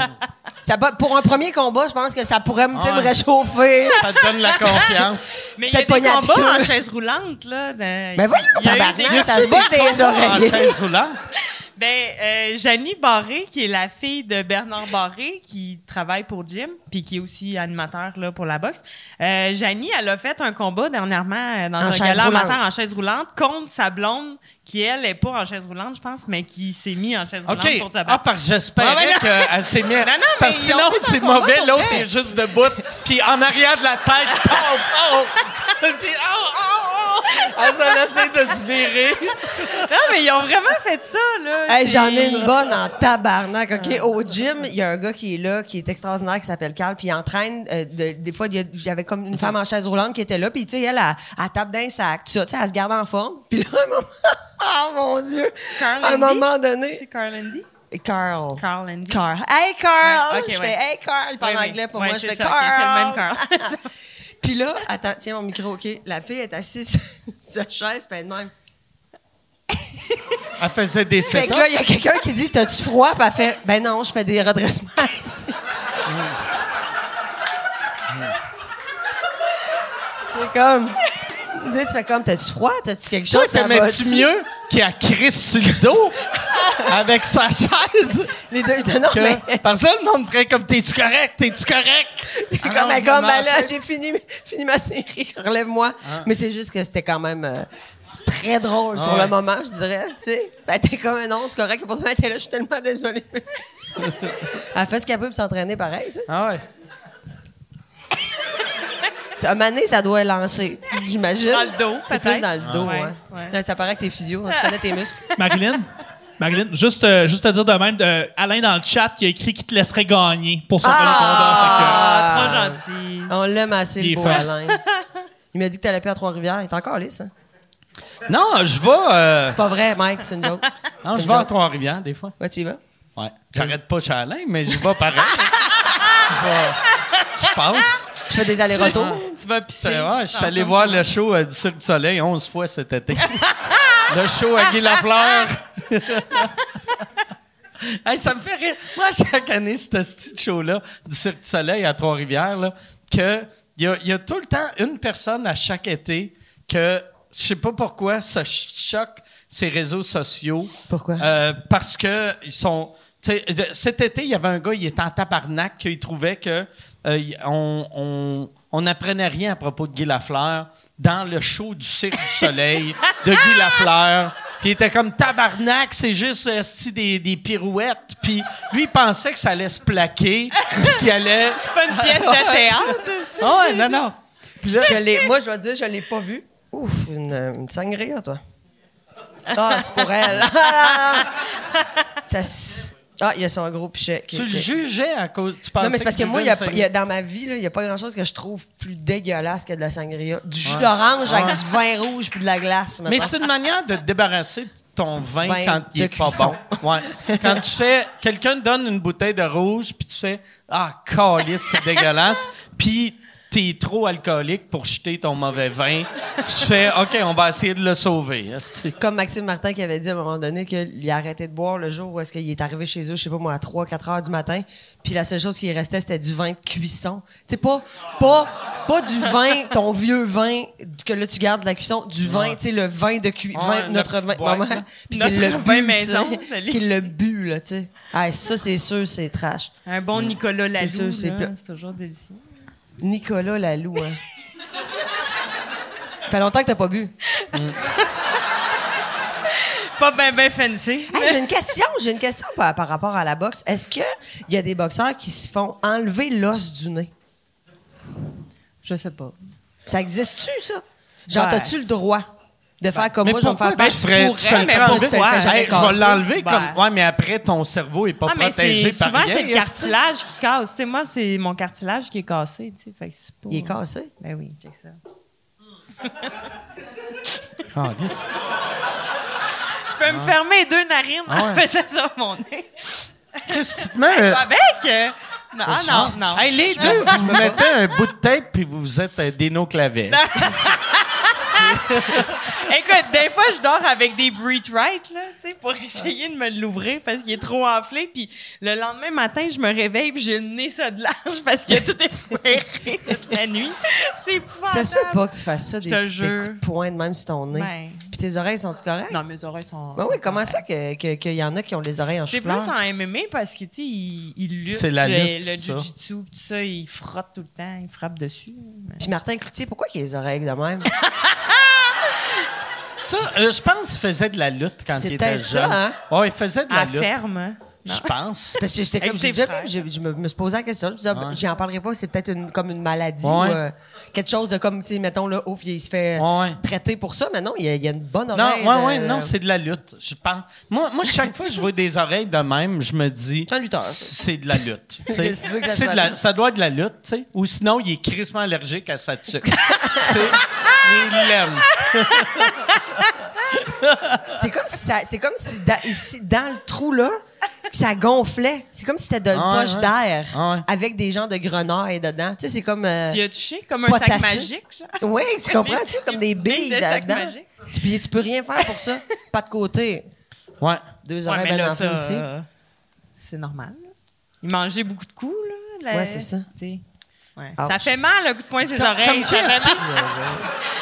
E: Ça peut- pour un premier combat, je pense que ça pourrait me, tu sais, me
D: Ouais.
E: réchauffer.
D: Ça te donne la confiance.
F: Mais il y a
E: Peut-être
F: des combats en chaise roulante. Là,
E: Mais voyons,
F: il y a eu
E: tabarnak,
F: des-
E: ça se bat des
D: En
E: oreilles.
D: chaise roulante.
F: Ben, euh, Janie Barré, qui est la fille de Bernard Barré, qui travaille pour Jim, puis qui est aussi animateur là, pour la boxe. Euh, Janie, elle a fait un combat dernièrement euh, dans
E: En
F: un gala amateur en chaise roulante contre sa blonde, qui elle est pas en chaise roulante, je pense, mais qui s'est mis en chaise roulante
D: OK.
F: pour se
D: Ah,
F: battre.
D: parce que j'espérais
F: Ah,
D: qu'elle s'est mise.
F: Non, non, mais
D: parce que sinon, c'est mauvais. L'autre est juste debout. Puis en arrière de la tête, dit, oh, oh, oh. Elle s'est laissée de se virer.
F: Non, mais ils ont vraiment fait ça, là.
E: Hey, J'en ai une bonne en tabarnak. OK, au gym, il y a un gars qui est là, qui est extraordinaire, qui s'appelle Carl, puis il entraîne. euh, de- des fois, il y avait comme une femme en chaise roulante qui était là, puis tu sais, elle, elle, elle tape d'un sac, tu sais, elle se garde en forme. Puis là, à un moment, oh mon Dieu,
F: Carl
E: à un
F: Andy?
E: moment donné,
F: C'est Carl Andy?
E: Carl.
F: Carl Andy.
E: Carl. Hey Carl!
F: Ouais,
E: je
F: ouais.
E: fais Hey Carl, il parle
F: Oui,
E: anglais pour
F: Ouais,
E: moi. Je fais
F: ça,
E: Carl.
F: c'est le même Carl.
E: Puis là, attends, tiens mon micro, OK. La fille est assise sur sa chaise, puis elle est de même.
D: Elle faisait des
E: Fait
D: setups.
E: que là, il y a quelqu'un qui dit T'as-tu froid? Puis elle fait Ben non, je fais des redressements assis. C'est comme. Tu fais comme T'as-tu froid? T'as-tu quelque
D: Toi,
E: chose? Ça
D: t'aimais-tu mieux qu'il a Chris sur le dos avec sa chaise?
E: Les deux, je dis, non, mais.
D: Parce que le monde ferait comme T'es-tu correct? T'es-tu correct? Ah
E: comme, ben là, j'ai fini, fini ma série, relève-moi. Mais c'est juste que c'était quand même euh, très drôle sur
D: Ah ouais.
E: le moment, je dirais, tu sais. Ben, t'es comme, non, c'est correct, pour toi, t'es là, je suis tellement désolée. Elle fait ce qu'elle peut pour s'entraîner pareil, tu sais.
D: Ah ouais.
E: À un moment donné, ça doit lancer, j'imagine.
F: Dans le dos,
E: C'est plus dans le dos,
F: Ah.
E: ouais.
F: Ouais, ouais.
E: Là, Ça paraît que t'es physio, hein, tu connais tes muscles.
C: Marilyn? Marilyn, juste, euh, juste te dire de même, euh, Alain dans le chat qui a écrit qu'il te laisserait gagner pour son
F: Ah, trop gentil.
E: On l'aime assez, le beau. Alain. Il m'a dit que t'allais plus à Trois-Rivières. Il est encore lisse, hein?
D: Non, je vais. euh,
E: C'est pas vrai, Mike, c'est une joke.
D: Non, je vais à. Trois-Rivières des fois.
E: Ouais, tu y vas?
D: Ouais. J'arrête pas chez Alain, mais je vais pareil. je vais- Je pense.
E: Je fais des allers-retours?
F: Tu vas pisser.
D: Ouais, je suis allé voir le show euh, du Cirque du Soleil 11 fois cet été. le show à Guy Lafleur. Hey, ça me fait rire. Moi, chaque année, ce petit show-là du Cirque du Soleil à Trois-Rivières, là, que il y a, il y a tout le temps une personne à chaque été que je sais pas pourquoi ça ch- choque ces réseaux sociaux.
E: Pourquoi?
D: Euh, parce que ils sont. tu sais, cet été, il y avait un gars, il était en tabarnak, qu'il trouvait que euh, on, on, on n'apprenait rien à propos de Guy Lafleur dans le show du Cirque du Soleil de Guy Lafleur. Puis il était comme tabarnak, c'est juste esti, des, des pirouettes. Puis lui, il pensait que ça allait se plaquer, puis qu'il allait.
F: C'est pas une pièce de théâtre, ça?
D: Ah ouais, non, non. Puis là-
E: Je l'ai- moi, je vais te dire, je l'ai pas vu. Ouf, une, une sangria, toi. Ah, c'est pour elle. Ah, il y a son gros pichet. qui-
D: tu le jugeais à cause. Tu
E: Non, mais c'est parce que moi, il y a,
D: buvais
E: il y a- dans ma vie, il n'y a pas grand-chose que je trouve plus dégueulasse que de la sangria. Du jus d'orange avec du vin rouge puis de la glace.
D: Mais c'est une manière de te débarrasser de ton vin
E: Vin
D: quand il est pas bon. Ouais. Quand tu fais, quelqu'un donne une bouteille de rouge, puis tu fais, ah, calice, c'est dégueulasse. Puis t'es trop alcoolique pour jeter ton mauvais vin. Tu fais, OK, on va essayer de le sauver.
E: Comme Maxime Martin qui avait dit à un moment donné qu'il a arrêté de boire le jour où est-ce qu'il est arrivé chez eux, je sais pas moi, à 3-4 heures du matin. Puis la seule chose qui restait, c'était du vin de cuisson. Tu sais, pas, pas, pas du vin, ton vieux vin que là tu gardes de la cuisson, du vin, tu sais, le vin de cuisson,
D: Ouais,
E: notre vin, maman, puis qu'il l'a
F: vin
E: bu,
F: maison,
E: qu'il l'a bu, là, tu sais. Ah, ça, c'est sûr, c'est trash.
F: Un bon Nicolas
E: plat.
F: c'est toujours délicieux.
E: Nicolas Lalou, hein. fait longtemps que t'as pas bu.
F: Pas ben ben fancy.
E: Hey, j'ai une question, j'ai une question par, par rapport à la boxe. Est-ce que il y a des boxeurs qui se font enlever l'os du nez?
F: Je sais pas.
E: Ça existe-tu, ça? Genre,
F: Ouais.
E: t'as-tu le droit? De faire comme
D: Mais
E: moi, je vais me faire
D: tu ferais, tu
F: pourrais,
D: te le
F: mais
D: ferais enlever?
F: pourquoi?
D: Hey,
E: J'avais
D: je vais l'enlever
F: Ben.
D: comme. Ouais, mais après, ton cerveau est pas
F: Ah,
D: protégé
F: c'est
D: par
F: souvent,
D: rien.
F: c'est le cartilage qui casse. Tu sais, moi, c'est mon cartilage qui est cassé. Tu sais, fait que.
E: Il est cassé?
F: Ben oui, check ça.
D: Calice.
F: Je peux me fermer les deux narines
D: Ah ouais.
F: en faisant ça mon nez.
D: Chris, tu te mets.
F: Avec? euh, Non, ah, non, non.
D: Hey, les deux, vous mettez un bout de tape puis vous êtes euh, des no clavets.
F: Écoute, des fois, je dors avec des breathe right, là, tu sais, pour essayer de me l'ouvrir parce qu'il est trop enflé. Puis le lendemain matin, je me réveille puis j'ai le nez ça de large parce que tout est foiré toute la nuit. C'est
E: Ça se peut pas que tu fasses ça, des, des coups de poing de même sur ton nez.
F: Ben.
E: Puis tes oreilles sont-tu correctes?
F: Non, mes oreilles sont.
E: Ben
F: sont
E: oui, comment
F: correctes.
E: ça qu'il que, qu'il y en a qui ont les oreilles en
F: C'est plus en MMA parce que, tu sais, ils il luttent.
D: C'est la
F: le,
D: lutte,
F: Le jujitsu, tout ça, ils frottent tout le temps, ils frappent dessus. Mais-
E: Puis Martin Cloutier, pourquoi il a les oreilles de même?
D: Ça, euh, je pense qu'il faisait de la lutte quand il était
E: ça,
D: jeune.
E: hein?
D: Il faisait de la
F: À
D: lutte.
F: ferme. hein?
D: Je pense.
E: Parce que j'étais
F: Avec
E: comme,
F: ses
E: j'ai déjà
F: frères.
E: vu, j'ai- je me, me suis posé la question. Je me disais, ah, j'en parlerai pas, c'est peut-être une, comme une maladie
D: Ouais.
E: ou euh, quelque chose de comme, tu sais, mettons, là, ouf, il se fait
D: Ouais,
E: traiter pour ça, mais non, il y a, il y a une bonne
D: Non,
E: oreille.
D: ouais,
E: de-
D: ouais, non, c'est de la lutte. Je pense. Moi, moi, chaque fois que je vois des oreilles de même, je me dis.
E: C'est un lutteur, ça.
D: C'est de la lutte. tu sais.
E: Qu'est-ce que tu veux que ça
D: C'est
E: soit
D: de la-
E: là?
D: ça doit être de la lutte, tu sais. Ou sinon, il est crissement allergique à sa tuque. C'est. Il l'aime.
E: C'est comme si, ça- c'est comme si dans, ici, dans le trou, là, ça gonflait. C'est comme si c'était de
D: Ah ouais,
E: poche
D: ouais.
E: d'air
D: Ah ouais.
E: avec des gens de grenouilles dedans. Tu sais, c'est comme. euh,
F: Tu y as touché? Comme un sac
E: potassé.
F: magique, genre?
E: Oui, tu comprends-tu? Comme des billes
F: de
E: dedans.
F: magique.
E: Tu, puis tu peux rien faire pour ça. Pas de côté.
D: Ouais.
E: Deux
F: Ouais,
E: oreilles
F: mais
E: bien
F: là,
E: enflées
F: ça,
E: aussi.
F: euh, c'est normal. Il mangeait beaucoup de coups, là. la-
E: Ouais, c'est ça.
F: tu sais. Ouais. Ça fait mal, le coup de poing ses
D: Comme-
F: oreilles.
D: comme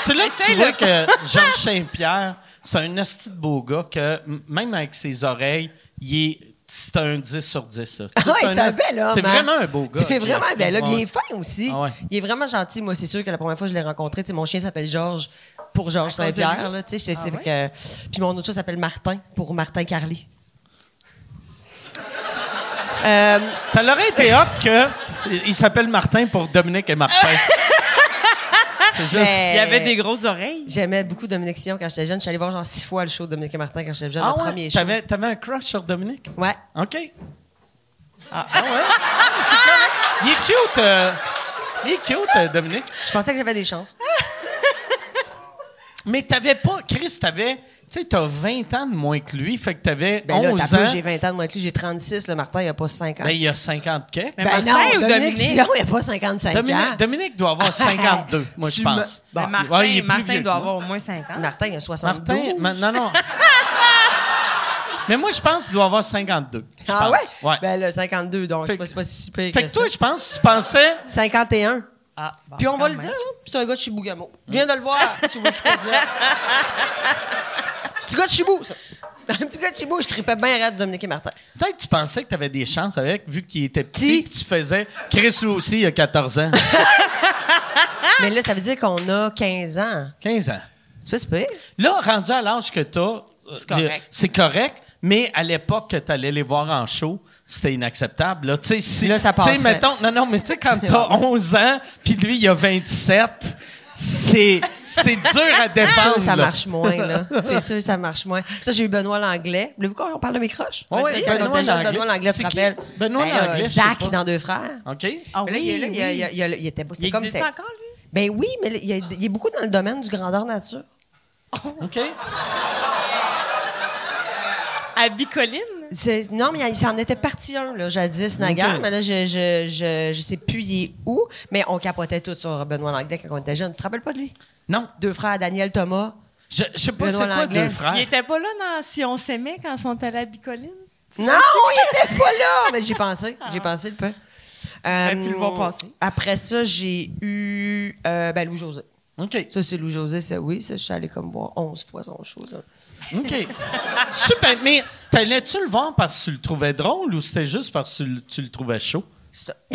D: C'est là que tu vois que Georges Saint-Pierre, c'est un hostie de beau gars que, même avec ses oreilles, il est. C'est un 10 sur 10, ça.
E: Ah ouais, c'est un
D: asti-
E: bel homme.
D: C'est
E: hein?
D: vraiment un beau gars.
E: C'est vraiment un bel homme. Il est fin aussi.
D: Ah ouais.
E: Il est vraiment gentil. Moi, c'est sûr que la première fois que je l'ai rencontré, tu sais, mon chien s'appelle Georges pour Georges Saint-Pierre.
F: Ah
E: c'est
F: ouais?
E: que- Puis mon autre chat s'appelle Martin pour Martin Carly. Euh,
D: Ça l'aurait été hot que il s'appelle Martin pour Dominique et Martin. Juste.
F: Il y avait des grosses oreilles.
E: J'aimais beaucoup Dominique Sion quand j'étais jeune. Je suis allée voir genre six fois le show de Dominique et Martin quand j'étais jeune,
D: Ah
E: le
D: ouais?
E: premier show.
D: T'avais, t'avais un crush sur Dominique?
E: Ouais.
D: OK. Ah, ah ouais? Ah, c'est correct. Il est cute, euh, il est cute, euh, Dominique.
E: Je pensais que j'avais des chances.
D: Mais t'avais pas, Chris, t'avais, tu sais, t'as 20 ans de moins que lui, fait que t'avais
E: Ben là,
D: 11
E: t'as peu,
D: ans.
E: j'ai 20 ans de moins que lui. J'ai 36. Le Martin, il a pas 50.
D: Ben, il y a 50 quelques.
F: Mais
E: Ben
F: Martin
E: non,
F: ou
E: Dominique,
F: Dominique?
E: Sion, il a pas 55 ans.
D: Dominique, Dominique doit avoir 52, moi, je pense.
E: Bon,
F: Martin,
D: ouais, il est plus
F: Martin
D: vieux
F: doit avoir au moins 5 ans.
E: Martin, il a 72.
D: Martin, ma- non, non. Mais moi, je pense qu'il doit avoir 52. je
E: Ah
D: pense.
E: ouais?
D: Ouais.
E: Ben là, 52, donc c'est pas, pas si pire
D: fait
E: que
D: que toi, je pense tu pensais.
E: 51.
F: Ah, bon,
E: Puis on va le dire, là, c'est un gars de Chibougamau. Je viens de le voir sur Wikipédia. Petit gars de Chibou, ça. Un petit gars de Chibou, je tripais bien raide de Dominique et Martin.
D: Peut-être que tu pensais que tu avais des chances avec, vu qu'il était
E: Petit.
D: puis tu faisais. Chris, lui aussi, il a 14 ans.
E: Mais là, ça veut dire qu'on a 15 ans.
D: 15 ans.
E: C'est pas si pire.
D: Là, rendu à l'âge que tu as,
F: C'est correct.
D: c'est correct, mais à l'époque que tu allais les voir en show, c'était inacceptable. Là, Tu sais, si,
E: Là, ça
D: tu sais,
E: passerait.
D: mettons, non, non, mais tu sais, quand tu as 11 ans, puis lui, il a 27, c'est, c'est dur à
E: C'est
D: défendre.
E: sûr, ça marche moins, là. C'est sûr, ça marche moins. Puis ça, j'ai eu Benoît Langlais. Vous vu on parle de mes croches? Quand on
D: Benoît
E: jeune,
D: Langlais.
E: Benoît Langlais, tu te
D: C'est
E: rappelles?
D: Benoît
E: Ben
D: Langlais,
E: Zach dans Deux Frères.
D: OK?
F: Ah
E: il,
F: oui,
E: il, a-
F: oui.
E: il était c'était
F: Il
E: comme
F: existe encore, lui?
E: Ben oui, mais il est beaucoup dans le domaine du grandeur nature.
D: OK?
F: À Bicoline?
E: Non, mais il s'en était parti un, là, jadis, naguère.
D: Ok.
E: Mais là, je, je, je, je sais plus il est où. Mais on capotait tout sur Benoît Langlais quand on était jeune. Tu te rappelles pas de lui?
D: Non.
E: Deux frères, Daniel Thomas.
D: Je, je sais pas c'est quoi deux frères.
F: Il était pas là dans Si on s'aimait quand ils sont allés à Bicoline?
E: Non, il était pas là! Mais j'ai pensé. J'ai pensé le peu.
F: Pu le voir passer.
E: Après ça, j'ai eu euh, ben, Louis-José.
D: OK.
E: Ça, c'est Louis-José, oui. Ça, je suis allé comme voir 11 fois son show, ça.
D: OK. Super. Mais t'allais-tu le voir parce que tu le trouvais drôle ou c'était juste parce que tu, le- trouvais chaud?
E: Ça.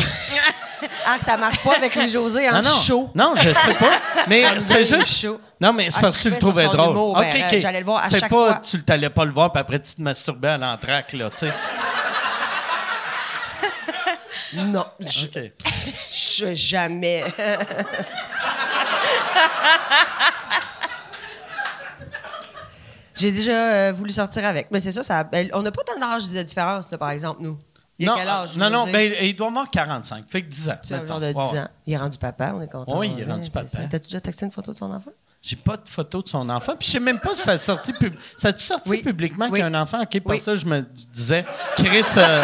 E: ah, que ça marche pas avec Louis-José en
D: non.
E: show.
D: Non, je sais pas. Mais c'est juste.
E: chaud.
D: Non, mais c'est
E: Ah,
D: parce que tu le trouvais drôle.
E: humour,
D: OK,
E: ben, j'allais le voir à chaque
D: pas,
E: fois.
D: Tu t'allais pas le voir, puis après, tu te masturbais à l'entraque, là, tu sais.
E: Non, je,
D: OK.
E: je- jamais. J'ai déjà euh, voulu sortir avec. Mais c'est ça, ça ben, on n'a pas tant d'âge de différence, là, par exemple, nous. Il a
D: non,
E: quel âge?
D: Non, non,
E: José?
D: ben, il doit avoir 45. Fait que 10 ans.
E: Sais, un genre de 10
D: Ouais, ouais.
E: ans. Il est rendu papa, on est content.
D: Oui, il est
E: Ouais,
D: rendu
E: c'est
D: papa.
E: T'as-tu déjà texté une photo de son enfant?
D: J'ai pas de photo de son enfant. Puis je sais même pas si ça a sorti, pub... ça a sorti
E: Oui.
D: publiquement
E: Oui.
D: qu'il y a un enfant? OK, pour
E: Oui.
D: ça, je me disais, Chris, euh,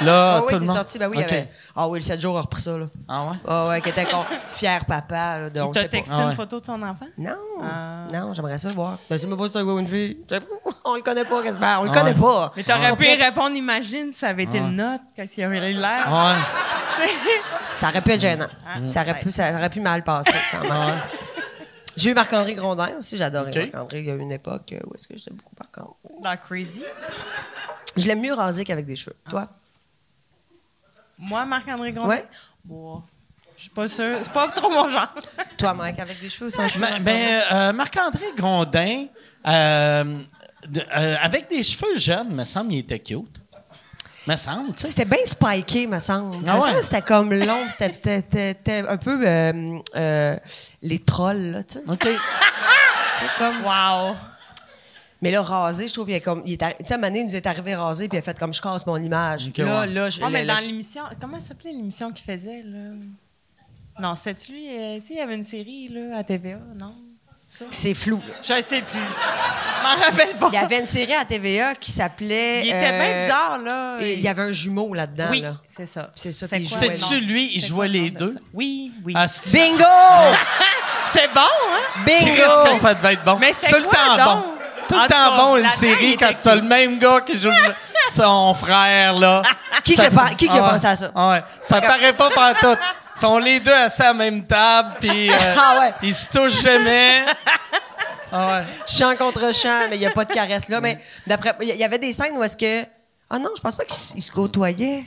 D: là,
E: Ah
D: tout
E: oui,
D: le monde.
E: sorti. Ben oui, il y
D: OK.
E: avait- Ah oui, le 7 jours a repris ça, là.
D: Ah ouais?
E: Ah ouais, qui était con- fier papa, là, de pas.
F: texté
D: Ah ouais.
F: une photo de son enfant?
E: Non,
F: Ah.
E: non, j'aimerais ça voir. Ben, c'est pas si un gars ou une fille. On le connaît pas, quasiment. On le
D: Ah
E: connaît
D: ouais.
E: pas.
F: Mais t'aurais pu y répondre, imagine, si ça avait été le note, quand il aurait eu l'air.
D: Ouais.
E: Ça aurait pu être gênant.
F: Ah.
E: Ça, aurait pu, ça aurait pu mal passer, quand même. J'ai eu Marc-André Grondin aussi. J'adorais. Marc-André. Il y a eu une époque euh, où est-ce que j'étais beaucoup Marc-André.
F: Dans Crazy?
E: Je l'aime mieux rasé qu'avec des cheveux. Toi?
F: Moi, Marc-André Grondin?
E: Ouais.
F: Bon, je suis pas sûre. C'est pas trop mon genre.
E: Toi, Mike, avec des cheveux ou sans cheveux?
D: Ben, ben, euh, Marc-André Grondin, euh, de- euh, avec des cheveux jeunes, me semble, il était cute. Me semble, tu sais.
E: C'était bien spiké, me semble.
D: Ah ouais?
E: C'était comme long, c'était- un peu euh, euh, les trolls, là, tu sais.
D: OK.
E: C'était comme-
F: Wow.
E: Mais là, rasé, je trouve, il est comme. Tu sais, à un moment donné, il nous est arrivé rasé, puis il a fait comme je casse mon image. Là,
D: ouais.
E: là, je.
F: Ah, mais
E: le-
F: dans l'émission, comment s'appelait l'émission qu'il faisait, là? Non, c'est lui, euh, tu sais, il y avait une série, là, à TVA, non? Ça?
E: C'est flou.
F: Je sais plus. Je m'en rappelle pas.
E: Il y avait une série à TVA qui s'appelait.
F: Il était
E: euh,
F: bien bizarre, là.
E: et Il y avait un jumeau là-dedans.
F: Oui,
E: là.
F: c'est ça.
E: C'est ça,
F: C'est?
D: C'est-tu lui, il jouait les deux?
F: ça? Oui, oui.
D: Ah,
E: Bingo!
F: c'est bon, hein?
D: Qu'est-ce
E: Bingo!
D: que ça devait être bon?
F: Mais
D: c'est tout le temps
F: donc?
D: bon. Tout le temps
F: cas,
D: bon, une série, quand t'as le même gars qui joue son frère, là.
E: Qui qui a qui pensé à ça?
D: Ah ouais. Ça paraît pas partout. Ils sont les deux assis à la même table, puis euh,
E: Ah ouais.
D: ils se touchent jamais. Ah ouais.
E: Chant contre chant, mais il n'y a pas de caresse là. Mais d'après, il y avait des scènes où est-ce que. Ah non, je pense pas qu'ils se côtoyaient.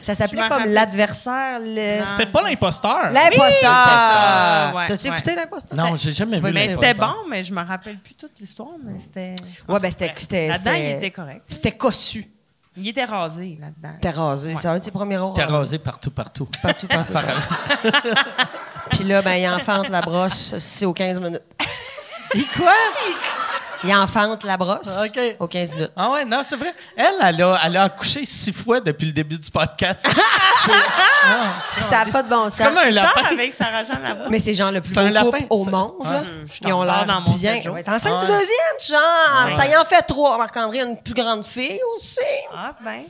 E: Ça s'appelait comme l'adversaire. le-.
C: C'était pas l'imposteur.
E: L'imposteur! T'as-tu
F: ouais.
E: écouté l'imposteur?
D: Non, j'ai jamais vu
F: Mais
D: l'imposteur.
F: c'était bon, mais je me rappelle plus toute l'histoire, mais c'était.
E: Ouais, ben c'était. c'était-
F: Là-dedans, il était correct.
E: C'était cossu.
F: Il était rasé là-dedans.
E: T'es rasé. C'est un de ses premiers rôles.
D: T'es rasé partout, partout.
E: Partout, partout. Puis là, ben, il enfante la brosse, c'est aux 15 minutes.
D: Et quoi?
E: Il enfante la brosse
D: OK.
E: aux 15 minutes.
D: Ah ouais, non, c'est vrai. Elle, elle a, elle a accouché six fois depuis le début du podcast.
E: Ça n'a pas de bon sens.
D: C'est comme un
F: Ça,
D: lapin.
F: avec Sarah Jeanne Labrosse.
E: Mais c'est genre le plus
D: C'est un
E: beau couple
D: lapin,
E: au
D: ça.
E: monde.
D: Ah.
F: Je suis
E: Ils ont
F: encore
E: l'air
F: dans mon
E: bien.
F: jours.
E: Ouais, T'es enceinte
D: Ouais.
E: du deuxième, genre. Ça y en fait trois. Marc-André a une plus grande fille aussi.
F: Ah, ben.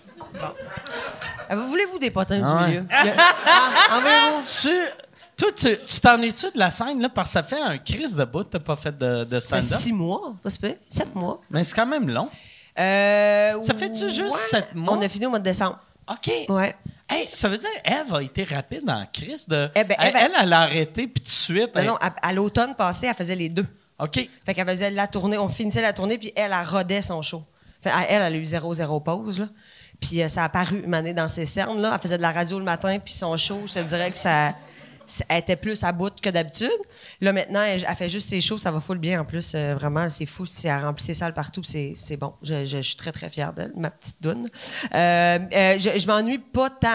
E: Ah, Vous voulez-vous des potins du
D: Ah ouais.
E: milieu? Ah, en voulez-vous?
D: tu, toi, tu t'en es-tu de la scène, là? Parce que ça fait un crise de bout, t'as pas fait de, de stand-up.
E: six mois, pas super. Sept mois.
D: Mais c'est quand même long.
E: Euh,
D: Ça fait-tu juste
E: ouais.
D: sept mois?
E: On a fini au mois de décembre.
D: OK.
E: Ouais.
D: Hey, ça veut dire Eve a été rapide en crise de.
E: Eh ben,
D: elle,
E: ben-
D: elle, elle a arrêté, puis tout de suite.
E: Non,
D: elle-
E: non, à, à l'automne passé, elle faisait les deux.
D: OK.
E: Fait qu'elle faisait la tournée, on finissait la tournée, puis elle, elle rodait son show. Fait, elle, elle a eu zéro, zéro pause, là. Puis euh, ça a apparu une année dans ses cernes, là. Elle faisait de la radio le matin, puis son show, je te dirais que ça... Elle était plus à bout que d'habitude. Là, maintenant, elle, elle fait juste ses shows, ça va full bien en plus. euh, vraiment, c'est fou. Si elle remplit ses salles partout, c'est c'est bon. Je, je- suis très, très fière d'elle, ma petite doune. Euh, euh, je je m'ennuie pas tant.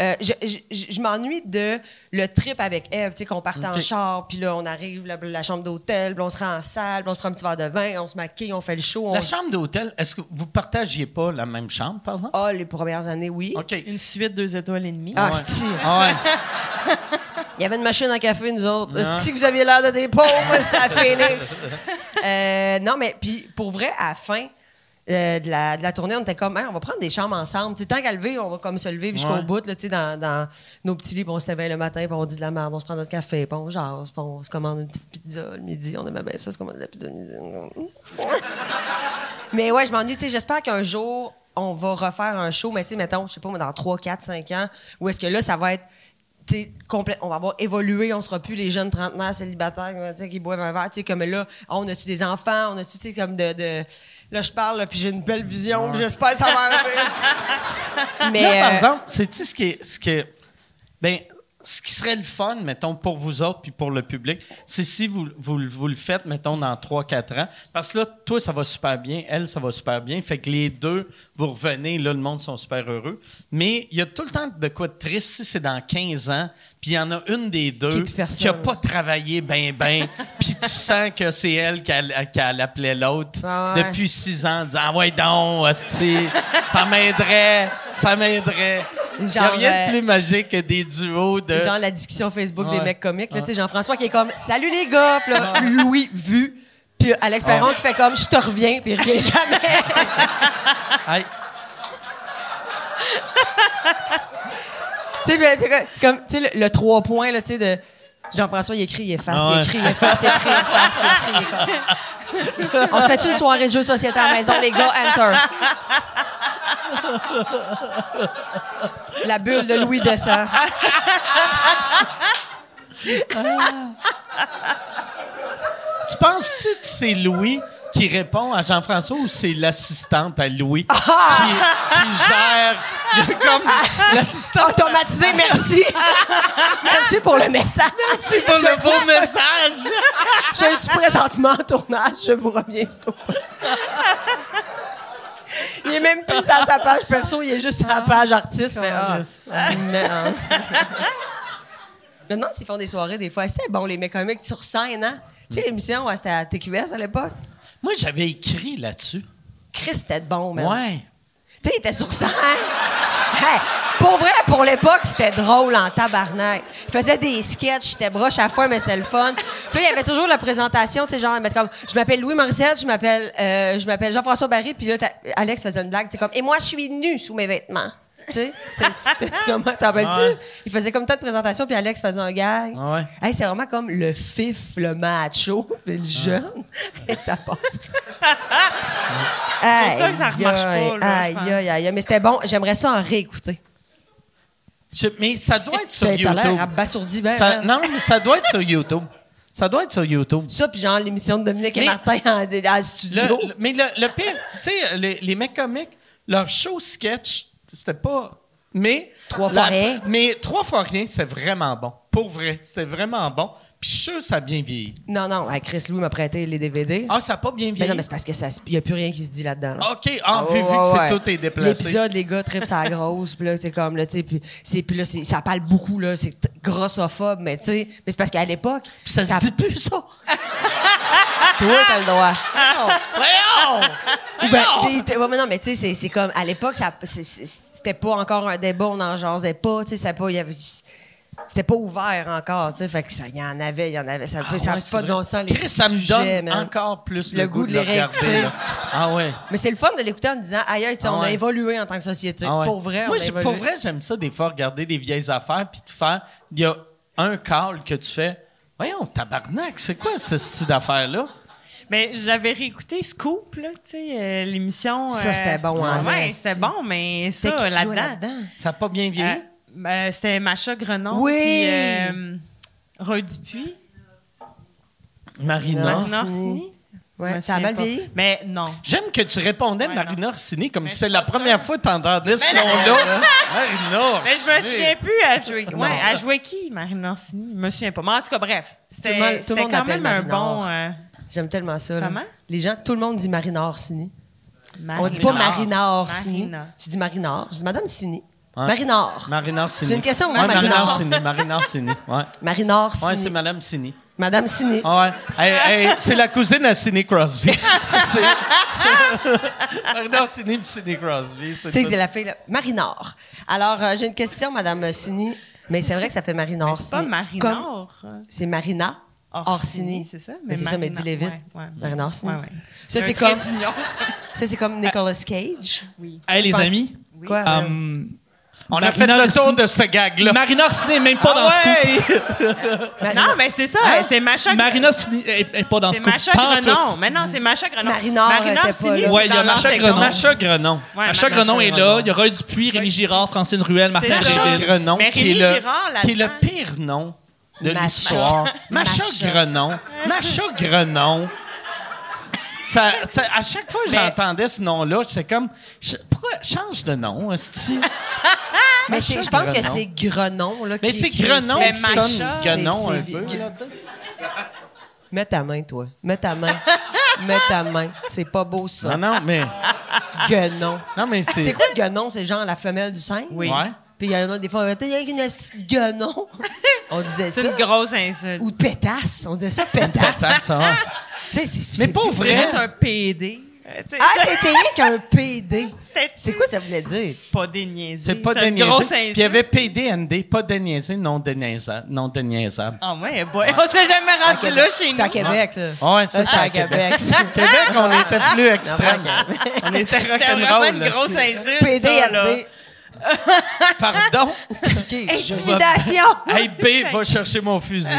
E: Euh, je je- je- je m'ennuie de le trip avec Eve, tu sais, qu'on parte en
D: Ok.
E: char, puis là, on arrive, la, la chambre d'hôtel, puis on se rend en salle, puis on se prend un petit verre de vin, on se maquille, on fait le show.
D: La chambre d'hôtel, est-ce que vous partagiez pas la même chambre, par exemple?
E: Ah, les premières années, oui.
D: OK.
F: Une suite deux étoiles et demie.
E: Ah,
D: Ouais.
E: c'ti.
D: Ah ouais.
E: Il y avait une machine à café, nous autres.
D: Non.
E: Si vous aviez l'air de des pauvres, c'était à Phoenix. Euh, non, mais puis pour vrai, à la fin euh, de, la, de la tournée, on était comme, Hey, on va prendre des chambres ensemble. Tant qu'à lever, on va comme se lever jusqu'au
D: Ouais.
E: bout, là, dans, dans nos petits lits, puis on se réveille le matin, puis on dit de la merde, on se prend notre café, puis on jase, puis on se commande une petite pizza le midi. On aimait bien ça, se commander de la pizza le midi. Mais ouais, je m'ennuie. Tu sais, j'espère qu'un jour, on va refaire un show, mais tu sais, mettons, je sais pas, dans 3, 4, 5 ans, où est-ce que là, ça va être. on va avoir évolué, on sera plus les jeunes trentenaires célibataires qui boivent un verre, tu sais, comme là, on a-tu des enfants, on a-tu, tu sais, comme de, de- Là, je parle, là, puis j'ai une belle vision, puis j'espère que ça va arriver. Mais,
D: Là, par
E: euh,
D: exemple, sais-tu ce qui est. Ce qui est- ben, ce qui serait le fun, mettons, pour vous autres puis pour le public, c'est si vous, vous, vous le faites, mettons, dans 3-4 ans. Parce que là, toi, ça va super bien, elle, ça va super bien. Fait que les deux, vous revenez, là, le monde sont super heureux. Mais il y a tout le temps de quoi de triste si c'est dans 15 ans, puis il y en a une des
E: Qui
D: deux
E: personne.
D: qui a pas travaillé ben ben, puis tu sens que c'est elle qui a- qui a appelé l'autre
E: Ah ouais.
D: depuis 6 ans, en disant ah ouais donc, hostie, ça m'aiderait, ça m'aiderait. Il n'y a rien
E: euh,
D: de plus magique que des duos de.
E: Genre la discussion Facebook des mecs comiques. Là, tu sais, Jean-François qui est comme Salut les gars! Puis là, Louis vu. Puis Alex Perron qui fait comme Je te reviens, puis il revient jamais. Tu sais, comme- tu sais, le, le trois points là, tu sais, de Jean-François, il écrit, il efface, il écrit, il efface, il écrit, il efface, il écrit. il est comme- On se fait une soirée de jeux de société à la maison, les gars? Enter. La bulle de Louis descend.
D: tu penses-tu que c'est Louis qui répond à Jean-François ou c'est l'assistante à Louis qui, qui gère il y a comme l'assistante
E: Automatisé, merci. merci pour le message.
D: c'est pour le beau message
E: Je suis présentement en tournage, je vous reviens, c'est au poste. Il est même plus dans sa page perso, il est juste sur la page artiste. Fait, ah. Je me demande s'ils font des soirées des fois. C'était bon, les mécomiques sur scène, hein? Tu sais, l'émission, c'était à TQS à l'époque.
D: Moi, j'avais écrit là-dessus.
E: Chris, c'était bon, man.
D: Ouais.
E: Tu sais, il était sur scène. Hey, pour vrai, pour l'époque, c'était drôle en tabarnak. Il faisait des sketchs, c'était broche à fois, mais c'était le fun. Puis il y avait toujours la présentation, tu sais, genre, mettre comme, je m'appelle Louis Morissette, je m'appelle, euh, je m'appelle Jean-François Barry, puis là, Alex faisait une blague, tu sais, comme, et moi, je suis nu sous mes vêtements. Tu sais, t'en rappelles-tu? Il faisait comme tant de présentations, puis Alex faisait un gag.
D: Ah ouais.
E: Hey, c'était vraiment comme le fif, le macho, puis le jeune. Et ça passe.
F: C'est pour ça que ça remarche pas,
E: Aïe, aïe, aïe. Mais c'était bon. J'aimerais ça en réécouter.
D: Je- mais ça doit être sur
E: T'as t'as l'air
D: YouTube.
E: abasourdi, ben,
D: Ça- non, mais ça doit être sur YouTube. Ça doit être sur YouTube.
E: Ça, puis genre l'émission de Dominique et Martin en, en
D: Le-
E: studio.
D: le- mais le, le pire, tu sais, les, les mecs comiques, leur show sketch, c'était pas. Mais.
E: Trois fois
D: la-
E: rien.
D: Mais trois fois rien, c'est vraiment bon. Pour vrai, c'était vraiment bon. Puis je suis sûr que ça a bien vieilli.
E: Non, non, Chris Louis m'a prêté les DVD.
D: Ah, ça a pas bien
E: Mais
D: vieilli?
E: non, mais c'est parce que ça, il n'y a plus rien qui se dit là-dedans. là.
D: OK, ah, vu, vu que c'est tout est déplacé.
E: L'épisode, les gars, trip sa grosse, puis là, c'est comme, là, tu sais, puis c'est- puis là, c'est- ça parle beaucoup, là, c'est t- grossophobe, mais tu sais, mais c'est parce qu'à l'époque,
D: Puis ça, se dit plus, ça.
E: toi, t'as le droit.
D: Voyons!
E: Ben, t'es- t'es- ouais, mais non, mais tu sais, c'est- c'est comme, à l'époque, ça- c'est- c'est- c'était pas encore un débat, on n'en jasait pas, tu sais, c'était pas, il y avait, c'était pas ouvert encore, tu sais, fait que ça, il y en avait, il y en avait, ça,
D: Ah
E: ça a
D: ouais,
E: pas de bon sens, les
D: Chris, ça me donne
E: man.
D: encore plus le, goût de,
E: les
D: le regarder.
E: réécouter.
D: là. Ah ouais.
E: Mais c'est le fun de l'écouter en disant, aïe, aïe, tu sais,
D: Ah
E: on a
D: ouais.
E: évolué en tant que société.
D: Ah ouais.
E: Pour vrai,
D: Moi,
E: on a
D: pour vrai, j'aime ça des fois regarder des vieilles affaires puis te faire. Il y a un call que tu fais. Voyons, tabarnak, c'est quoi ce style d'affaire-là?
F: Mais j'avais réécouté Scoop, là, tu sais, euh, l'émission.
E: Ça,
F: euh,
E: c'était bon en
F: Ouais,
E: esti.
F: c'était bon, mais ça, là-dedans.
D: Ça n'a pas bien vieilli?
F: euh, ben, c'était Macha Grenon.
E: Oui!
F: Puis, euh, Roy Dupuis.
D: Marina.
E: Orsini.
F: Orsini.
E: Ouais, ça a mal vieilli?
F: Mais non.
D: J'aime que tu répondais
F: Ouais,
D: Marina Orsini comme
F: Mais
D: si c'était la première fois que t'entendais ce nom-là. Marina.
F: Mais je me
D: Orsini.
F: souviens plus à jouer.
D: Non.
F: Ouais, à jouer qui, Marina Orsini? Je me souviens pas. Mais en tout cas, bref. C'était quand même un bon. euh,
E: J'aime tellement ça. là.
F: Comment?
E: Les gens, tout le monde dit Marina Orsini. On
F: Marina.
E: dit pas Marina Orsini.
F: Marina.
E: Tu dis Marina. Je dis Madame Sini.
D: Ouais.
E: Marina.
D: Marina Orsini.
E: J'ai une question,
D: Ouais,
E: moi,
D: Marina
E: Marina.
D: Orsini. Marina Orsini. Ouais.
E: Marina Orsini.
D: Ouais, c'est Madame Sini.
E: Madame Sini.
D: Ah ouais. Hey, hey, c'est la cousine à Sidney Crosby. C'est- Marina Orsini et Sidney Crosby. c'est
E: Tu sais, c'est la fille. là. Marinor. Alors, euh, j'ai une question, Madame Sini. Mais c'est vrai que ça fait Marina
F: Mais C'est pas
E: Orsini.
F: Marina.
E: Comme- C'est Marina Orsini.
F: C'est ça?
E: Mais c'est ça, mais
F: Marina-
E: dis-les vite.
F: ouais, ouais.
E: Marina Orsini.
F: Ouais, ouais.
E: Ça, c'est comme, ça, c'est comme Nicolas Cage.
C: Hey, les
E: pense-
C: amis,
E: Quoi?
D: On a fait
C: Marina
D: le tour de ce gag-là.
C: Marina Orsini n'est même pas dans ce coup.
E: Marina-
F: Non, mais c'est ça.
C: Hein?
F: C'est Macha.
C: Marina Orsini est, est pas dans ce
F: C'est
C: coup.
F: Macha Grenon. Mais non, c'est Macha Grenon.
E: Pas
F: Orsini,
C: Ouais, il y a Macha Grenon.
D: Macha Grenon.
F: Ouais,
C: Macha Grenon est là. Il y a Roy Dupuis, Rémi Girard, Francine Ruel, Martin Gréville.
D: Grenon, qui est,
F: Rémi
D: le,
F: Girard,
D: qui est le
F: là-dedans.
D: pire nom de l'histoire. Macha. Grenon. Macha Grenon. Ça, ça- à chaque fois que j'entendais ce nom-là, j'étais comme, je- pourquoi change de nom, esti?
E: Mais c'est- je pense que c'est Grenon. Là,
D: Mais c'est Grenon
F: Mais
D: qui sonne Grenon
E: c'est-
D: un peu.
E: Mets ta main, toi. Mets ta main. Mets ta main. C'est pas beau, ça.
D: Non, non, mais,
E: Guenon.
D: non, mais c'est...
E: C'est quoi le guenon? C'est genre la femelle du sein?
F: Oui.
D: Ouais.
E: Puis il y en a des fois, il y a une guenon. On disait ça.
F: C'est une grosse insulte.
E: Ou pétasse. On disait ça, pétasse.
D: Ça, ça.
E: Tu sais, c'est-
D: Mais pas vrai.
F: C'est juste un PD. Euh,
E: Ah, t'étais rien qu'un PD.
F: C'était
E: C'était quoi ça voulait dire?
F: pas déniaisé.
D: C'est pas
F: une grosse
D: déniaisé.
F: insulte.
D: Puis il y avait PDND, pas déniaisé, non déniaisable. Non déniaisable.
F: Ah ouais, boy. On s'est jamais rendu là chez nous.
E: C'est à Québec, ça.
D: Ouais, ça,
E: Ça,
D: c'est
E: c'est
D: à
E: Québec.
D: Québec, on était plus extrême. On était
F: C'était vraiment
D: rock'n'roll.
F: une grosse insulte.
E: PD,
F: ça, là.
E: ND.
D: Pardon?
F: Intimidation.
D: Hey, B, va chercher mon fusil.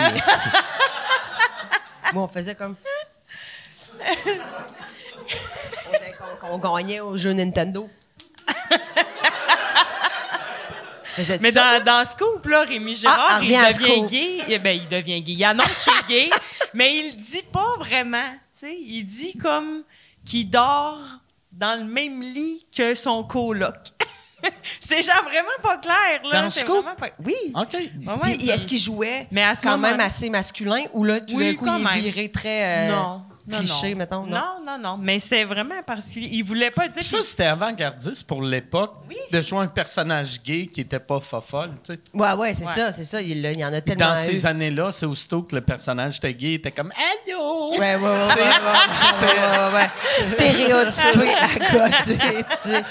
E: Moi, on faisait comme. Qu'on- gagnait au jeu Nintendo.
F: Mais
E: ça,
F: dans, dans Scoop, là, Rémi Girard,
E: Ah,
F: il devient gay. Eh ben, il devient gay. Il annonce qu'il est gay, mais il dit pas vraiment. Tu sais, il dit comme qu'il dort dans le même lit que son coloc. c'est genre vraiment pas clair, là.
D: Dans Scoop?
F: vraiment pas... Oui.
D: OK.
E: Est-ce qu'il jouait
F: Mais à ce
E: quand même assez masculin ou là, tout
F: Oui,
E: d'un coup, il virait très. euh,
F: Non. Non,
E: cliché,
F: non.
E: mettons. Non?
F: Non, non, non. Mais c'est vraiment particulier. Il voulait pas dire.
D: Ça, c'était avant-gardiste pour l'époque de jouer un personnage gay qui était pas fofolle, tu sais.
E: Ouais, ouais, c'est
F: Ouais.
E: ça, c'est ça. Il, il y en a
D: Puis
E: tellement.
D: dans
E: eu.
D: ces années-là, c'est aussitôt que le personnage était gay, il était comme Allô!
E: Ouais, ouais, ouais, ouais, ouais, ouais, ouais, ouais. Stéréotypé à côté, tu sais.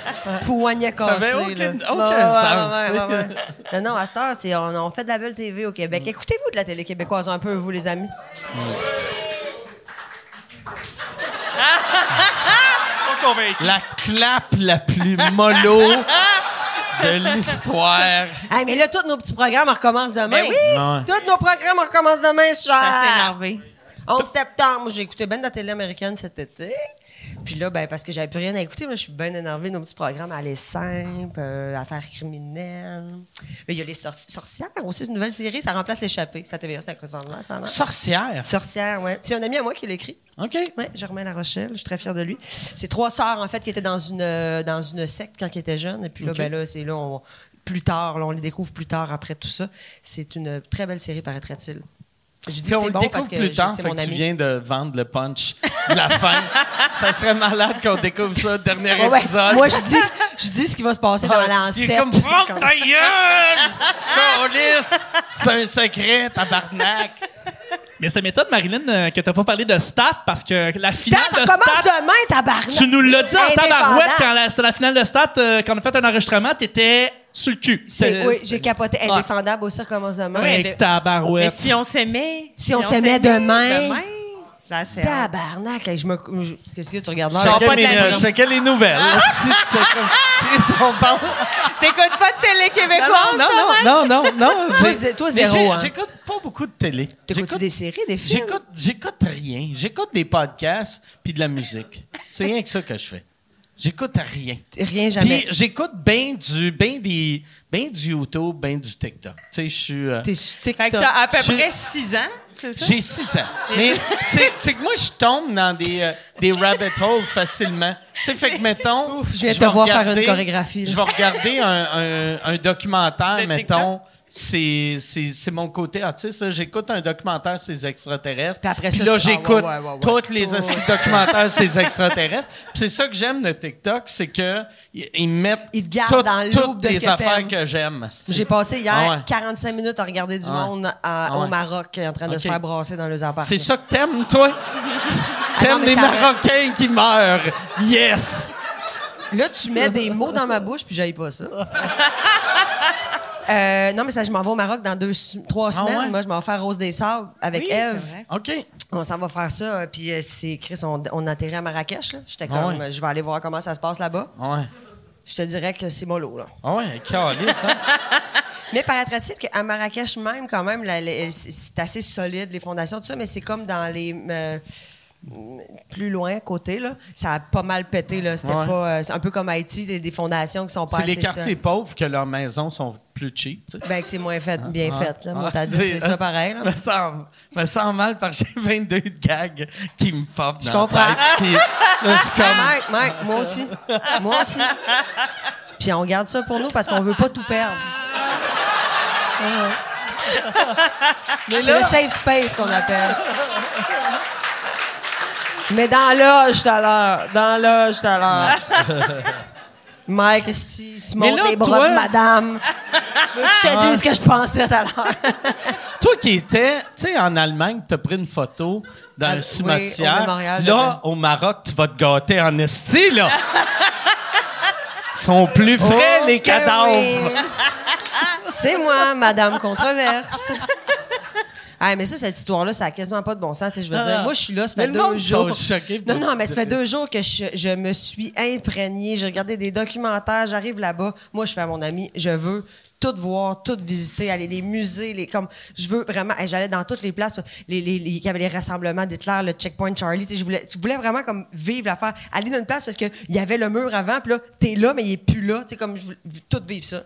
E: Poignet
D: Ça avait aucun- sens.
E: Non, non, à cette heure, c'est- on, on fait de la belle TV au Québec. Écoutez-vous de la télé québécoise un peu, vous, les amis?
D: La clap la plus mollo de l'histoire.
E: Hey, mais là, tous nos petits programmes recommencent demain.
F: Ben oui.
D: Ouais.
E: Tous nos programmes recommencent demain, cher.
F: Ça s'est énervé.
E: 11 septembre, j'ai écouté ben de la télé américaine cet été. Puis là, ben, parce que j'avais plus rien à écouter, moi, je suis bien énervée. Nos petits programmes Aller simple, euh, Affaires criminelles. Mais il y a les Sor- sorcières aussi, une nouvelle série. Ça remplace l'échappée. C'est à TVA, c'est à présentement, ça. non?
D: Sorcière?
E: Sorcière, ouais. C'est un ami à moi qui l'a écrit.
D: OK.
E: Oui, Germain La Rochelle, je suis très fière de lui. C'est trois sœurs, en fait, qui étaient dans une, euh, dans une secte quand ils étaient jeunes. Et puis là, ben là, c'est là, on- plus tard, là, on les découvre plus tard après tout ça. C'est une très belle série, paraîtrait-il. Je dis
D: Si on
E: c'est
D: le
E: bon
D: découvre
E: parce que
D: plus tard,
E: c'est
D: fait que tu viens de vendre le punch de la fin. ça serait malade qu'on découvre ça, dernier
E: Ouais, ouais.
D: épisode.
E: Moi, je dis, je dis ce qui va se passer dans
D: Ah,
E: l'ancêtre.
D: Il est comme Franck ta gueule! Câlisse! C'est un secret, tabarnak!
C: Mais ça m'étonne, Marilyn, euh, que t'as pas parlé de Stat parce que la finale de
E: on commence
C: Stat.
E: demain, tabarnak!
C: Tu nous l'as dit en tabarouette quand c'était la finale de Stat, euh, quand on a fait un enregistrement, t'étais sur le cul.
E: C'est- oui, j'ai capoté.
C: Ouais.
E: Indéfendable aussi, ça commence demain.
F: Oui.
C: Avec
F: Mais
C: tabarouette.
F: si on s'aimait.
E: Si on s'aimait demain.
F: Assez hâte.
E: Tabarnak! hey, je me... je- Qu'est-ce que tu regardes
F: Genre
E: là?
F: pas
D: Checkais
F: la
D: checkais les nouvelles. Esti, j'étais comme, Chris, on parle-
F: T'écoutes pas de télé québécoise,
D: Non, non,
F: toi, Mike?
D: non, non, non, non.
E: Toi,
D: j'ai-
E: zé- toi,
D: mais
E: zéro,
D: j'ai-
E: hein.
D: J'écoute pas beaucoup de télé.
E: T'écoutes-tu
D: J'écoute-
E: des séries, des films?
D: J'écoute, j'écoute rien. J'écoute des podcasts puis de la musique. C'est rien que ça que je fais. J'écoute rien.
E: Rien, jamais.
D: Puis j'écoute bien du, ben des, ben du YouTube, ben du TikTok. Tu sais, je suis. euh,
E: T'es sur
F: Fait que
E: TikTok.
F: t'as à peu près 6 ans, c'est ça?
D: J'ai 6 ans. Mais c'est que moi, je tombe dans des, euh, des rabbit holes facilement. Tu sais, fait que, mettons.
E: Ouf, je
D: vais
E: te voir faire une chorégraphie.
D: Je vais regarder un, un, un documentaire, mettons. C'est mon côté artiste. J'écoute un documentaire sur les extraterrestres.
E: Puis après ça,
D: là, j'écoute
E: ouais, ouais, ouais, ouais.
D: tous les
E: Tout.
D: documentaires sur les extraterrestres. C'est ça que j'aime de TikTok, c'est que ils mettent
E: Ils te gardent
D: toutes-
E: dans
D: toutes
E: de que
D: affaires que j'aime.
E: J'ai passé hier
D: Ah ouais.
E: 45 minutes à regarder du
D: Ah
E: monde à-
D: Ah
E: au. Maroc en train de se faire brasser dans les appartements.
D: C'est ça que t'aimes, toi?
E: Ah
D: T'aimes les. Marocains qui meurent. Yes!
E: Là, tu mets des mots dans ma bouche, puis j'aille pas ça. Euh, non, mais ça, je m'en vais au Maroc dans deux, trois
D: Ah
E: semaines.
D: ouais?
E: Moi, je m'en vais faire Rose des Sables avec Eve.
D: OK.
E: On s'en va faire ça. Puis euh, c'est Chris, on, on atterrit à Marrakech. J'étais
D: Ah
E: comme,
D: ouais.
E: je vais aller voir comment ça se passe là-bas.
D: Ouais.
E: Je te dirais que c'est mollo, là.
D: Ah ouais, calice, hein?
E: Mais paraîtrait-il qu'à Marrakech même, quand même, c'est assez solide, les fondations, tout ça, mais c'est comme dans les... euh, plus loin, à côté, là, ça a pas mal pété. Là. C'était
D: Ouais.
E: pas... euh, c'est un peu comme Haïti, des, des fondations qui sont pas
D: C'est les quartiers pauvres que leurs maisons sont plus cheap, tu sais.
E: Ben, que c'est moins fait, bien
D: Ah.
E: fait. Là. Moi,
D: Ah,
E: t'as dit, c'est ça pareil.
D: Je
E: Là.
D: me sens, me sens mal parce que j'ai 22 gags qui me pop
E: Je
D: dans la
E: comprends.
D: tête. Puis là, je suis comme...
E: Mike, Mike, moi aussi. Moi aussi. Puis on garde ça pour nous parce qu'on veut pas tout perdre. C'est le safe space qu'on appelle. Mais dans l'âge tout à l'heure. Dans l'âge tout à l'heure. Mike, si tu montes
D: là,
E: les bras
D: toi-
E: de madame, je te dise ce que je pensais tout à l'heure?
D: Toi qui étais, tu sais, en Allemagne, tu as pris une photo dans
E: Ah,
D: un
E: oui,
D: cimetière.
E: au mémorial,
D: là, au Maroc, tu vas te gâter en esti, là. Ils sont plus frais,
E: Oh
D: les
E: que
D: cadavres.
E: oui. C'est moi, Madame Controverse. Ah, mais ça, cette histoire-là, ça a quasiment pas de bon sens. tu Je veux dire,
D: ah.
E: moi, je suis là, ça fait deux jours.
D: choqués
E: Non, non, mais ça fait deux jours que je, je me suis imprégnée. J'ai regardé des documentaires, j'arrive là-bas. Moi, je fais à mon ami, je veux tout voir, tout visiter, aller les musées, les comme je veux vraiment hey, j'allais dans toutes les places les les les- il y avait les rassemblements d'Hitler, le checkpoint Charlie, tu sais, je voulais je voulais vraiment comme vivre l'affaire, aller dans une place parce que il y avait le mur avant, puis là t'es là mais il est plus là, tu sais comme je voulais tout vivre ça.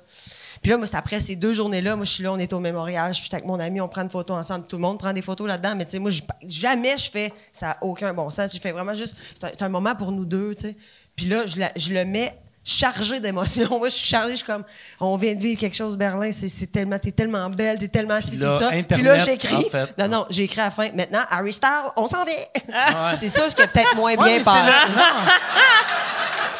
E: Puis là, moi, c'est après ces deux journées-là, moi, je suis là, on est au mémorial, je suis avec mon ami, on prend une photo ensemble, tout le monde prend des photos là-dedans, mais tu sais, moi, jamais je fais, ça aucun bon sens. Je fais vraiment juste, c'est un, c'est un moment pour nous deux, tu sais. Puis là, je, la- je le mets chargée d'émotions. Moi, je suis chargée, je suis comme, on vient de vivre quelque chose, Berlin, c'est, tellement, t'es tellement belle, t'es tellement
D: là,
E: c'est ça. Puis
D: Internet,
E: là, j'écris.
D: en fait.
E: Non, non, j'ai écrit à la fin. Maintenant, Harry Styles, on s'en vient.
D: Ah ouais.
E: c'est ça, ce qui a peut-être moins
D: Ouais,
E: bien passé.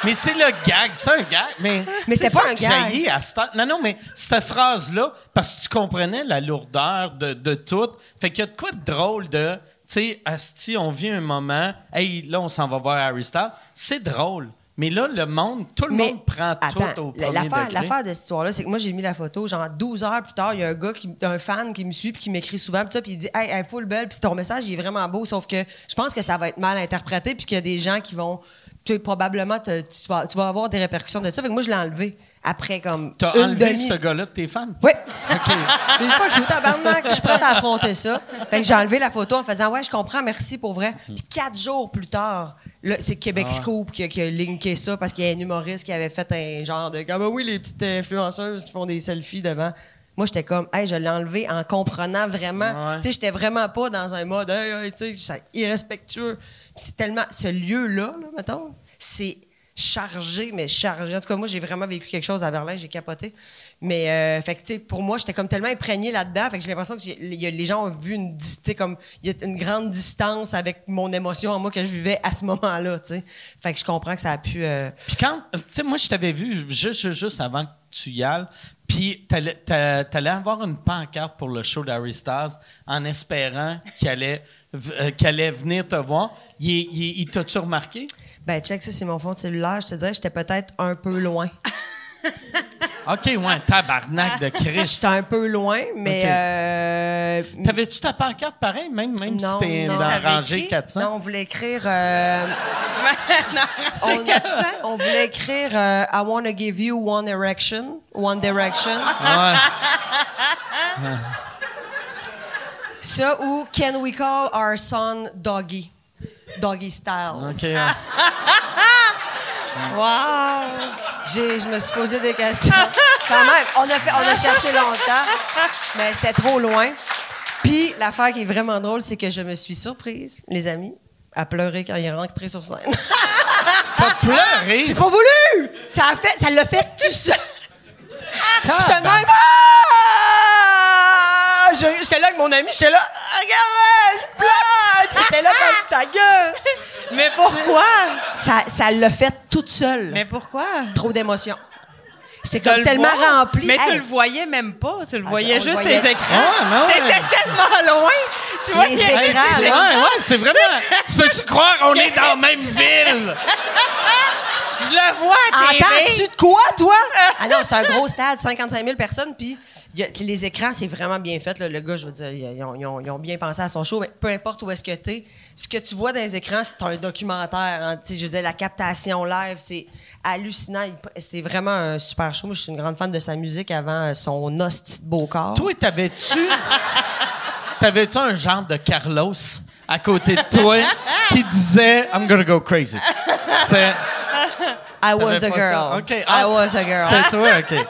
D: Mais c'est le gag, c'est un gag. Mais,
E: Mais c'était
D: c'est
E: pas un gag.
D: à cette. Non, non, mais cette phrase-là, parce que tu comprenais la lourdeur de, de tout. Fait qu'il y a de quoi de drôle de, tu sais, Asti, on vit un moment, hey, là, on s'en va voir Harry Styles. C'est drôle. Mais là, le monde, tout le
E: Mais
D: monde prend
E: attends,
D: tout au premier
E: l'affaire,
D: degré.
E: l'affaire de cette histoire-là, c'est que moi, j'ai mis la photo, genre 12 heures plus tard, il y a un gars, qui, un fan qui me suit puis qui m'écrit souvent, puis il dit Hey, est full belle, puis ton message, il est vraiment beau, sauf que je pense que ça va être mal interprété, puis qu'il y a des gens qui vont. Tu sais, probablement, te- tu, vas, tu vas avoir des répercussions de ça. Fait que moi, je l'ai enlevé après comme.
D: T'as enlevé
E: demi-
D: ce gars-là de tes fans?
E: oui. Une fois tabarnak, je suis prête à affronter ça. Fait que j'ai enlevé la photo en faisant Ouais, je comprends, merci pour vrai. Puis quatre jours plus tard, c'est Québec Scoop qui a, qui a linké ça parce qu'il y a un humoriste qui avait fait un genre de comme Ah oui, les petites influenceuses qui font des selfies devant. Moi, j'étais comme, hey, je l'ai enlevé en comprenant vraiment.
D: Ouais.
E: Tu sais, j'étais vraiment pas dans un mode, hey, hey, tu sais, c'est irrespectueux. C'est tellement, ce lieu-là, là, mettons, c'est chargé, mais chargé. En tout cas, moi, j'ai vraiment vécu quelque chose à Berlin, j'ai capoté. Mais, euh, fait que, tu sais, pour moi, j'étais comme tellement imprégné là-dedans, fait que j'ai l'impression que les gens ont vu une, tu sais, comme, il y a une grande distance avec mon émotion en moi que je vivais à ce moment-là, tu sais. Fait que je comprends que ça a pu. euh,
D: Puis quand, tu sais, moi, je t'avais vu juste, juste, avant que tu y ailles, puis t'allais, t'a- t'allais avoir une pancarte pour le show d'Harry en espérant euh, qu'il allait venir te voir. Il, il t'a-tu remarqué?
E: Ben, check, ça, c'est mon fond de cellulaire. Je te dirais, j'étais peut-être un peu loin.
D: OK, ouais, tabarnak de Christ.
E: J'étais un peu loin, mais. Euh,
D: T'avais-tu ta pancarte pareil, même, même
E: Non,
D: si t'es
E: non.
D: dans la rangée
F: écrit?
D: 400?
E: Non, on voulait écrire. euh, on, on voulait écrire euh, I wanna give you one erection, one direction.
D: Ouais.
E: Ça ou Can we call our son Doggy? Doggy style.
D: OK.
F: Wow!
E: J'ai, je me suis posé des questions. Quand même, on a, fait, on a cherché longtemps, mais c'était trop loin. Puis l'affaire qui est vraiment drôle, c'est que je me suis surprise, les amis, à pleurer quand il est rentré sur scène.
D: T'as pleuré?
E: J'ai pas voulu! Ça a fait, ça l'a fait tout seul. J'étais même. Ah! J'étais là avec mon ami, j'étais là. Regarde, je pleure! J'étais là comme ta gueule.
F: Mais pourquoi?
E: Ça, ça l'a fait toute seule.
F: Mais pourquoi?
E: Trop d'émotions. C'est comme
F: le
E: tellement rempli.
F: Mais
E: Hey,
F: tu le voyais même pas. Tu le
E: Ah,
F: voyais
E: on le
F: juste
E: voyait.
F: les écrans.
D: Ah, ouais.
F: T'étais tellement loin. Tu voyais
E: écrans,
F: juste
E: là.
F: les-
D: Ouais, ouais, c'est vraiment. tu peux-tu croire qu'on est dans la même ville?
F: Je le vois à TV.
E: Entends-tu de quoi, toi? Ah non, c'est un gros stade, 55 000 personnes, puis y a- les écrans, c'est vraiment bien fait. là. Le gars, je veux dire, ils ont, ils ont- ils ont bien pensé à son show, mais peu importe où est-ce que t'es, ce que tu vois dans les écrans, c'est un documentaire. hein. Tu je veux dire, la captation live, c'est hallucinant. C'est vraiment un super show. Moi, je suis une grande fan de sa musique avant euh, son hostie de beau corps.
D: Toi, t'avais-tu. T'avais-tu un genre de Carlos à côté de toi qui disait I'm gonna go crazy?
E: I was the girl.
D: OK.
E: I
D: Ah,
E: was the girl.
D: C'est toi, OK.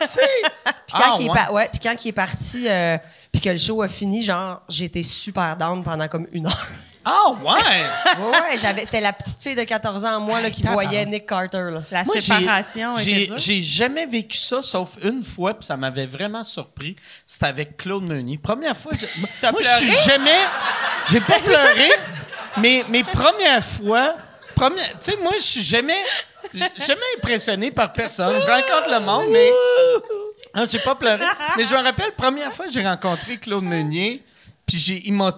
E: Ah, Puis quand,
D: Ah,
E: il est
D: ouais.
E: pa- ouais, puis quand il est parti, euh, puis que le show a fini, genre, j'étais super down pendant comme une heure.
D: Ah, ouais!
E: ouais, ouais, j'avais, c'était la petite fille de 14 ans, moi, là, qui voyait Nick Carter, là.
F: La
D: Moi,
F: séparation était
D: j'ai, jamais vécu ça, sauf une fois, puis ça m'avait vraiment surpris. C'était avec Claude Meunier. Première fois, j'ai- moi, je suis jamais. J'ai pas pleuré, mais mes premières fois. Première, tu sais, moi, je suis jamais. Jamais impressionné par personne. Je rencontre le monde, mais. Non, j'ai pas pleuré. Mais je me rappelle, première fois que j'ai rencontré Claude Meunier, puis il m'a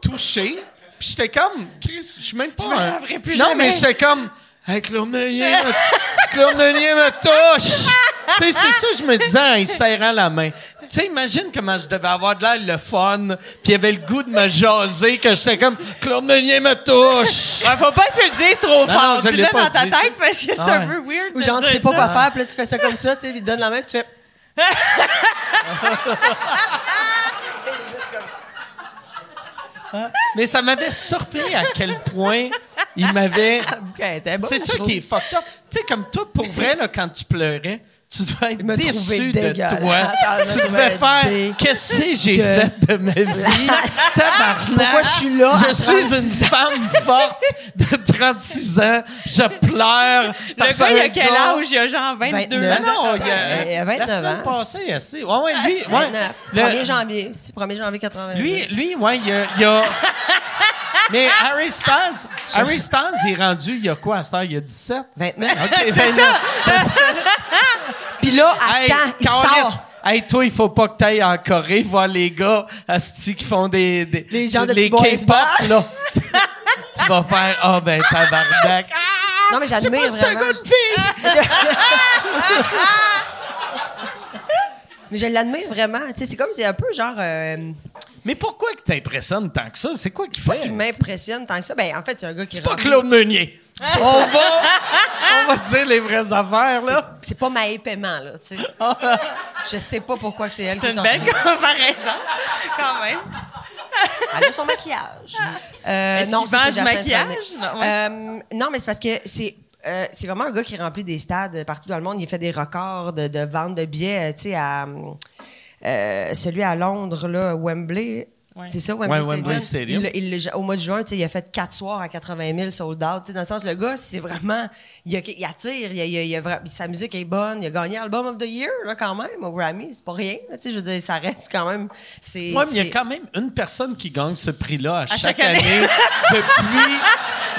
D: touché, puis j'étais comme, Chris, je suis même pas. un-
F: plus
D: non,
F: jamais.
D: mais j'étais comme, hey, Claude Meunier, me, Claude Meunier me touche. tu sais, c'est ça que je me disais en serrant la main. Tu sais, imagine comment je devais avoir de l'air le fun, puis il y avait le goût de me jaser, que j'étais comme, Claude Meunier me touche.
F: Ouais, faut pas que tu le dises trop
D: Non,
F: fort.
D: non, je l'ai
F: Dis-le
D: pas
F: dans ta
D: dit.
F: tête parce que c'est
D: Ah
F: un peu weird.
E: Ou genre, tu
F: dire
E: sais pas
F: ça.
E: quoi faire, puis là, tu fais ça comme ça, tu sais, il te donne la main, puis tu fais.
D: Mais ça m'avait surpris à quel point il m'avait. C'est ça qui est fucked up. Tu sais, comme toi, pour vrai, là, quand tu pleurais, tu devais être
E: me
D: déçu de toi.
E: Ah,
D: tu devais faire qu'est-ce que j'ai fait de ma vie? Tabarnak!
E: Pourquoi je suis là
D: Je suis
E: 36
D: une femme forte de 36 ans, je pleure.
F: Le gars, il a quel âge? Il a genre 22
E: 29.
D: Ah non, il y a,
E: Euh, il a 29
D: la semaine
E: ans.
D: passée, assez. Ouais, ouais, lui, ouais.
E: 29.
D: Le-
E: 1er janvier. C'est 1er janvier 88.
D: lui, lui, ouais, il y a, il y a- Mais Harry Styles, Harry Styles, il est rendu, il y a quoi à cette heure? Il y a 17?
E: 29.
D: OK, 29.
E: Puis là,
D: Hey,
E: attends, il
D: Carlis,
E: sort.
D: Hey, toi, il faut pas que t'ailles en Corée voir les gars asti, qui font des, des
E: Les gens de
D: les K-pop, là. tu vas faire ah ben tabarnak.
E: Non, mais j'admire
D: pas si c'est un
E: vraiment.
D: gars de fille.
E: Mais je l'admire vraiment. Tu sais, c'est comme, c'est un peu genre... euh,
D: Mais pourquoi que t'impressionnes tant que ça? C'est quoi qui fait?
E: qui m'impressionne tant que ça. Ben, en fait, c'est un gars qui...
D: C'est pas Claude Meunier. On va on va se dire les vraies affaires là.
E: C'est pas Maë Paiement, là, tu sais. je sais pas pourquoi que c'est elle qui
F: C'est
E: est
F: une belle comparaison, quand même.
E: Elle a son maquillage. Euh,
F: Est-ce
E: non,
F: qu'il
E: ça, c'est
F: maquillage? Non, ouais.
E: Euh, non, mais c'est parce que c'est euh, c'est vraiment un gars qui remplit des stades partout dans le monde. Il fait des records de, de vente de billets, tu sais, à euh, celui à Londres, là, Wembley.
F: Ouais.
E: C'est ça, Wembley
D: Ouais, Wembley Stadium.
E: Il- il- au mois de juin, tu sais, il a fait quatre soirs à 80 000 sold out. Tu sais, Dans le sens, le gars, c'est vraiment. Il, a- il attire, il a- il a- il a vra- sa musique est bonne. Il a gagné Album of the Year, là, quand même, au Grammy. C'est pas rien. là, tu sais, je veux dire, ça reste quand même. c'est
D: Ouais, mais il y a quand même une personne qui gagne ce prix-là à, chaque,
F: chaque
D: année,
F: année.
D: depuis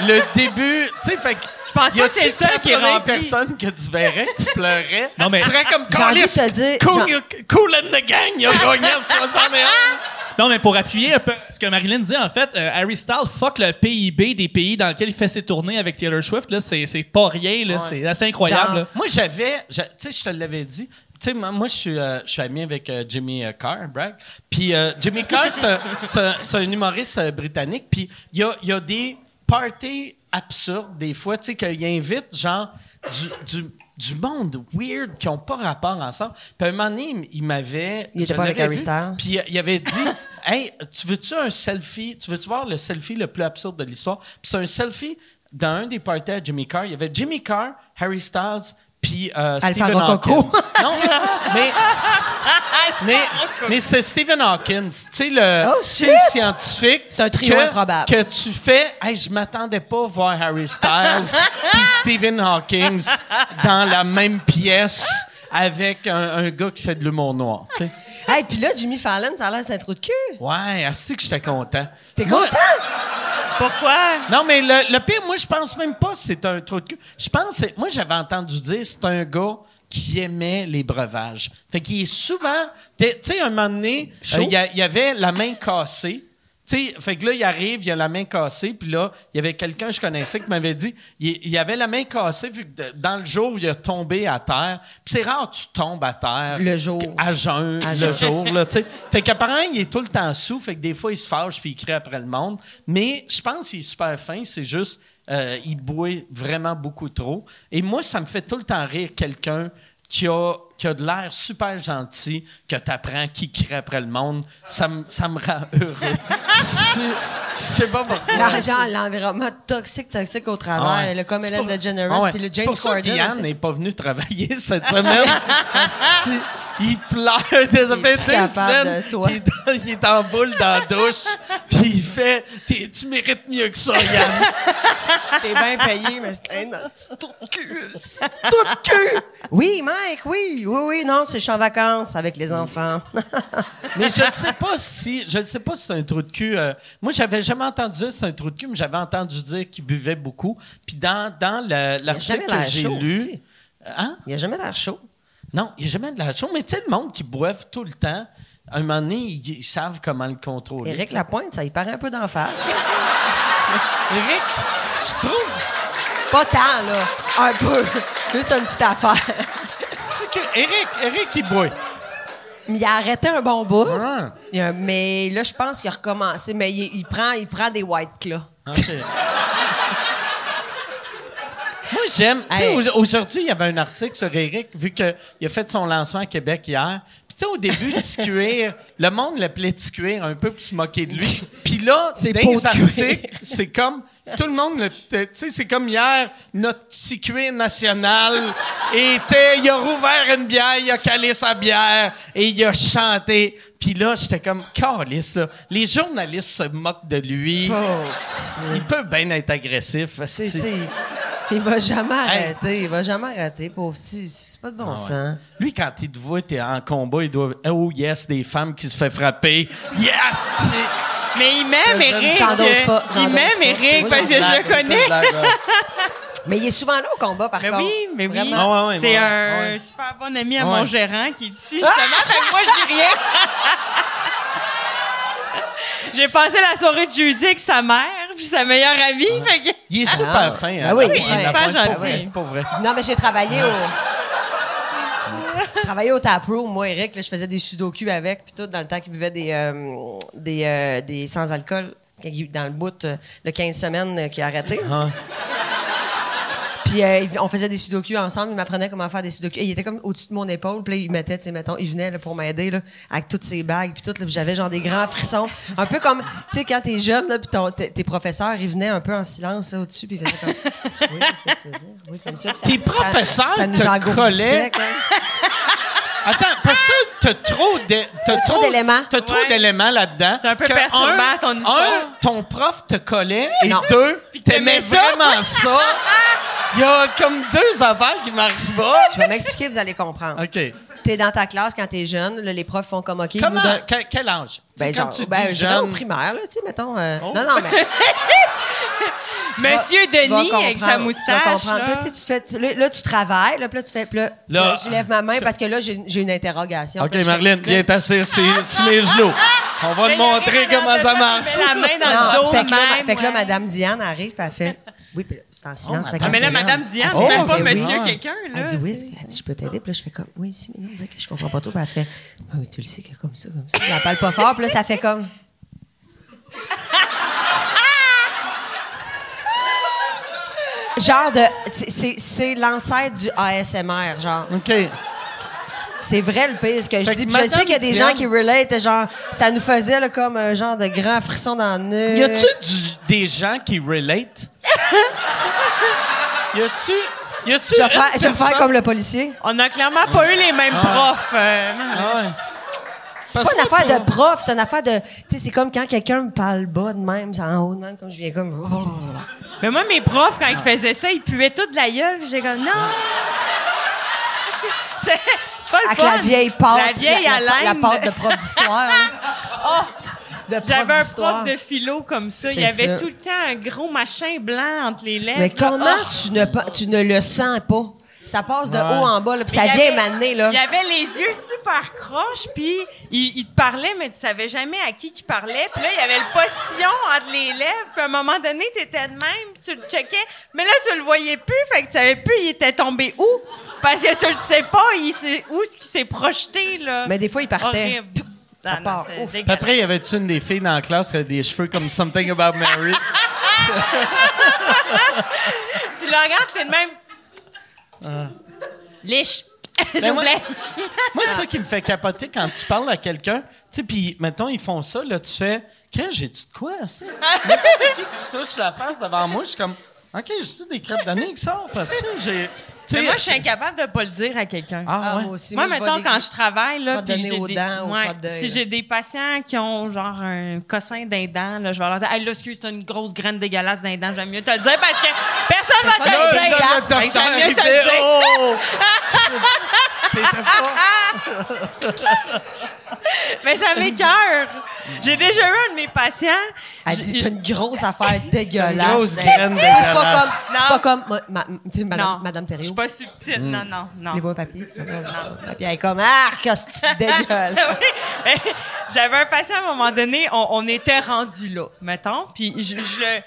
D: le début. Tu sais, fait
F: pense
D: y
F: pas que c'est ça qui
D: 80
F: remplit?
D: personnes que tu verrais, que tu pleurais?
C: Non, mais-
D: Tu serais comme
E: J'ai envie de
D: Carlis,
E: te dire-
D: Cool, cool and the gang, il a gagné en 71.
C: Non, mais pour appuyer un peu ce que Marilyn disait, en fait, euh, Harry Styles fuck le PIB des pays dans lesquels il fait ses tournées avec Taylor Swift. Là, c'est, c'est pas rien. Là, C'est assez incroyable.
E: Genre-
C: là.
D: Moi, j'avais, j'a- tu sais, je te l'avais dit. Tu sais, moi, moi, je suis, euh, je suis ami avec euh, Jimmy euh, Carr, brag. Puis euh, Jimmy Carr, c'est un, c'est un- c'est un humoriste euh, britannique. Puis il y a, il y a des parties absurdes des fois, tu sais, qu'il invite genre du, du, du monde weird qui ont pas rapport ensemble. Puis à un moment donné, il m'avait,
E: Il était pas avec Harry.
D: Puis il avait dit, hey, tu veux-tu un selfie? Tu veux-tu voir le selfie le plus absurde de l'histoire Puis c'est un selfie dans un des parties à Jimmy Carr. Il y avait Jimmy Carr, Harry Styles, puis euh,
E: Alpha
D: Stephen
E: Rococo.
D: Hawking. Non, mais mais, mais c'est Stephen Hawkins, tu sais le,
E: Oh,
D: le scientifique.
E: C'est un trio
D: que,
E: improbable.
D: Que tu fais, hey, je m'attendais pas à voir Harry Styles puis Stephen Hawkins dans la même pièce avec un, un gars qui fait de l'humour noir, tu sais.
E: Hey, puis là, Jimmy Fallon, ça a l'air c'est un trou de cul.
D: Ouais, assez que j'étais content.
E: T'es
D: Moi-
E: content?
F: Pourquoi?
D: Non, mais le, le pire, moi, je pense même pas que c'est un trou de cul. Je pense, que c'est- moi, j'avais entendu dire c'est un gars qui aimait les breuvages. Fait qu'il est souvent, tu sais, un moment donné, euh, il y, a- il y avait la main cassée. Tu sais, fait que là, il arrive, il a la main cassée, puis là, il y avait quelqu'un que je connaissais qui m'avait dit, il, il avait la main cassée, vu que de- dans le jour, il a tombé à terre. Puis c'est rare que tu tombes à terre.
E: Le jour.
D: À jeun,
E: À
D: le
E: jeun.
D: jour, là, tu sais. Fait qu'apparemment, il est tout le temps sous, fait que des fois, il se fâche puis il crie après le monde. Mais je pense qu'il est super fin, c'est juste, euh, il boit vraiment beaucoup trop. Et moi, ça me fait tout le temps rire quelqu'un qui a, qui a de l'air super gentil, que t'apprends qui crie après le monde. Ça me, ça me rend heureux. Je sais pas pourquoi.
E: L'argent, l'environnement toxique, toxique au travail.
D: Ah ouais.
E: Le comme Ellen
D: pour-
E: DeGeneres,
D: Ah ouais.
E: puis le James
D: pour ça que
E: Corden.
D: Yann n'est pas venu travailler cette semaine. Il pleure. Ça fait deux semaines
E: de toi.
D: qu'il est, dans- il est en boule dans la douche. Puis il fait T'es- Tu mérites mieux que ça, Yann.
E: T'es bien payé, mais c'est un tout de cul. Tout de cul! Oui, Mike, oui, oui, oui, non, c'est je suis en vacances avec les enfants.
D: mais je ne sais pas si je ne sais pas si c'est un trou de cul. euh, moi, j'avais jamais entendu dire que c'est un trou de cul, mais j'avais entendu dire qu'il buvait beaucoup. Puis dans, dans le- l'article que
E: l'air
D: j'ai
E: chaud,
D: lu. Hein?
E: Il a jamais l'air chaud.
D: Non, il n'y a jamais de la chose. Mais tu sais, le monde qui boive tout le temps, à un moment donné, ils, ils savent comment le contrôler.
E: Éric Lapointe, ça y paraît un peu d'en face.
D: Éric, tu trouves?
E: Pas tant, là. Un peu. Juste une petite affaire.
D: Que Éric, Éric, il boit.
E: Mais il a arrêté un bon bout.
D: Ah.
E: Il a- mais là, je pense qu'il a recommencé. Mais il, il prend, il prend des white claws.
D: OK. Moi, j'aime. Tu sais,
E: Hey.
D: au- aujourd'hui, il y avait un article sur Éric, vu qu'il a fait son lancement à Québec hier. Puis, tu sais, au début, Ticuir, le monde l'appelait Ticuir un peu pour se moquer de lui. Puis là,
E: C'est
D: dans les articles, c'est comme... Tout le monde, le- tu sais, c'est comme hier, notre Ticuir national était... Il a rouvert une bière, il a calé sa bière et il a chanté. Puis là, j'étais comme, calice, là. Les journalistes se moquent de lui. Il peut bien être agressif.
E: Tu il va jamais arrêter. Il va jamais arrêter, pauvre petit. C'est pas de bon
D: Ah ouais.
E: sens.
D: Lui, quand il te voit, t'es en combat, il doit. Oh yes, des femmes qui se fait frapper. Yes! tu sais.
F: Mais il m'aime, Eric.
E: Pas,
F: Il m'aime,
E: pas.
F: Eric, parce que je le connais.
D: ouais.
E: Mais il est souvent là au combat, par
F: Mais
E: contre.
F: oui, mais oui.
E: Vraiment.
D: Ah ouais, ouais,
F: c'est
D: ouais,
F: un
D: ouais.
F: super bon ami à
D: Ouais.
F: mon gérant qui est ici, justement. fait que moi, je dis rien. J'ai passé la soirée de jeudi avec sa mère puis sa meilleure amie. Fait que...
D: Il est super
E: Ah.
D: fin.
E: Ben
D: hein,
E: oui,
D: la
E: il est
F: super gentil.
D: Pour vrai.
E: Non, mais j'ai travaillé au. Je travaillais au taproom, moi, Eric. Là, je faisais des sudoku avec, puis tout, dans le temps qu'il buvait des, euh, des, euh, des sans-alcool. Dans le bout, euh, le 15 semaines euh, qu'il a arrêté.
D: Ah.
E: Puis euh, on faisait des sudoku ensemble. Il m'apprenait comment faire des sudoku. Et il était comme au-dessus de mon épaule. Puis là, il mettait, tu sais, mettons, il venait là, pour m'aider là, avec toutes ses bagues. Puis tout, là, j'avais genre des grands frissons. Un peu comme, tu sais, quand t'es jeune, là, puis ton- tes tes professeurs, ils venaient un peu en silence là, au-dessus. Puis ils faisaient comme, oui, qu'est-ce que tu veux dire? Oui, comme ça. Puis ça-
D: Tes
E: ça-
D: professeurs
E: ça nous
D: te collaient? Attends, parce que t'as trop t'as
E: trop d'éléments.
D: T'as trop
F: Ouais.
D: d'éléments là-dedans.
F: C'est un peu
D: que
F: perturbant,
D: un-
F: ton histoire.
D: Un, ton prof te collait et
E: Non.
D: deux, t'aimais vraiment ça. Il y a comme deux affaires qui marchent pas.
E: Je vais m'expliquer, vous allez comprendre.
D: OK.
E: T'es dans ta classe quand t'es jeune. là, les profs font comme, OK,
D: Comment? quel âge? Tu
E: Ben,
D: quand
E: genre,
D: tu
E: ben,
D: dis
E: au
D: jeune...
E: primaire, là, tu sais, mettons. euh,
D: Oh.
E: Non, non, mais. tu
F: Monsieur
E: tu vas
F: Denis avec sa
E: comprendre, tu vas
F: moustache,
E: comprendre.
F: là.
E: Puis tu tu fais, tu- là, tu travailles, là, puis là, tu fais. Puis là, je lève ma main parce que là, j'ai une interrogation.
D: OK, Marlène, viens t'asseoir sur mes genoux. On va te montrer comment ça marche.
F: Tu la main dans
E: Non,
F: le dos
E: fait que là. Madame Diane arrive, puis elle fait. Oui, puis c'est en silence. fait
F: Ah, mais là, Madame Diane,
E: Oh,
F: même pas
E: ben oui.
F: monsieur
D: Ah.
F: quelqu'un, là.
E: Elle dit oui,
F: c'est-
E: elle dit je peux t'aider. Puis là, je fais comme oui, si, mais non, que je comprends pas trop. Puis elle fait ah oui, tu le sais que comme ça, comme ça. Puis elle parle pas fort. Puis là, ça fait comme. Genre de. c'est- C'est c'est l'ancêtre du ASMR, genre.
D: OK.
E: C'est vrai le pire, ce que je
D: Fait
E: dis.
D: que
E: Puis je sais qu'il y a des
D: Diane-
E: gens qui relate, genre, ça nous faisait là, comme un genre de grand frisson dans le nez.
D: Y a-tu des gens qui relate? y a-tu. Y a-tu.
E: Je vais
D: une
E: faire, je vais faire comme le policier.
F: On a clairement pas eu les mêmes profs. euh, non.
D: Ah ouais.
E: C'est pas une affaire de prof, c'est une affaire de. Tu sais, c'est comme quand quelqu'un me parle bas de même, en haut de même, comme je viens comme.
F: Mais moi, mes profs, quand ils faisaient ça, ils puaient tout de la gueule. J'ai comme, non! C'est
E: Avec
F: fun.
E: la vieille pâte.
F: La vieille
E: la, la, la pâte de prof d'histoire. hein. De prof
F: J'avais un
E: d'histoire.
F: prof de philo comme ça. Il y avait
E: ça.
F: tout le temps un gros machin blanc entre les lèvres.
E: Mais comment
F: Oh.
E: tu, ne, tu le sens pas? Ça passe de
D: Ouais.
E: haut en bas, là, puis ça
F: il
E: vient m'amener, là.
F: Il avait les yeux super croches, puis il, il te parlait, mais tu savais jamais à qui qu'il parlait. Puis là, il y avait le postillon entre les lèvres. Puis à un moment donné, t'étais de même, puis tu le checkais. Mais là, tu le voyais plus, fait que tu savais plus il était tombé où. Parce que tu le sais pas, il s'est- où est-ce qu'il s'est projeté, là.
E: Mais des fois, il partait.
F: Horrible.
E: Ça
F: Ah non,
E: part.
F: c'est
D: après, y avait-tu une des filles dans la classe qui avait des cheveux comme Something About Mary?
F: Tu le regardes, t'es de même. Liche. S'il vous
D: moi-. Moi, c'est ça qui me fait capoter quand tu parles à quelqu'un. Tu sais, puis, mettons, ils font ça, là, tu fais, Crème, j'ai-tu de quoi, ça? N'importe qui qui se touche la face devant moi, je suis comme, OK, j'ai-tu des crêpes d'année qui sortent? Fait ça, j'ai. Tu
F: Mais moi, je suis incapable de pas le dire à quelqu'un.
D: Ah,
E: Ah,
D: ouais.
E: moi aussi.
F: Moi, mettons, quand je travaille, là,
E: crottes de
F: puis
E: nez
F: j'ai
E: aux
F: des,
E: dents,
F: ouais, si j'ai des patients qui ont, genre, un cossin d'un dent, là, je vais leur dire, hey, là, excuse, t'as une grosse graine dégueulasse d'un dent, j'aime mieux te le dire parce que personne va te le dire.
D: docteur
F: J'aime mieux te le dire. Mais ça m'écœure. J'ai déjà eu un de mes patients.
E: Elle dit, t'as une grosse affaire dégueulasse.
D: Une grosse
E: Ben,
D: graine
E: sais, C'est pas
D: dégueulasse.
E: comme, c'est
F: Non.
E: pas comme, ma- ma- tu sais, madame,
F: non,
E: madame
F: Je suis pas subtile. Non, non, non.
E: Les voix papier. Puis elle est comme, ah, qu'est-ce que tu dégueules.
F: Oui. J'avais un patient à un moment donné, on, on était rendu là, mettons, puis je, je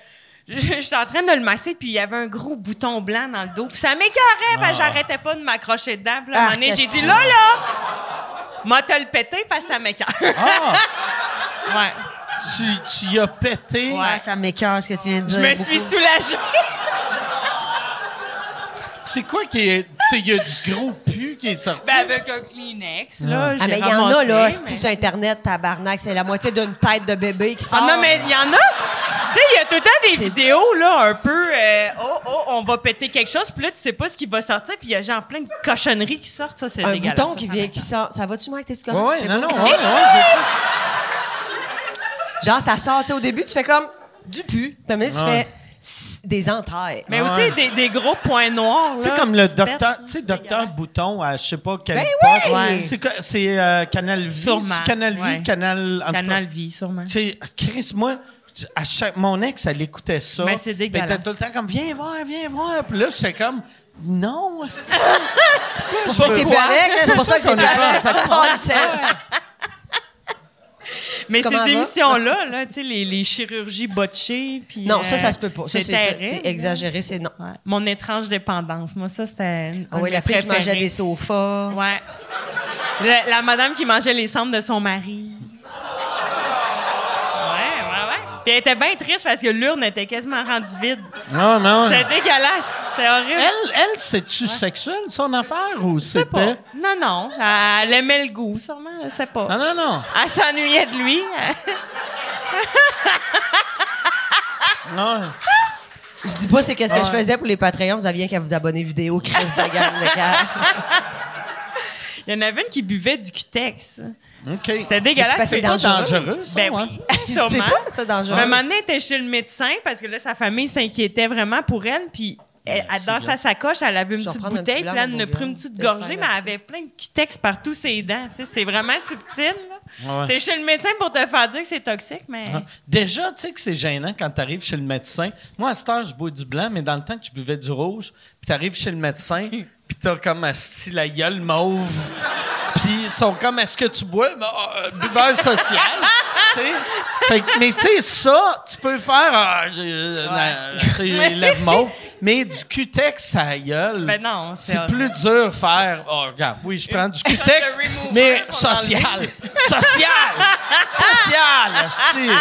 F: je- J'étais en train de le masser, puis il y avait un gros bouton blanc dans le dos. Puis ça m'écœurait, que j'arrêtais pas de m'accrocher dedans. Puis là, à un
E: Ah,
F: moment donné, j'ai dit, là, là, m'a te le pété, parce que ça m'écœure.
D: Ah!
F: Ouais.
D: Tu, tu y as pété?
F: Ouais.
E: Ah, ça m'écœure ce que tu viens de
F: Je
E: dire.
F: me suis soulagée.
D: C'est quoi qui est. Il y a du gros pu qui est sorti?
F: Ben, avec un Kleenex, là.
E: Ah,
F: j'ai
E: mais il y en a, là,
F: mais-
E: si sur Internet, tabarnak, c'est la moitié d'une tête de bébé qui sort.
F: Ah non, mais il y en a. Tu sais, il y a tout le temps des
E: C'est-
F: vidéos, là, un peu. euh, oh, oh, on va péter quelque chose, puis là, tu sais pas ce qui va sortir, puis il y a genre plein de cochonneries qui sortent, ça, c'est
E: Un
F: dégueulasse.
E: bouton qui
F: ça
E: vient, qui sort. Ça va-tu, Mike? T'es-tu
D: Ouais,
E: correct?
D: ouais,
E: T'es
D: non, non, ouais, ouais, j'ai-
E: Genre, ça sort, tu sais, au début, tu fais comme du pu. Puis tu
D: Ouais.
E: fais des entrailles.
F: Mais tu sais, des, des gros points noirs, là.
D: Tu sais, comme le docteur, tu sais, docteur. Bouton à je sais pas quel
E: Ben
D: poste.
E: oui!
F: Ouais.
D: C'est euh, Canal Vie. Canal Vie,
F: ouais.
D: Canal. en tout cas,
F: Canal Vie, sûrement.
D: Tu sais, Chris, moi, à chaque, mon ex, elle écoutait ça.
F: Ben, c'est
D: Ben,
F: dégueulasse.
D: Elle était tout le temps comme, viens voir, viens voir. Puis là, j'étais comme, non, c'est
E: pour ça que t'es avec, hein, c'est pour ça que c'est. Ça te
F: Mais
E: Comment
F: ces émissions-là, là, tu sais, les, les chirurgies botchées, puis...
E: Non,
F: euh,
E: ça, ça se peut pas. Ça, c'est ça, c'est exagéré, c'est non.
F: Ouais. Mon étrange dépendance, moi, ça, c'était...
E: Ah oui, la fille qui mangeait des sofas.
F: Ouais. La madame qui mangeait les cendres de son mari. Ouais, ouais, ouais. Puis elle était bien triste parce que l'urne était quasiment rendue vide.
D: Non, non.
F: C'est dégueulasse. C'est horrible.
D: Elle, elle c'est-tu sexuel, son affaire, ou c'était.
F: Non, non. Elle aimait le goût, sûrement. Je sais pas.
D: Non, non, non.
F: Elle s'ennuyait de lui.
D: non.
E: Je dis pas c'est qu'est-ce que
D: Ouais.
E: je faisais pour les Patreons, vous aviez qu'à vous abonner vidéo, Chris de.
F: Il y en avait une qui buvait du cutex.
D: OK.
F: C'était dégueulasse.
E: C'est pas
D: dangereux. ça,
F: Ben oui,
E: C'est pas ça dangereux.
F: Mais un moment donné, elle était chez le médecin parce que là, sa famille s'inquiétait vraiment pour elle. Puis elle, elle- dans sa sacoche, elle avait une petite
E: un
F: bouteille.
E: petit
F: Puis elle
E: beau
F: pris une petite gorgée, mais elle avait plein de cutex partout ses dents. Tu sais, c'est vraiment subtil. là.
D: Ouais.
F: T'es chez le médecin pour te faire dire que c'est toxique, mais.
D: Ah. Déjà, tu sais que c'est gênant quand tu arrives chez le médecin. Moi, à cette heure, je bois du blanc, mais dans le temps que je buvais du rouge, puis tu arrives chez le médecin, puis t'as comme asti la gueule mauve. Puis ils sont comme, est-ce que tu bois? Ben, euh, buveur social. Fait mais tu sais, ça, tu peux faire, ah, j'ai euh, lèvres mauves, mais du cutex à la gueule.
F: Ben non, c'est
D: c'est plus dur faire. Oh, regarde, oui, je prends du cutex, mais social. Social! Social!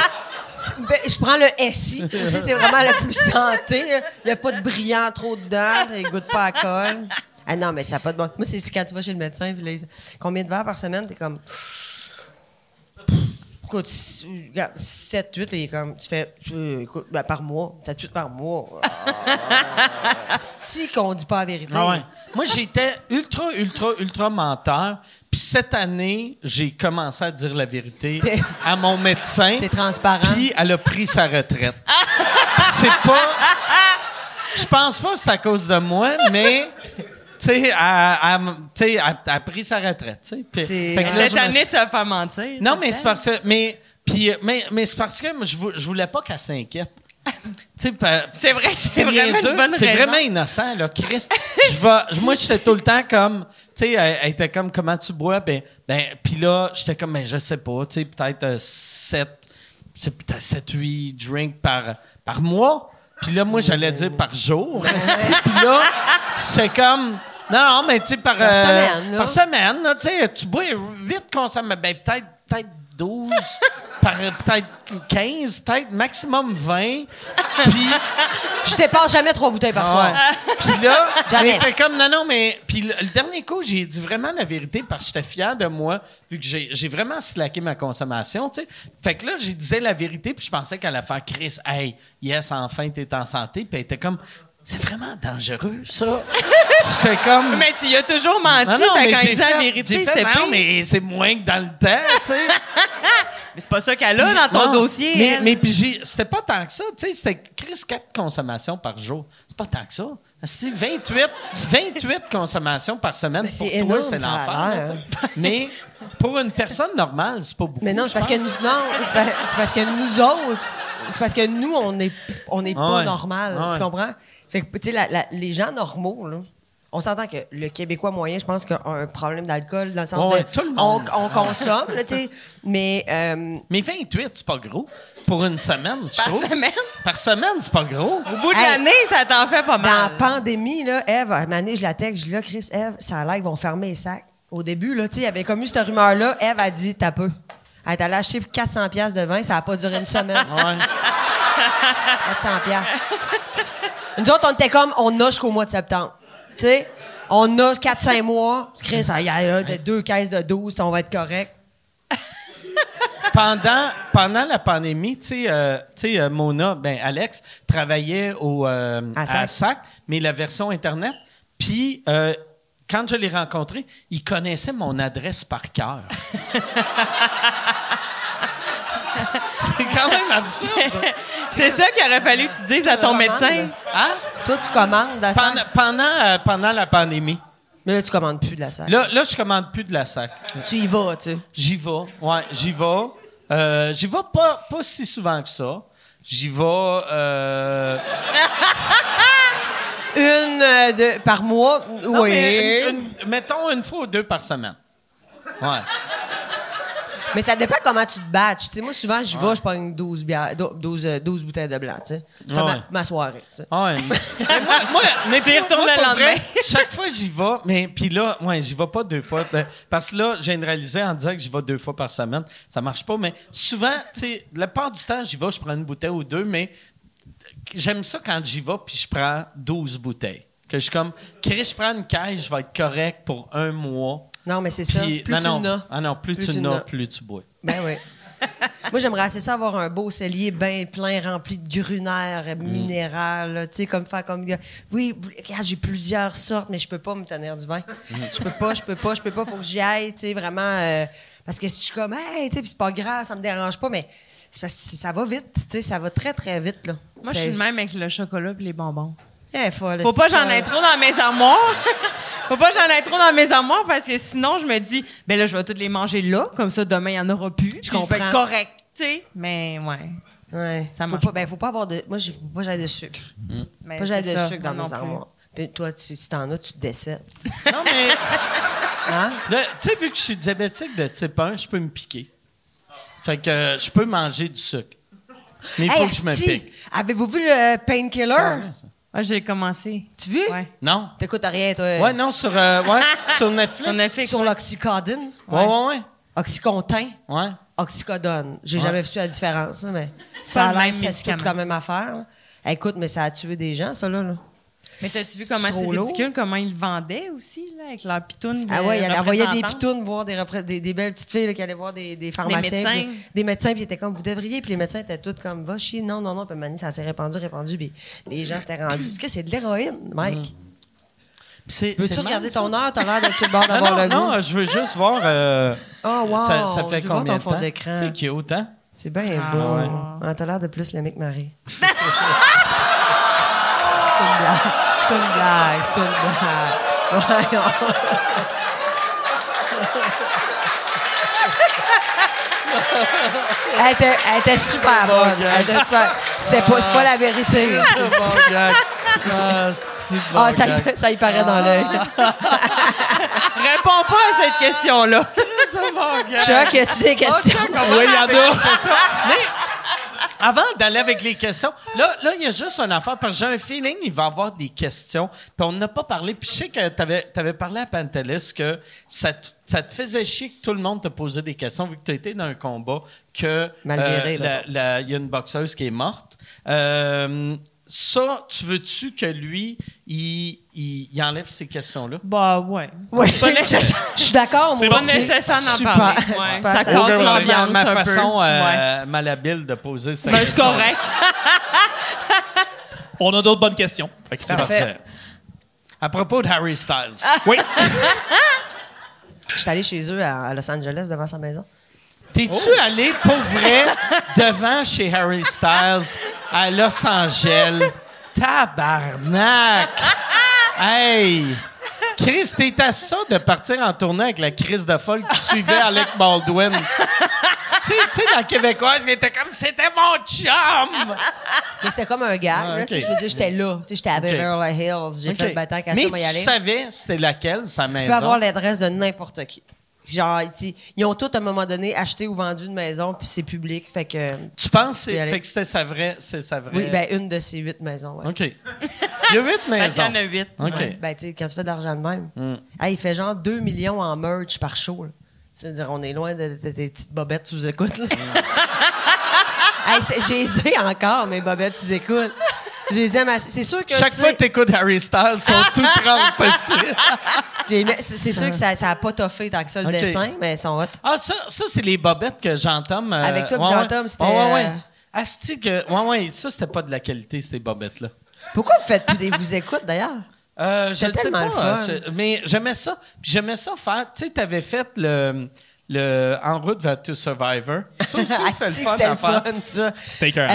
E: Ben, je prends le SI. Aussi, c'est vraiment le plus santé. Il n'y a pas de brillant trop dedans. Il goûte pas à colle. Ah non, mais ça n'a pas de bon. Moi, c'est quand tu vas chez le médecin, puis là, ils combien de verres par semaine? T'es comme. Écoute, 7, 8, il est comme. Tu fais. tu- écoute, ben, par mois. 7, 8 par mois. Ah. si qu'on dit pas la vérité.
D: Ah ouais. Moi, j'étais ultra, ultra, ultra menteur. Puis cette année, j'ai commencé à dire la vérité à mon médecin.
E: T'es transparent.
D: Puis elle a pris sa retraite. c'est pas. Je pense pas que c'est à cause de moi, mais. Tu sais, elle, elle- tu sais, elle- elle a pris sa retraite. tu sais.
F: Cette année, tu vas pas mentir.
D: Non, mais c'est parce que. Mais, puis, mais, mais c'est parce que je, je voulais pas qu'elle s'inquiète.
F: C'est vrai, c'est vraiment
D: niaiseux,
F: une bonne
D: C'est vraiment innocent, là. Chris, je vais, moi, j'étais tout le temps comme, tu sais, elle, elle était comme, comment tu bois? Ben, ben, puis là, j'étais comme, ben, je sais pas, tu sais, peut-être 7, c'est peut-être 7, 8 drinks par, par mois. Puis là, moi, j'allais dire par jour. Puis là, j'étais comme, non, mais tu sais, par,
E: Par
D: euh,
E: semaine, là.
D: Par semaine, là, tu sais, tu bois 8 consommations, ben, peut-être, peut-être 12, par, peut-être 15, peut-être maximum 20. Puis,
E: Je dépasse jamais trois bouteilles par soir.
D: ah ouais. Puis là, t'es comme, non, non, mais. Puis le, le dernier coup, j'ai dit vraiment la vérité parce que j'étais fier de moi, vu que j'ai j'ai vraiment slacké ma consommation, tu sais. Fait que là, j'ai disais la vérité, puis je pensais qu'elle allait faire Chris, hey, yes, enfin, t'es en santé. Puis elle était comme, c'est vraiment dangereux, ça. J'étais comme.
F: Mais tu y as toujours menti,
D: non, non, mais
F: quand
D: j'ai
F: il dit la
D: fait-
F: vérité,
D: j'ai fait,
F: c'est
D: non, mais c'est moins que dans le temps, tu sais.
F: Mais c'est pas ça qu'elle a dans ton
D: Non,
F: dossier.
D: Mais,
F: elle.
D: mais puis j'ai- c'était pas tant que ça. Tu sais, c'était Chris 4 consommations par jour. C'est pas tant que ça. C'est 28, 28 consommations par semaine.
E: Mais
D: pour
E: c'est
D: toi, c'est l'enfer. Mais pour une personne normale, c'est pas beaucoup.
E: Mais non, c'est parce que nous, non, c'est parce que nous autres, c'est parce que nous, on n'est on est
D: Ah
E: pas normal.
D: Ah
E: Tu comprends? Fait que, tu sais, la- la- les gens normaux, là, on s'entend que le Québécois moyen, je pense, qu'il a un problème d'alcool dans le sens
D: Ouais,
E: de.
D: tout le
E: on,
D: monde.
E: on consomme, là, tu. Mais. euh,
D: Mais 28, c'est pas gros. Pour une semaine, je
F: Par
D: trouve.
F: semaine?
D: Par semaine, c'est pas gros.
F: Au bout de
E: Hey.
F: l'année, ça t'en fait pas
E: dans la
F: mal.
E: pandémie, là, Eve, à donné, je la texte, je dis là, Chris, Eve, ça a l'air qu'ils vont fermer les sacs. Au début, là, tu sais, il y avait comme eu cette rumeur-là. Eve a dit, t'as peu. Elle est allée acheter 400 pièces de vin, ça n'a pas duré une semaine.
D: Ouais.
E: 400 pièces. Nous autres, on était comme, on a jusqu'au mois de septembre. Tu sais, on a 4-5 mois. Chris, ça y a là, deux caisses de 12, on va être correct.
D: pendant, pendant la pandémie, tu sais, euh, euh, Mona, ben Alex, travaillait au, euh,
E: À
D: à,
E: Sac.
D: SAC, mais la version Internet. Puis, euh, quand je l'ai rencontré, il connaissait mon adresse par cœur. C'est quand même absurde.
F: C'est ça qu'il aurait fallu que tu dises à ton médecin.
D: Hein?
E: Toi, tu commandes de la
D: Pendant,
E: sac?
D: pendant, euh, pendant la pandémie.
E: Mais là, tu commandes plus de la sac.
D: Là, là, je commande plus de la SAC.
E: Tu y vas, tu sais.
D: J'y vais. Ouais, j'y vais. Euh, j'y vais pas, pas si souvent que ça. J'y vais. euh,
E: Une euh, de, par mois, oui.
D: mais une- une- mettons une fois ou deux par semaine. Ouais.
E: Mais ça dépend comment tu te batches. Moi, souvent, j'y vais, je prends 12, bières, do- 12, euh, 12 bouteilles de blanc. Je fais
D: Ouais.
E: ma, ma soirée.
D: Ah ouais. mais moi, moi, mais
F: Tu retournes le
D: pour vrai,
F: lendemain.
D: chaque fois, j'y vais. Mais puis là, ouais, j'y vais pas deux fois. Ben, Parce que là, j'ai réalisé en disant que j'y vais deux fois par semaine. Ça marche pas. Mais souvent, tu sais, la part du temps, j'y vais, je prends une bouteille ou deux. Mais j'aime ça quand j'y vais puis je prends 12 bouteilles. Que je suis comme, Chris, je prends une caisse, je vais être correct pour un mois.
E: Non, mais c'est ça. Plus
D: non,
E: tu
D: non.
E: en as.
D: Ah non, plus,
E: Plus
D: tu
E: tu
D: en
E: en
D: as,
E: as.
D: plus tu bois.
E: Ben oui. Moi, j'aimerais assez ça avoir un beau cellier bien plein, rempli de grunaire, euh, minéral, là, tu sais, comme faire comme... Oui, regarde, j'ai plusieurs sortes, mais je peux pas me tenir du vin. Je peux pas, je peux pas, je peux pas, faut que j'y aille, tu sais, vraiment... euh, parce que si je suis comme, hey, tu sais, puis c'est pas grave, ça me dérange pas, mais c'est parce que ça va vite, tu sais, ça va très, très vite, là.
F: Moi, je suis le même avec le chocolat et les bonbons.
E: Eh, folle,
F: Faut pas j'en ai trop dans mes armoires. Faut pas j'en ai trop dans mes armoires parce que sinon, je me dis, ben là, je vais toutes les manger là. Comme ça, demain, il y en aura plus. Je
E: comprends.
F: vais être correct, tu sais. Mais, ouais.
E: Ouais.
F: Ça
E: faut
F: marche
E: pas, ben, faut pas avoir de... Moi, j'ai faut pas j'aille de sucre.
F: Mais
E: Pas j'aille
F: c'est
E: de
F: ça,
E: sucre dans mes armoires. Puis toi, tu- si t'en as, tu te décèdes.
D: Non, mais,
E: Hein?
D: tu sais, vu que je suis diabétique de type 1, je peux me piquer. Fait que euh, je peux manger du sucre. Mais il faut que je me pique.
E: Avez-vous vu le Painkiller?
F: Ah, j'ai commencé.
E: Tu vu?
F: Ouais.
D: Non?
E: T'écoutes rien, toi.
D: Ouais, non, sur, euh, ouais, sur Netflix.
F: Sur Netflix.
E: Sur l'oxycodone,
D: Ouais, ouais, ouais.
E: oxycontin,
D: ouais.
E: oxycodone. J'ai
D: Ouais.
E: jamais vu la différence, là, mais ça a l'air c'est toute la même affaire. là. Écoute, mais ça a tué des gens, ça, là. là.
F: Mais t'as-tu vu comment c'est ridicule, comment ils le vendaient aussi, là, avec leur pitoune de
E: Ah ouais, il envoyait des pitounes voir des, repré- des, des belles petites filles là, qui allaient voir des, des pharmaciens.
F: médecins.
E: puis Des, médecins, puis ils étaient comme, vous devriez. Puis les médecins étaient tous comme, va chier, non, non, non. Puis Mani, ça s'est répandu, répandu. Puis les gens s'étaient rendus. Est-ce que c'est de l'héroïne, Mike?
D: C'est-
E: Peux-tu
D: c'est
E: regarder ton heure? T'as l'air d'être sur le bord
D: Non,
E: d'avoir
D: non,
E: le goût.
D: non, je veux juste voir. euh,
E: Oh, wow.
D: ça, ça fait combien
E: ton
D: de
E: fond
D: temps?
E: d'écran.
D: C'est cute, hein?
E: C'est bien
F: Ah,
E: beau.
F: ouais.
E: Ah, T'as l'air de plus l'aimer que Marie. c'est une blague. C'est une blague. C'est une blague. Voyons. elle, était, elle était super bonne. Elle était super. C'était pas, c'est pas la vérité.
D: Ah, c'est bon
E: Ah, ça, y- ça y paraît dans l'œil.
F: Réponds pas à cette question-là.
E: Chuck, as-tu des questions?
D: Oui, il y en a. Mais avant d'aller avec les questions, là, là, il y a juste une affaire, parce que j'ai un feeling qu'il va y avoir des questions. Puis on n'a pas parlé. Puis je sais que tu avais, parlé à Pantelis que ça te, ça te faisait chier que tout le monde te posait des questions, vu que tu été dans un combat, que euh, il y a une boxeuse qui est morte. Euh, ça, tu veux-tu que lui, il, il, il enlève ces questions-là?
F: Bah, ouais.
E: Oui,
F: Pas nécessaire.
E: je suis d'accord, moi
F: C'est pas nécessaire d'en
E: Super,
F: parler.
E: super,
F: Ouais,
E: ça
F: ça
E: casse
D: C'est
F: l'ambiance
D: ma
F: un peu.
D: façon euh,
F: Ouais.
D: malhabile de poser cette
F: Ben, c'est
D: question.
F: correct.
C: On a d'autres bonnes questions. Fait que c'est
E: Parfait.
D: Parfait. À propos de Harry Styles.
C: Oui.
E: Je suis allé chez eux à à Los Angeles devant sa maison.
D: T'es-tu allé pour vrai devant chez Harry Styles? À Los Angeles? Tabarnak! Hey! Chris, t'es à ça de partir en tournée avec la crise de folle qui suivait Alec Baldwin. tu sais, tu sais, dans le Québécois, j'étais comme c'était mon chum!
E: Mais c'était comme un gars.
D: Ah,
E: là,
D: ok.
E: tu sais, Je veux dire, j'étais là. Tu sais, J'étais à Beverly Hills. J'ai fait le bataille à
D: Mais
E: ça, moi y
D: tu
E: aller.
D: savais c'était laquelle, sa maison?
E: Tu peux avoir l'adresse de n'importe qui. Genre, ils ont tous, à un moment donné, acheté ou vendu une maison, puis c'est public. Fait que.
D: Tu penses c'est- fait que c'était sa vraie, c'est sa vraie.
E: Oui, ben, une de ces huit maisons. Ouais.
D: OK. Il y a huit
F: Parce
D: maisons.
F: qu'il y en a huit.
D: OK.
F: Ouais.
E: Ben, tu sais, quand tu fais de l'argent de même.
D: Mm.
E: Hey, il fait genre 2 millions en merch par show. là. C'est-à-dire, on est loin de, de- de- des petites bobettes sous-écoute. là. hey, c'est- j'ai essayé encore, mes bobettes sous-écoute. Je les aime assez. C'est sûr que.
D: Chaque
E: tu
D: fois
E: sais,
D: que t'écoutes Harry Styles, ils sont tous trempés.
E: C'est sûr que ça n'a pas toffé tant que ça le dessin, mais ils sont hot.
D: Ah, ça, ça c'est les bobettes que Jean-Tom... euh,
E: Avec toi,
D: ouais, ouais.
E: c'était,
D: Ouais, ouais, ouais.
E: euh,
D: Asti que... Ouais, ouais, ça, c'était pas de la qualité, ces bobettes-là.
E: Pourquoi vous faites plus des vous écoutes d'ailleurs?
D: Euh, je le sais pas, je- mais j'aimais ça. Puis j'aimais ça faire. Tu sais, t'avais fait le, le En route vers to Survivor. Ça aussi, c'était le fun
E: C'était
D: à
E: le
D: faire.
E: fun, ça.
C: C'était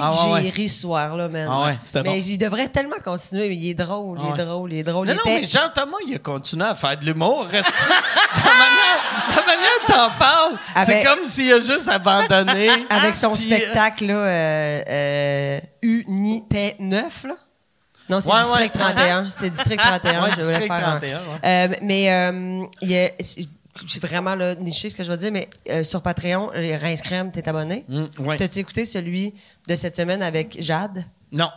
D: Ah, ouais,
E: j'ai ri ce soir-là, man.
D: Ah ouais,
C: c'était bon.
E: Mais il devrait tellement continuer, mais il est drôle, il
D: Ah
E: est
D: ouais.
E: drôle, il est drôle.
D: Non,
E: il
D: non,
E: était-
D: mais Jean-Thomas, il a continué à faire de l'humour. Reste... la manière, la manière dont t'en parles, c'est
E: Avec-
D: comme s'il a juste abandonné.
E: Avec son
D: Puis, euh,
E: spectacle, là, euh, euh, Unité 9, là. Non, c'est
D: Ouais,
E: District
D: ouais.
E: 31. C'est District 31.
D: Ouais,
E: je voulais
D: District
E: faire un-
D: 31, ouais.
E: Euh, mais euh, il y a- c'est vraiment là, niché ce que je veux dire, mais euh, sur Patreon, euh, Rince Crème, t'es abonné?
D: Mm, ouais.
E: T'as-tu écouté celui de cette semaine avec Jade?
D: Non.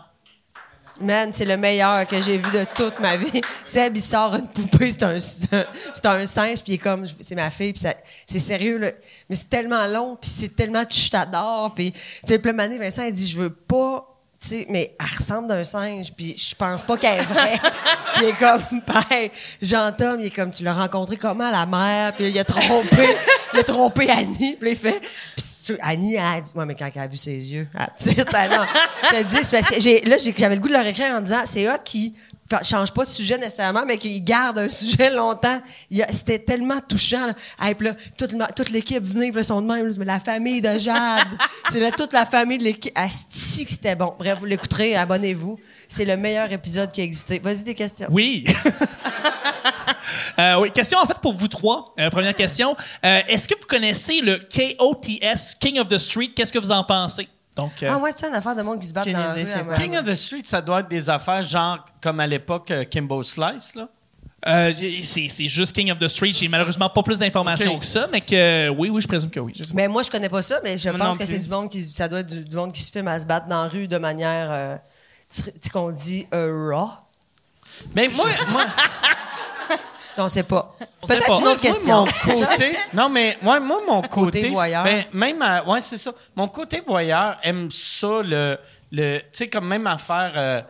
E: Man, c'est le meilleur que j'ai vu de toute ma vie. Seb, il sort une poupée, c'est un, c'est un singe, puis il est comme, c'est ma fille, puis ça- c'est sérieux, là. Mais c'est tellement long, puis c'est tellement, tu je t'adore, puis, tu sais, Vincent, il dit, je veux pas, sais, mais elle ressemble d'un singe, puis je pense pas qu'elle est vraie. puis il est comme, ben, Jean-Tom, il est comme, tu l'as rencontré comment, la mère, puis il a trompé, il a trompé Annie, puis il fait, puis tu- Annie, elle a dit, ouais, mais quand elle a vu ses yeux, elle petite, ah non. Je te dis, c'est parce que j'ai, là, j'ai- j'avais le goût de leur écrire en disant, c'est hot qui change pas de sujet nécessairement, mais qui garde un sujet longtemps. C'était tellement touchant. Là. Hey, là, toute, toute l'équipe venait, ils sont de même, là, la famille de Jade. c'est là, toute la famille de l'équipe. Asti que c'était bon. Bref, vous l'écouterez, abonnez-vous. C'est le meilleur épisode qui a existé. Vas-y, des questions.
C: Oui. Euh, oui, question en fait pour vous trois. Euh, première question. Euh, Est-ce que vous connaissez le KOTS, King of the Street? Qu'est-ce que vous en pensez? Donc, euh,
E: Ah ouais, c'est une affaire de monde qui se bat dans la rue.
D: King of the Street, ça doit être des affaires genre comme à l'époque euh, Kimbo Slice, là.
C: euh, c'est c'est juste King of the Street. J'ai malheureusement pas plus d'informations que ça, mais que oui, oui, je présume que oui.
E: Mais moi, je connais pas ça, mais je pense
F: non
E: que c'est du monde qui ça doit être du, du monde qui se filme à se battre dans la rue de manière euh, tu sais qu'on dit euh, raw.
D: Mais moi, moi,
E: On sait pas. Peut-être une autre
D: moi,
E: question.
D: mon côté. non, mais ouais, moi, mon côté.
E: voyeur.
D: ben, même à- ouais, c'est ça. Mon côté voyeur aime ça, le. le tu sais, comme même à faire. euh,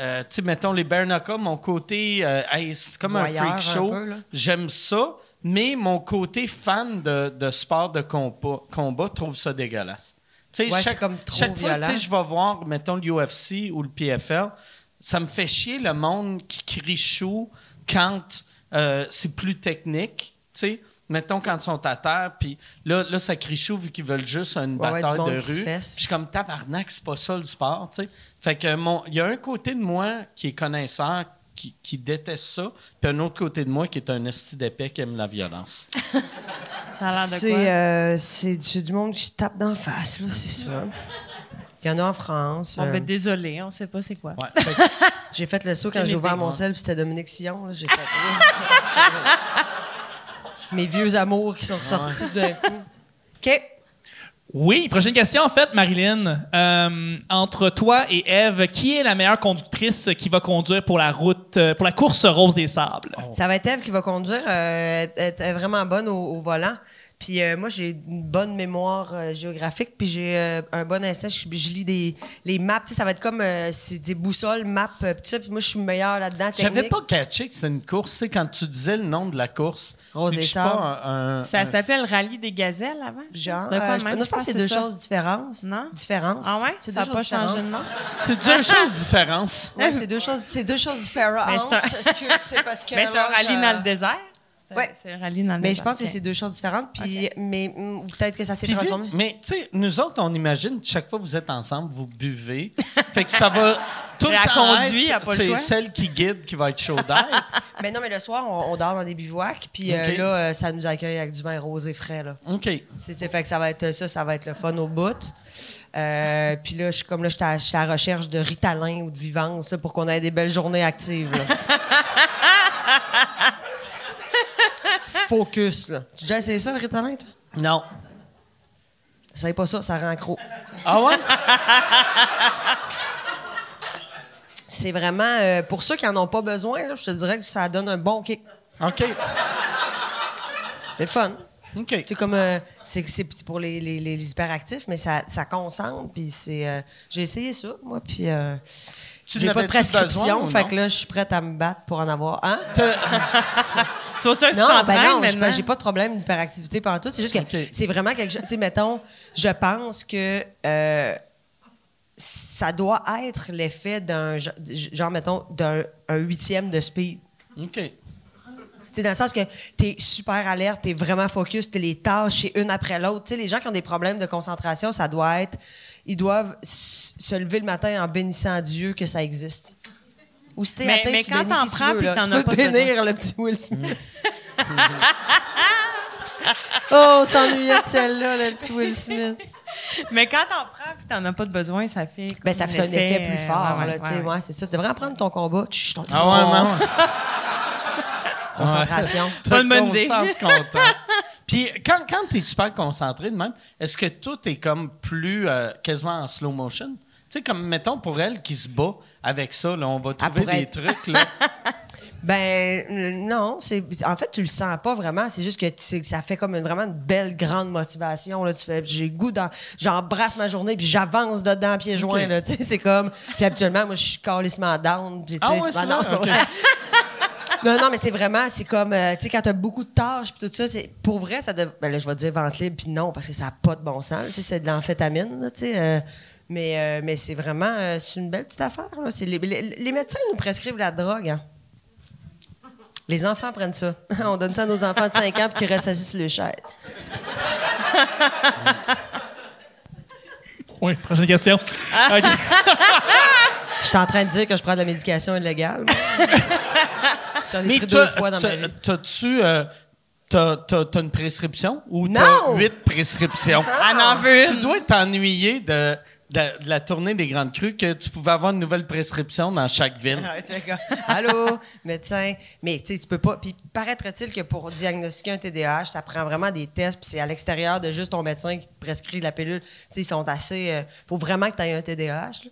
D: euh, tu sais, mettons les knuckles, mon côté. euh, hey, c'est comme
E: Voyeur,
D: un freak show. J'aime ça, mais mon côté fan de, de sport de combat, combat trouve ça dégueulasse. Tu sais,
E: Ouais,
D: chaque,
E: comme trop
D: chaque fois, tu sais,
E: violent.
D: je vais voir, mettons, l'UFC ou le PFL, ça me fait chier le monde qui crie chou quand euh, c'est plus technique, tu sais. Mettons quand ils sont à terre, puis là, là, ça crie chou vu qu'ils veulent juste une
E: Ouais,
D: bataille de rue. Puis je suis comme tabarnak, c'est pas ça le sport, tu sais. Fait que mon, il y a un côté de moi qui est connaisseur, qui, qui déteste ça, puis un autre côté de moi qui est un esti d'épais qui aime la violence.
E: C'est euh, du monde qui se tape d'en face, là, c'est ça. Il y en a en France.
F: Bon,
E: euh,
F: ben, désolé, on sait pas c'est quoi.
D: Ouais, fait que-
E: j'ai fait le saut quand j'ai ouvert mon sel, puis c'était Dominique Sillon. là, J'ai fait. Mes vieux amours qui sont ressortis d'un coup. OK.
C: Oui, prochaine question en fait, Marilyn. Euh, entre toi et Eve, qui est la meilleure conductrice qui va conduire pour la route, euh, pour la course Rose des Sables?
E: Ça va être Eve qui va conduire. euh, elle est vraiment bonne au, au volant. Puis euh, moi, j'ai une bonne mémoire euh, géographique, puis j'ai euh, un bon instinct. Je, je lis des les maps. Tu sais, ça va être comme euh, c'est des boussoles, maps, euh, pis tout ça. Puis moi, je suis meilleure là-dedans.
D: J'avais pas catché que c'était une course, tu sais, quand tu disais le nom de la course.
E: Rose des
D: pas un- un-
F: Ça
D: un-
F: s'appelle Rallye des Gazelles avant?
E: Genre,
F: quoi
E: euh, je,
F: même?
E: non, je pense que c'est deux
F: ça.
E: choses différentes.
F: Non?
E: Différentes.
F: Ah ouais?
E: C'est
F: Ça n'a
E: deux
F: pas
E: choses
F: changé de
E: différentes.
F: nom?
D: C'est deux choses différentes.
E: Ouais, c'est deux choses, c'est deux choses différentes.
F: Mais c'est
E: c'est parce que.
F: Mais c'est un rallye dans le désert? C'est-
E: Ouais.
F: C'est un rallye dans le
E: Mais je pense que c'est deux choses différentes. Puis, mais ou peut-être que ça s'est
D: vu-
E: transformé.
D: mais tu sais, nous autres, on imagine chaque fois que vous êtes ensemble, vous buvez. fait que ça va tout le temps
F: conduit, elle a
D: être-
F: pas le
D: c'est celle qui guide qui va être chaud d'air.
E: Mais non, mais le soir, on, on dort dans des bivouacs. Puis euh, là, euh, ça nous accueille avec du vin rosé frais. Là.
D: OK.
E: C'est, fait que ça va être ça, ça va être le fun au bout. Euh, puis là, je suis comme là, j'étais à, j'étais à la recherche de Ritalin ou de Vivance là, pour qu'on ait des belles journées actives. Focus, là. Tu as déjà essayé ça, le Ritalin, toi?
D: Non.
E: Essaye pas ça, ça rend accro.
D: Ah ouais?
E: C'est vraiment... euh, pour ceux qui en ont pas besoin, là, je te dirais que ça donne un bon kick.
D: OK.
E: C'est le fun.
D: OK.
E: C'est comme euh, c'est c'est petit pour les, les, les hyperactifs, mais ça, ça concentre. Puis c'est euh, j'ai essayé ça moi, puis euh,
D: Tu
E: j'ai pas de
D: besoin
E: prescription, fait que là je suis prête à me battre pour en avoir. Hein?
F: C'est pour ça que tu
E: Non,
F: t'entraînes
E: ben non, je-
F: maintenant.
E: j'ai pas de problème d'hyperactivité pendant tout. C'est juste que c'est vraiment quelque chose. Tu sais, mettons, je pense que euh, ça doit être l'effet d'un ge- genre, mettons, d'un un huitième de speed.
D: OK.
E: Tu sais, dans le sens que tu es super alerte, tu es vraiment focus, tu les tâches une après l'autre. Tu sais, les gens qui ont des problèmes de concentration, ça doit être. Ils doivent se lever le matin en bénissant Dieu que ça existe. Ou si t'es
F: Mais- mais
E: tu
F: quand t'en
E: qui tu
F: prends
E: veux, là.
F: t'en
E: Tu
F: as
E: peux
F: pas
E: bénir le petit Will Smith. oh, on s'ennuyait de celle-là, le petit Will Smith.
F: Mais quand t'en prends puis t'en as pas de besoin, ça fait.
E: Ben, ça fait un effet
F: euh,
E: plus fort,
F: ouais,
E: là,
F: ouais,
E: tu sais.
F: ouais.
E: Ouais, c'est ça. Tu devrais en prendre ton combat. Chut, ton petit
D: Ah ouais, ouais.
E: Concentration.
D: Tu te
F: Pas une bonne idée.
D: Puis quand, quand tu es super concentré de même, est-ce que tout est comme plus euh, quasiment en slow motion? Tu sais, comme mettons pour elle qui se bat avec ça, là, on va trouver des trucs. Là.
E: Ben euh, non, c'est en fait tu le sens pas vraiment, c'est juste que ça fait comme une vraiment une belle grande motivation là, tu fais j'ai goût dans j'embrasse ma journée puis j'avance dedans pieds joints là, tu sais c'est comme puis habituellement moi je suis calissement down puis tu
D: Ah
E: sais
D: ouais,
E: ben non,
D: vrai?
E: Non, non, mais c'est vraiment, c'est comme, euh, tu sais, quand t'as beaucoup de tâches puis tout ça, c'est, pour vrai, ça dev- ben là, je vais dire vente libre, puis non, parce que ça n'a pas de bon sens, tu sais, c'est de l'amphétamine, tu sais, euh, mais, euh, mais c'est vraiment, c'est une belle petite affaire, là. Les, les- les médecins nous prescrivent la drogue, hein. Les enfants prennent ça. On donne ça à nos enfants de 5 ans pour qu'ils restent assis sur les chaises.
C: Oui, prochaine question.
E: Je suis en train de dire que je prends de la médication illégale. J'en ai
D: Mais
E: pris deux fois dans ma
D: t'as-
E: vie.
D: t'as-tu euh, t'as, t'as- t'as une prescription? Ou
E: Non!
D: t'as huit prescriptions?
F: Elle en veut
D: Tu
F: une.
D: dois t'ennuyer de, de, de la tournée des Grandes Crues que tu pouvais avoir une nouvelle prescription dans chaque ville.
E: Ouais, tu fais comme, Allô, médecin? Mais tu sais, tu peux pas. Puis paraîtrait-il que pour diagnostiquer un TDAH, ça prend vraiment des tests, puis c'est à l'extérieur de juste ton médecin qui te prescrit la pilule. Tu sais, ils sont assez. euh, faut vraiment que tu aies un TDAH. là.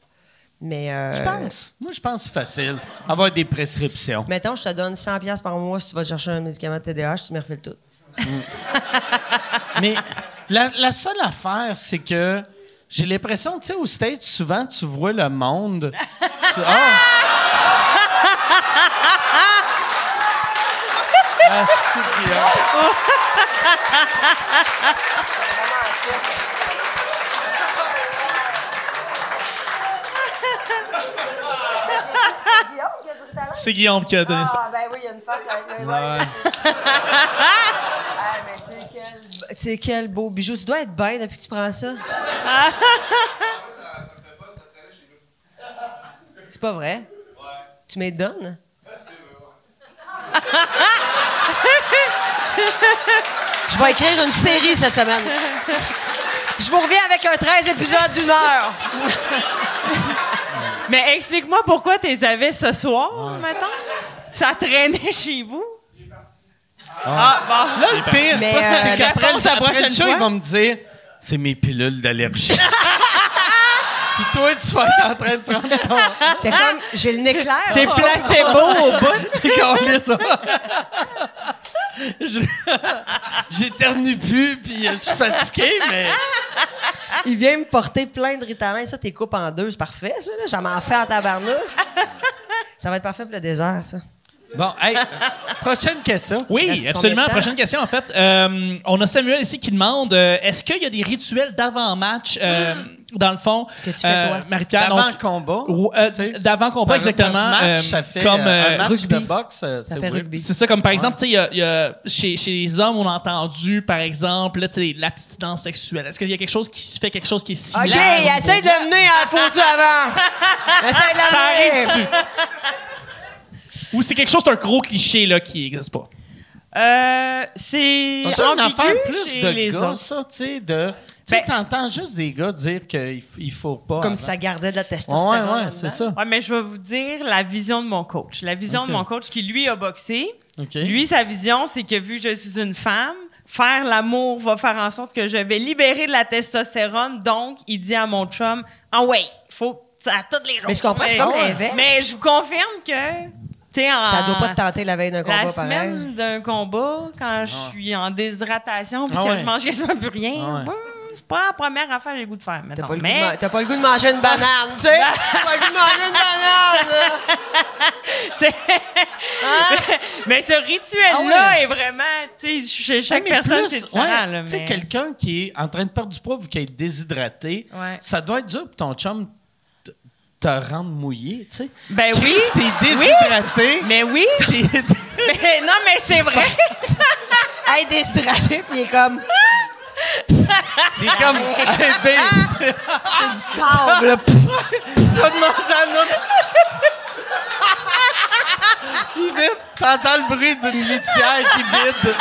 E: Mais. euh,
D: Tu penses? Moi, je pense que c'est facile. Avoir des prescriptions.
E: Mettons, je te donne 100$ piastres par mois si tu vas chercher un médicament de TDAH, tu me refiles tout.
D: Mais la, la seule affaire, c'est que j'ai l'impression, tu sais, aux States, souvent, tu vois le monde. tu- ah! Ah, c'est bien.
C: C'est Guillaume qui a donné ça.
E: Ah, ben oui, il y a une face avec
D: Ouais.
E: Ah, mais tu sais, quel, c'est quel beau bijou. Tu dois être bien depuis que tu prends ça. C'est pas vrai? Tu me donnes? Je vais écrire une série cette semaine. Je vous reviens avec un 13 épisodes d'une heure.
F: Mais explique-moi pourquoi tu les avais ce soir, mettons. Ça traînait chez vous. Ah, bon.
D: Là, le pire,
E: Mais, euh,
D: c'est qu'après le
F: prochaine
D: show, ils vont me dire c'est mes pilules d'allergie. Puis toi, tu vas être en train de prendre ton.
E: C'est comme, j'ai le nez clair.
F: C'est placebo au bout.
D: J'éternue plus, puis je suis fatigué, mais.
E: Il vient me porter plein de Ritalin. Ça, t'es coupes en deux, c'est parfait, ça. Là. J'en m'en fais en tabarnouche. ça va être parfait pour le désert, ça.
D: Bon, hey, prochaine question.
C: Oui, absolument. Prochaine question, en fait. Euh, on a Samuel ici qui demande euh, est-ce qu'il y a des rituels d'avant-match, euh, dans le fond euh? Marie-Pierre,
D: D'avant combat.
C: euh, d'avant-combat,
D: par-
C: exactement.
D: parce que match, ça fait
C: comme,
D: un match
E: rugby.
D: de boxe,
E: Ça
D: c'est.
C: C'est ça, comme par exemple, tu sais, il y a- y a- chez, chez les hommes, on a entendu, par exemple, là, tu sais, l'abstinence sexuelle. Est-ce qu'il y a quelque chose qui se fait quelque chose qui est
E: OK,
C: similaire?
E: essaye de le mener à la photo avant. essaye de
C: Ça
E: l'amener.
C: arrive-tu? Ou c'est quelque chose d'un gros cliché, là, qui n'existe pas?
F: Euh, c'est
D: C'est
F: ambigu
D: affaire plus de
F: les
D: gars,
F: autres.
D: ça, tu sais, de. Tu sais,
F: Ben-
D: t'entends juste des gars dire qu'il il faut pas.
E: Comme
D: avant.
E: si ça gardait de la
D: Ouais,
E: testostérone.
D: ouais,
E: là-dedans.
D: c'est ça.
F: Ouais, mais je vais vous dire la vision de mon coach. La vision de mon coach qui, lui, a boxé. Lui, sa vision, c'est que vu que je suis une femme, faire l'amour va faire en sorte que je vais libérer de la testostérone. Donc, il dit à mon chum, ah ouais, faut ça à tous les jours.
E: Mais je comprends, c'est comme l'inverse.
F: Mais je vous confirme que, en-
E: Ça doit pas te tenter la veille d'un
F: La
E: combat pareil.
F: semaine d'un combat, quand je suis en déshydratation puis
D: Ah
F: que
D: ouais.
F: je mange quasiment plus rien,
D: Ah ouais.
F: C'est pas la première affaire que j'ai le goût de faire,
E: T'as pas, le goût
F: Mais
E: de ma- t'as pas le goût de manger une banane, tu sais? T'as pas le goût de manger une banane! Hein?
F: mais ce rituel-là
D: Ah
F: est vraiment, tu sais, chez chaque personne, c'est différent.
D: ouais, Tu sais,
F: mais-
D: quelqu'un qui est en train de perdre du poids vu qu'il est déshydraté,
F: Ouais.
D: ça doit être dur pour ton chum te rendre mouillé, tu sais.
F: Ben oui.
D: Si t'es déshydraté,
F: Mais oui. mais non, mais c'est vrai.
E: Hey, déshydraté, pis il est comme...
D: t'es comme... Hey, babe,
E: C'est du sable,
D: je vais te manger un autre... Il vide. T'entends le bruit d'une litière qui vide.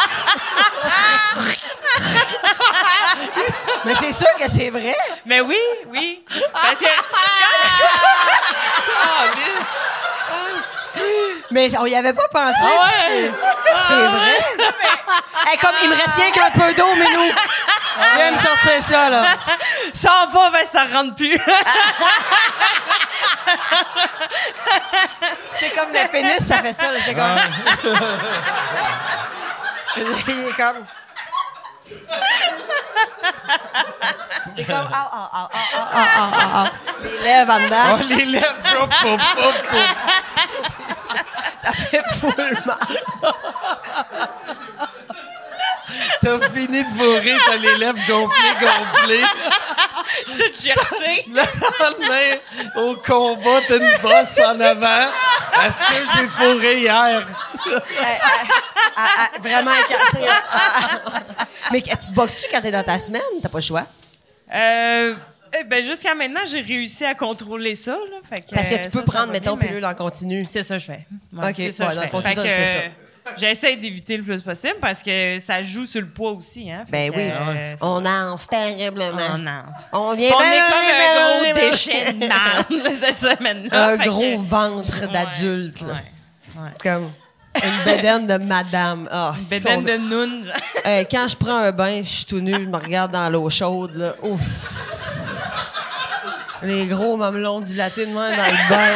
E: Mais c'est sûr que c'est vrai.
F: mais oui, oui. Parce que
E: Mais on y avait pas pensé.
D: Ah ouais?
E: c'est- C'est vrai. Hey, comme il me reste rien qu'un peu d'eau, mais nous. Viens me sortir ça, là.
F: ça en va, ben, ça rentre plus.
E: C'est comme le pénis, ça fait ça, là. C'est comme. il est comme. Est comme. Ah, ah, ah, ah, ah, ah, ah, ah, ah. Les lèvres en dedans,
D: Oh, les lèvres, hop, hop, hop.
E: ça fait full mal.
D: T'as fini de fourrer, t'as les lèvres gonflées, gonflées.
F: Tout gercé.
D: Le lendemain, au combat, t'as une bosse en avant. Est-ce que j'ai fourré hier?
E: Hey, ah, ah, vraiment écarté. Ah, ah. Mais tu boxes-tu quand t'es dans ta semaine? T'as pas le choix.
F: Euh, eh ben, jusqu'à maintenant, j'ai réussi à contrôler ça. Là, fait que,
E: Parce que
F: euh,
E: tu peux
F: ça
E: prendre, mettons,
F: bien, mais-
E: pilule en continu.
F: C'est ça que je fais. Ouais,
E: Ok,
F: c'est ça
E: ouais,
F: que
E: dans
F: je
E: le fond,
F: fais.
E: c'est ça,
F: J'essaie d'éviter le plus possible parce que ça joue sur le poids aussi. Hein,
E: Ben
F: que,
E: oui.
F: euh, c'est-
E: On enfle terriblement.
F: on en-
E: On vient
F: On est comme un gros déchet de merde cette semaine-là.
E: Un
F: Fait que-
E: gros ventre d'adulte.
F: ouais.
E: Comme une bedaine de madame. Ah,
F: Une bédaine de noun.
E: Hey, quand je prends un bain, je suis tout nu, je me regarde dans l'eau chaude. Là. Ouf. Les gros mamelons dilatés de moi dans le bain.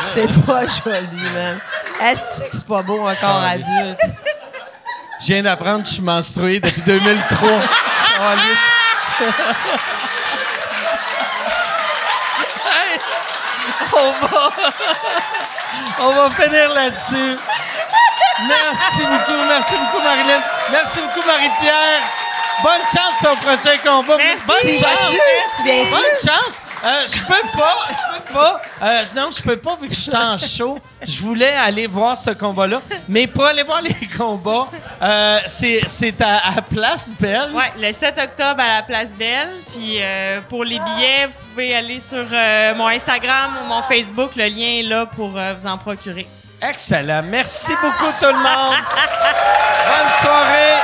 E: C'est pas joli, man. Est-ce que c'est pas beau un corps
D: Ah,
E: adulte?
D: Je viens d'apprendre que je suis menstrué depuis 2003. Oh, lisse. Hey, on va... On va finir là-dessus. Merci beaucoup, merci beaucoup, Marilyn. Merci beaucoup, Marie-Pierre. Bonne chance au prochain combat.
F: Merci.
D: Bonne
E: Tu
D: chance.
E: Tu viens-tu?
D: Bonne chance. Euh, je peux pas, je peux pas. Euh, non, je peux pas vu que je suis en show. Je voulais aller voir ce combat-là, mais pour aller voir les combats, euh, c'est à, à Place Belle.
F: Ouais, le 7 octobre à la Place Belle. Puis pour les billets, vous pouvez aller sur mon Instagram ou mon Facebook. Le lien est là pour vous en procurer.
D: Excellent. Merci beaucoup tout le monde. Bonne soirée.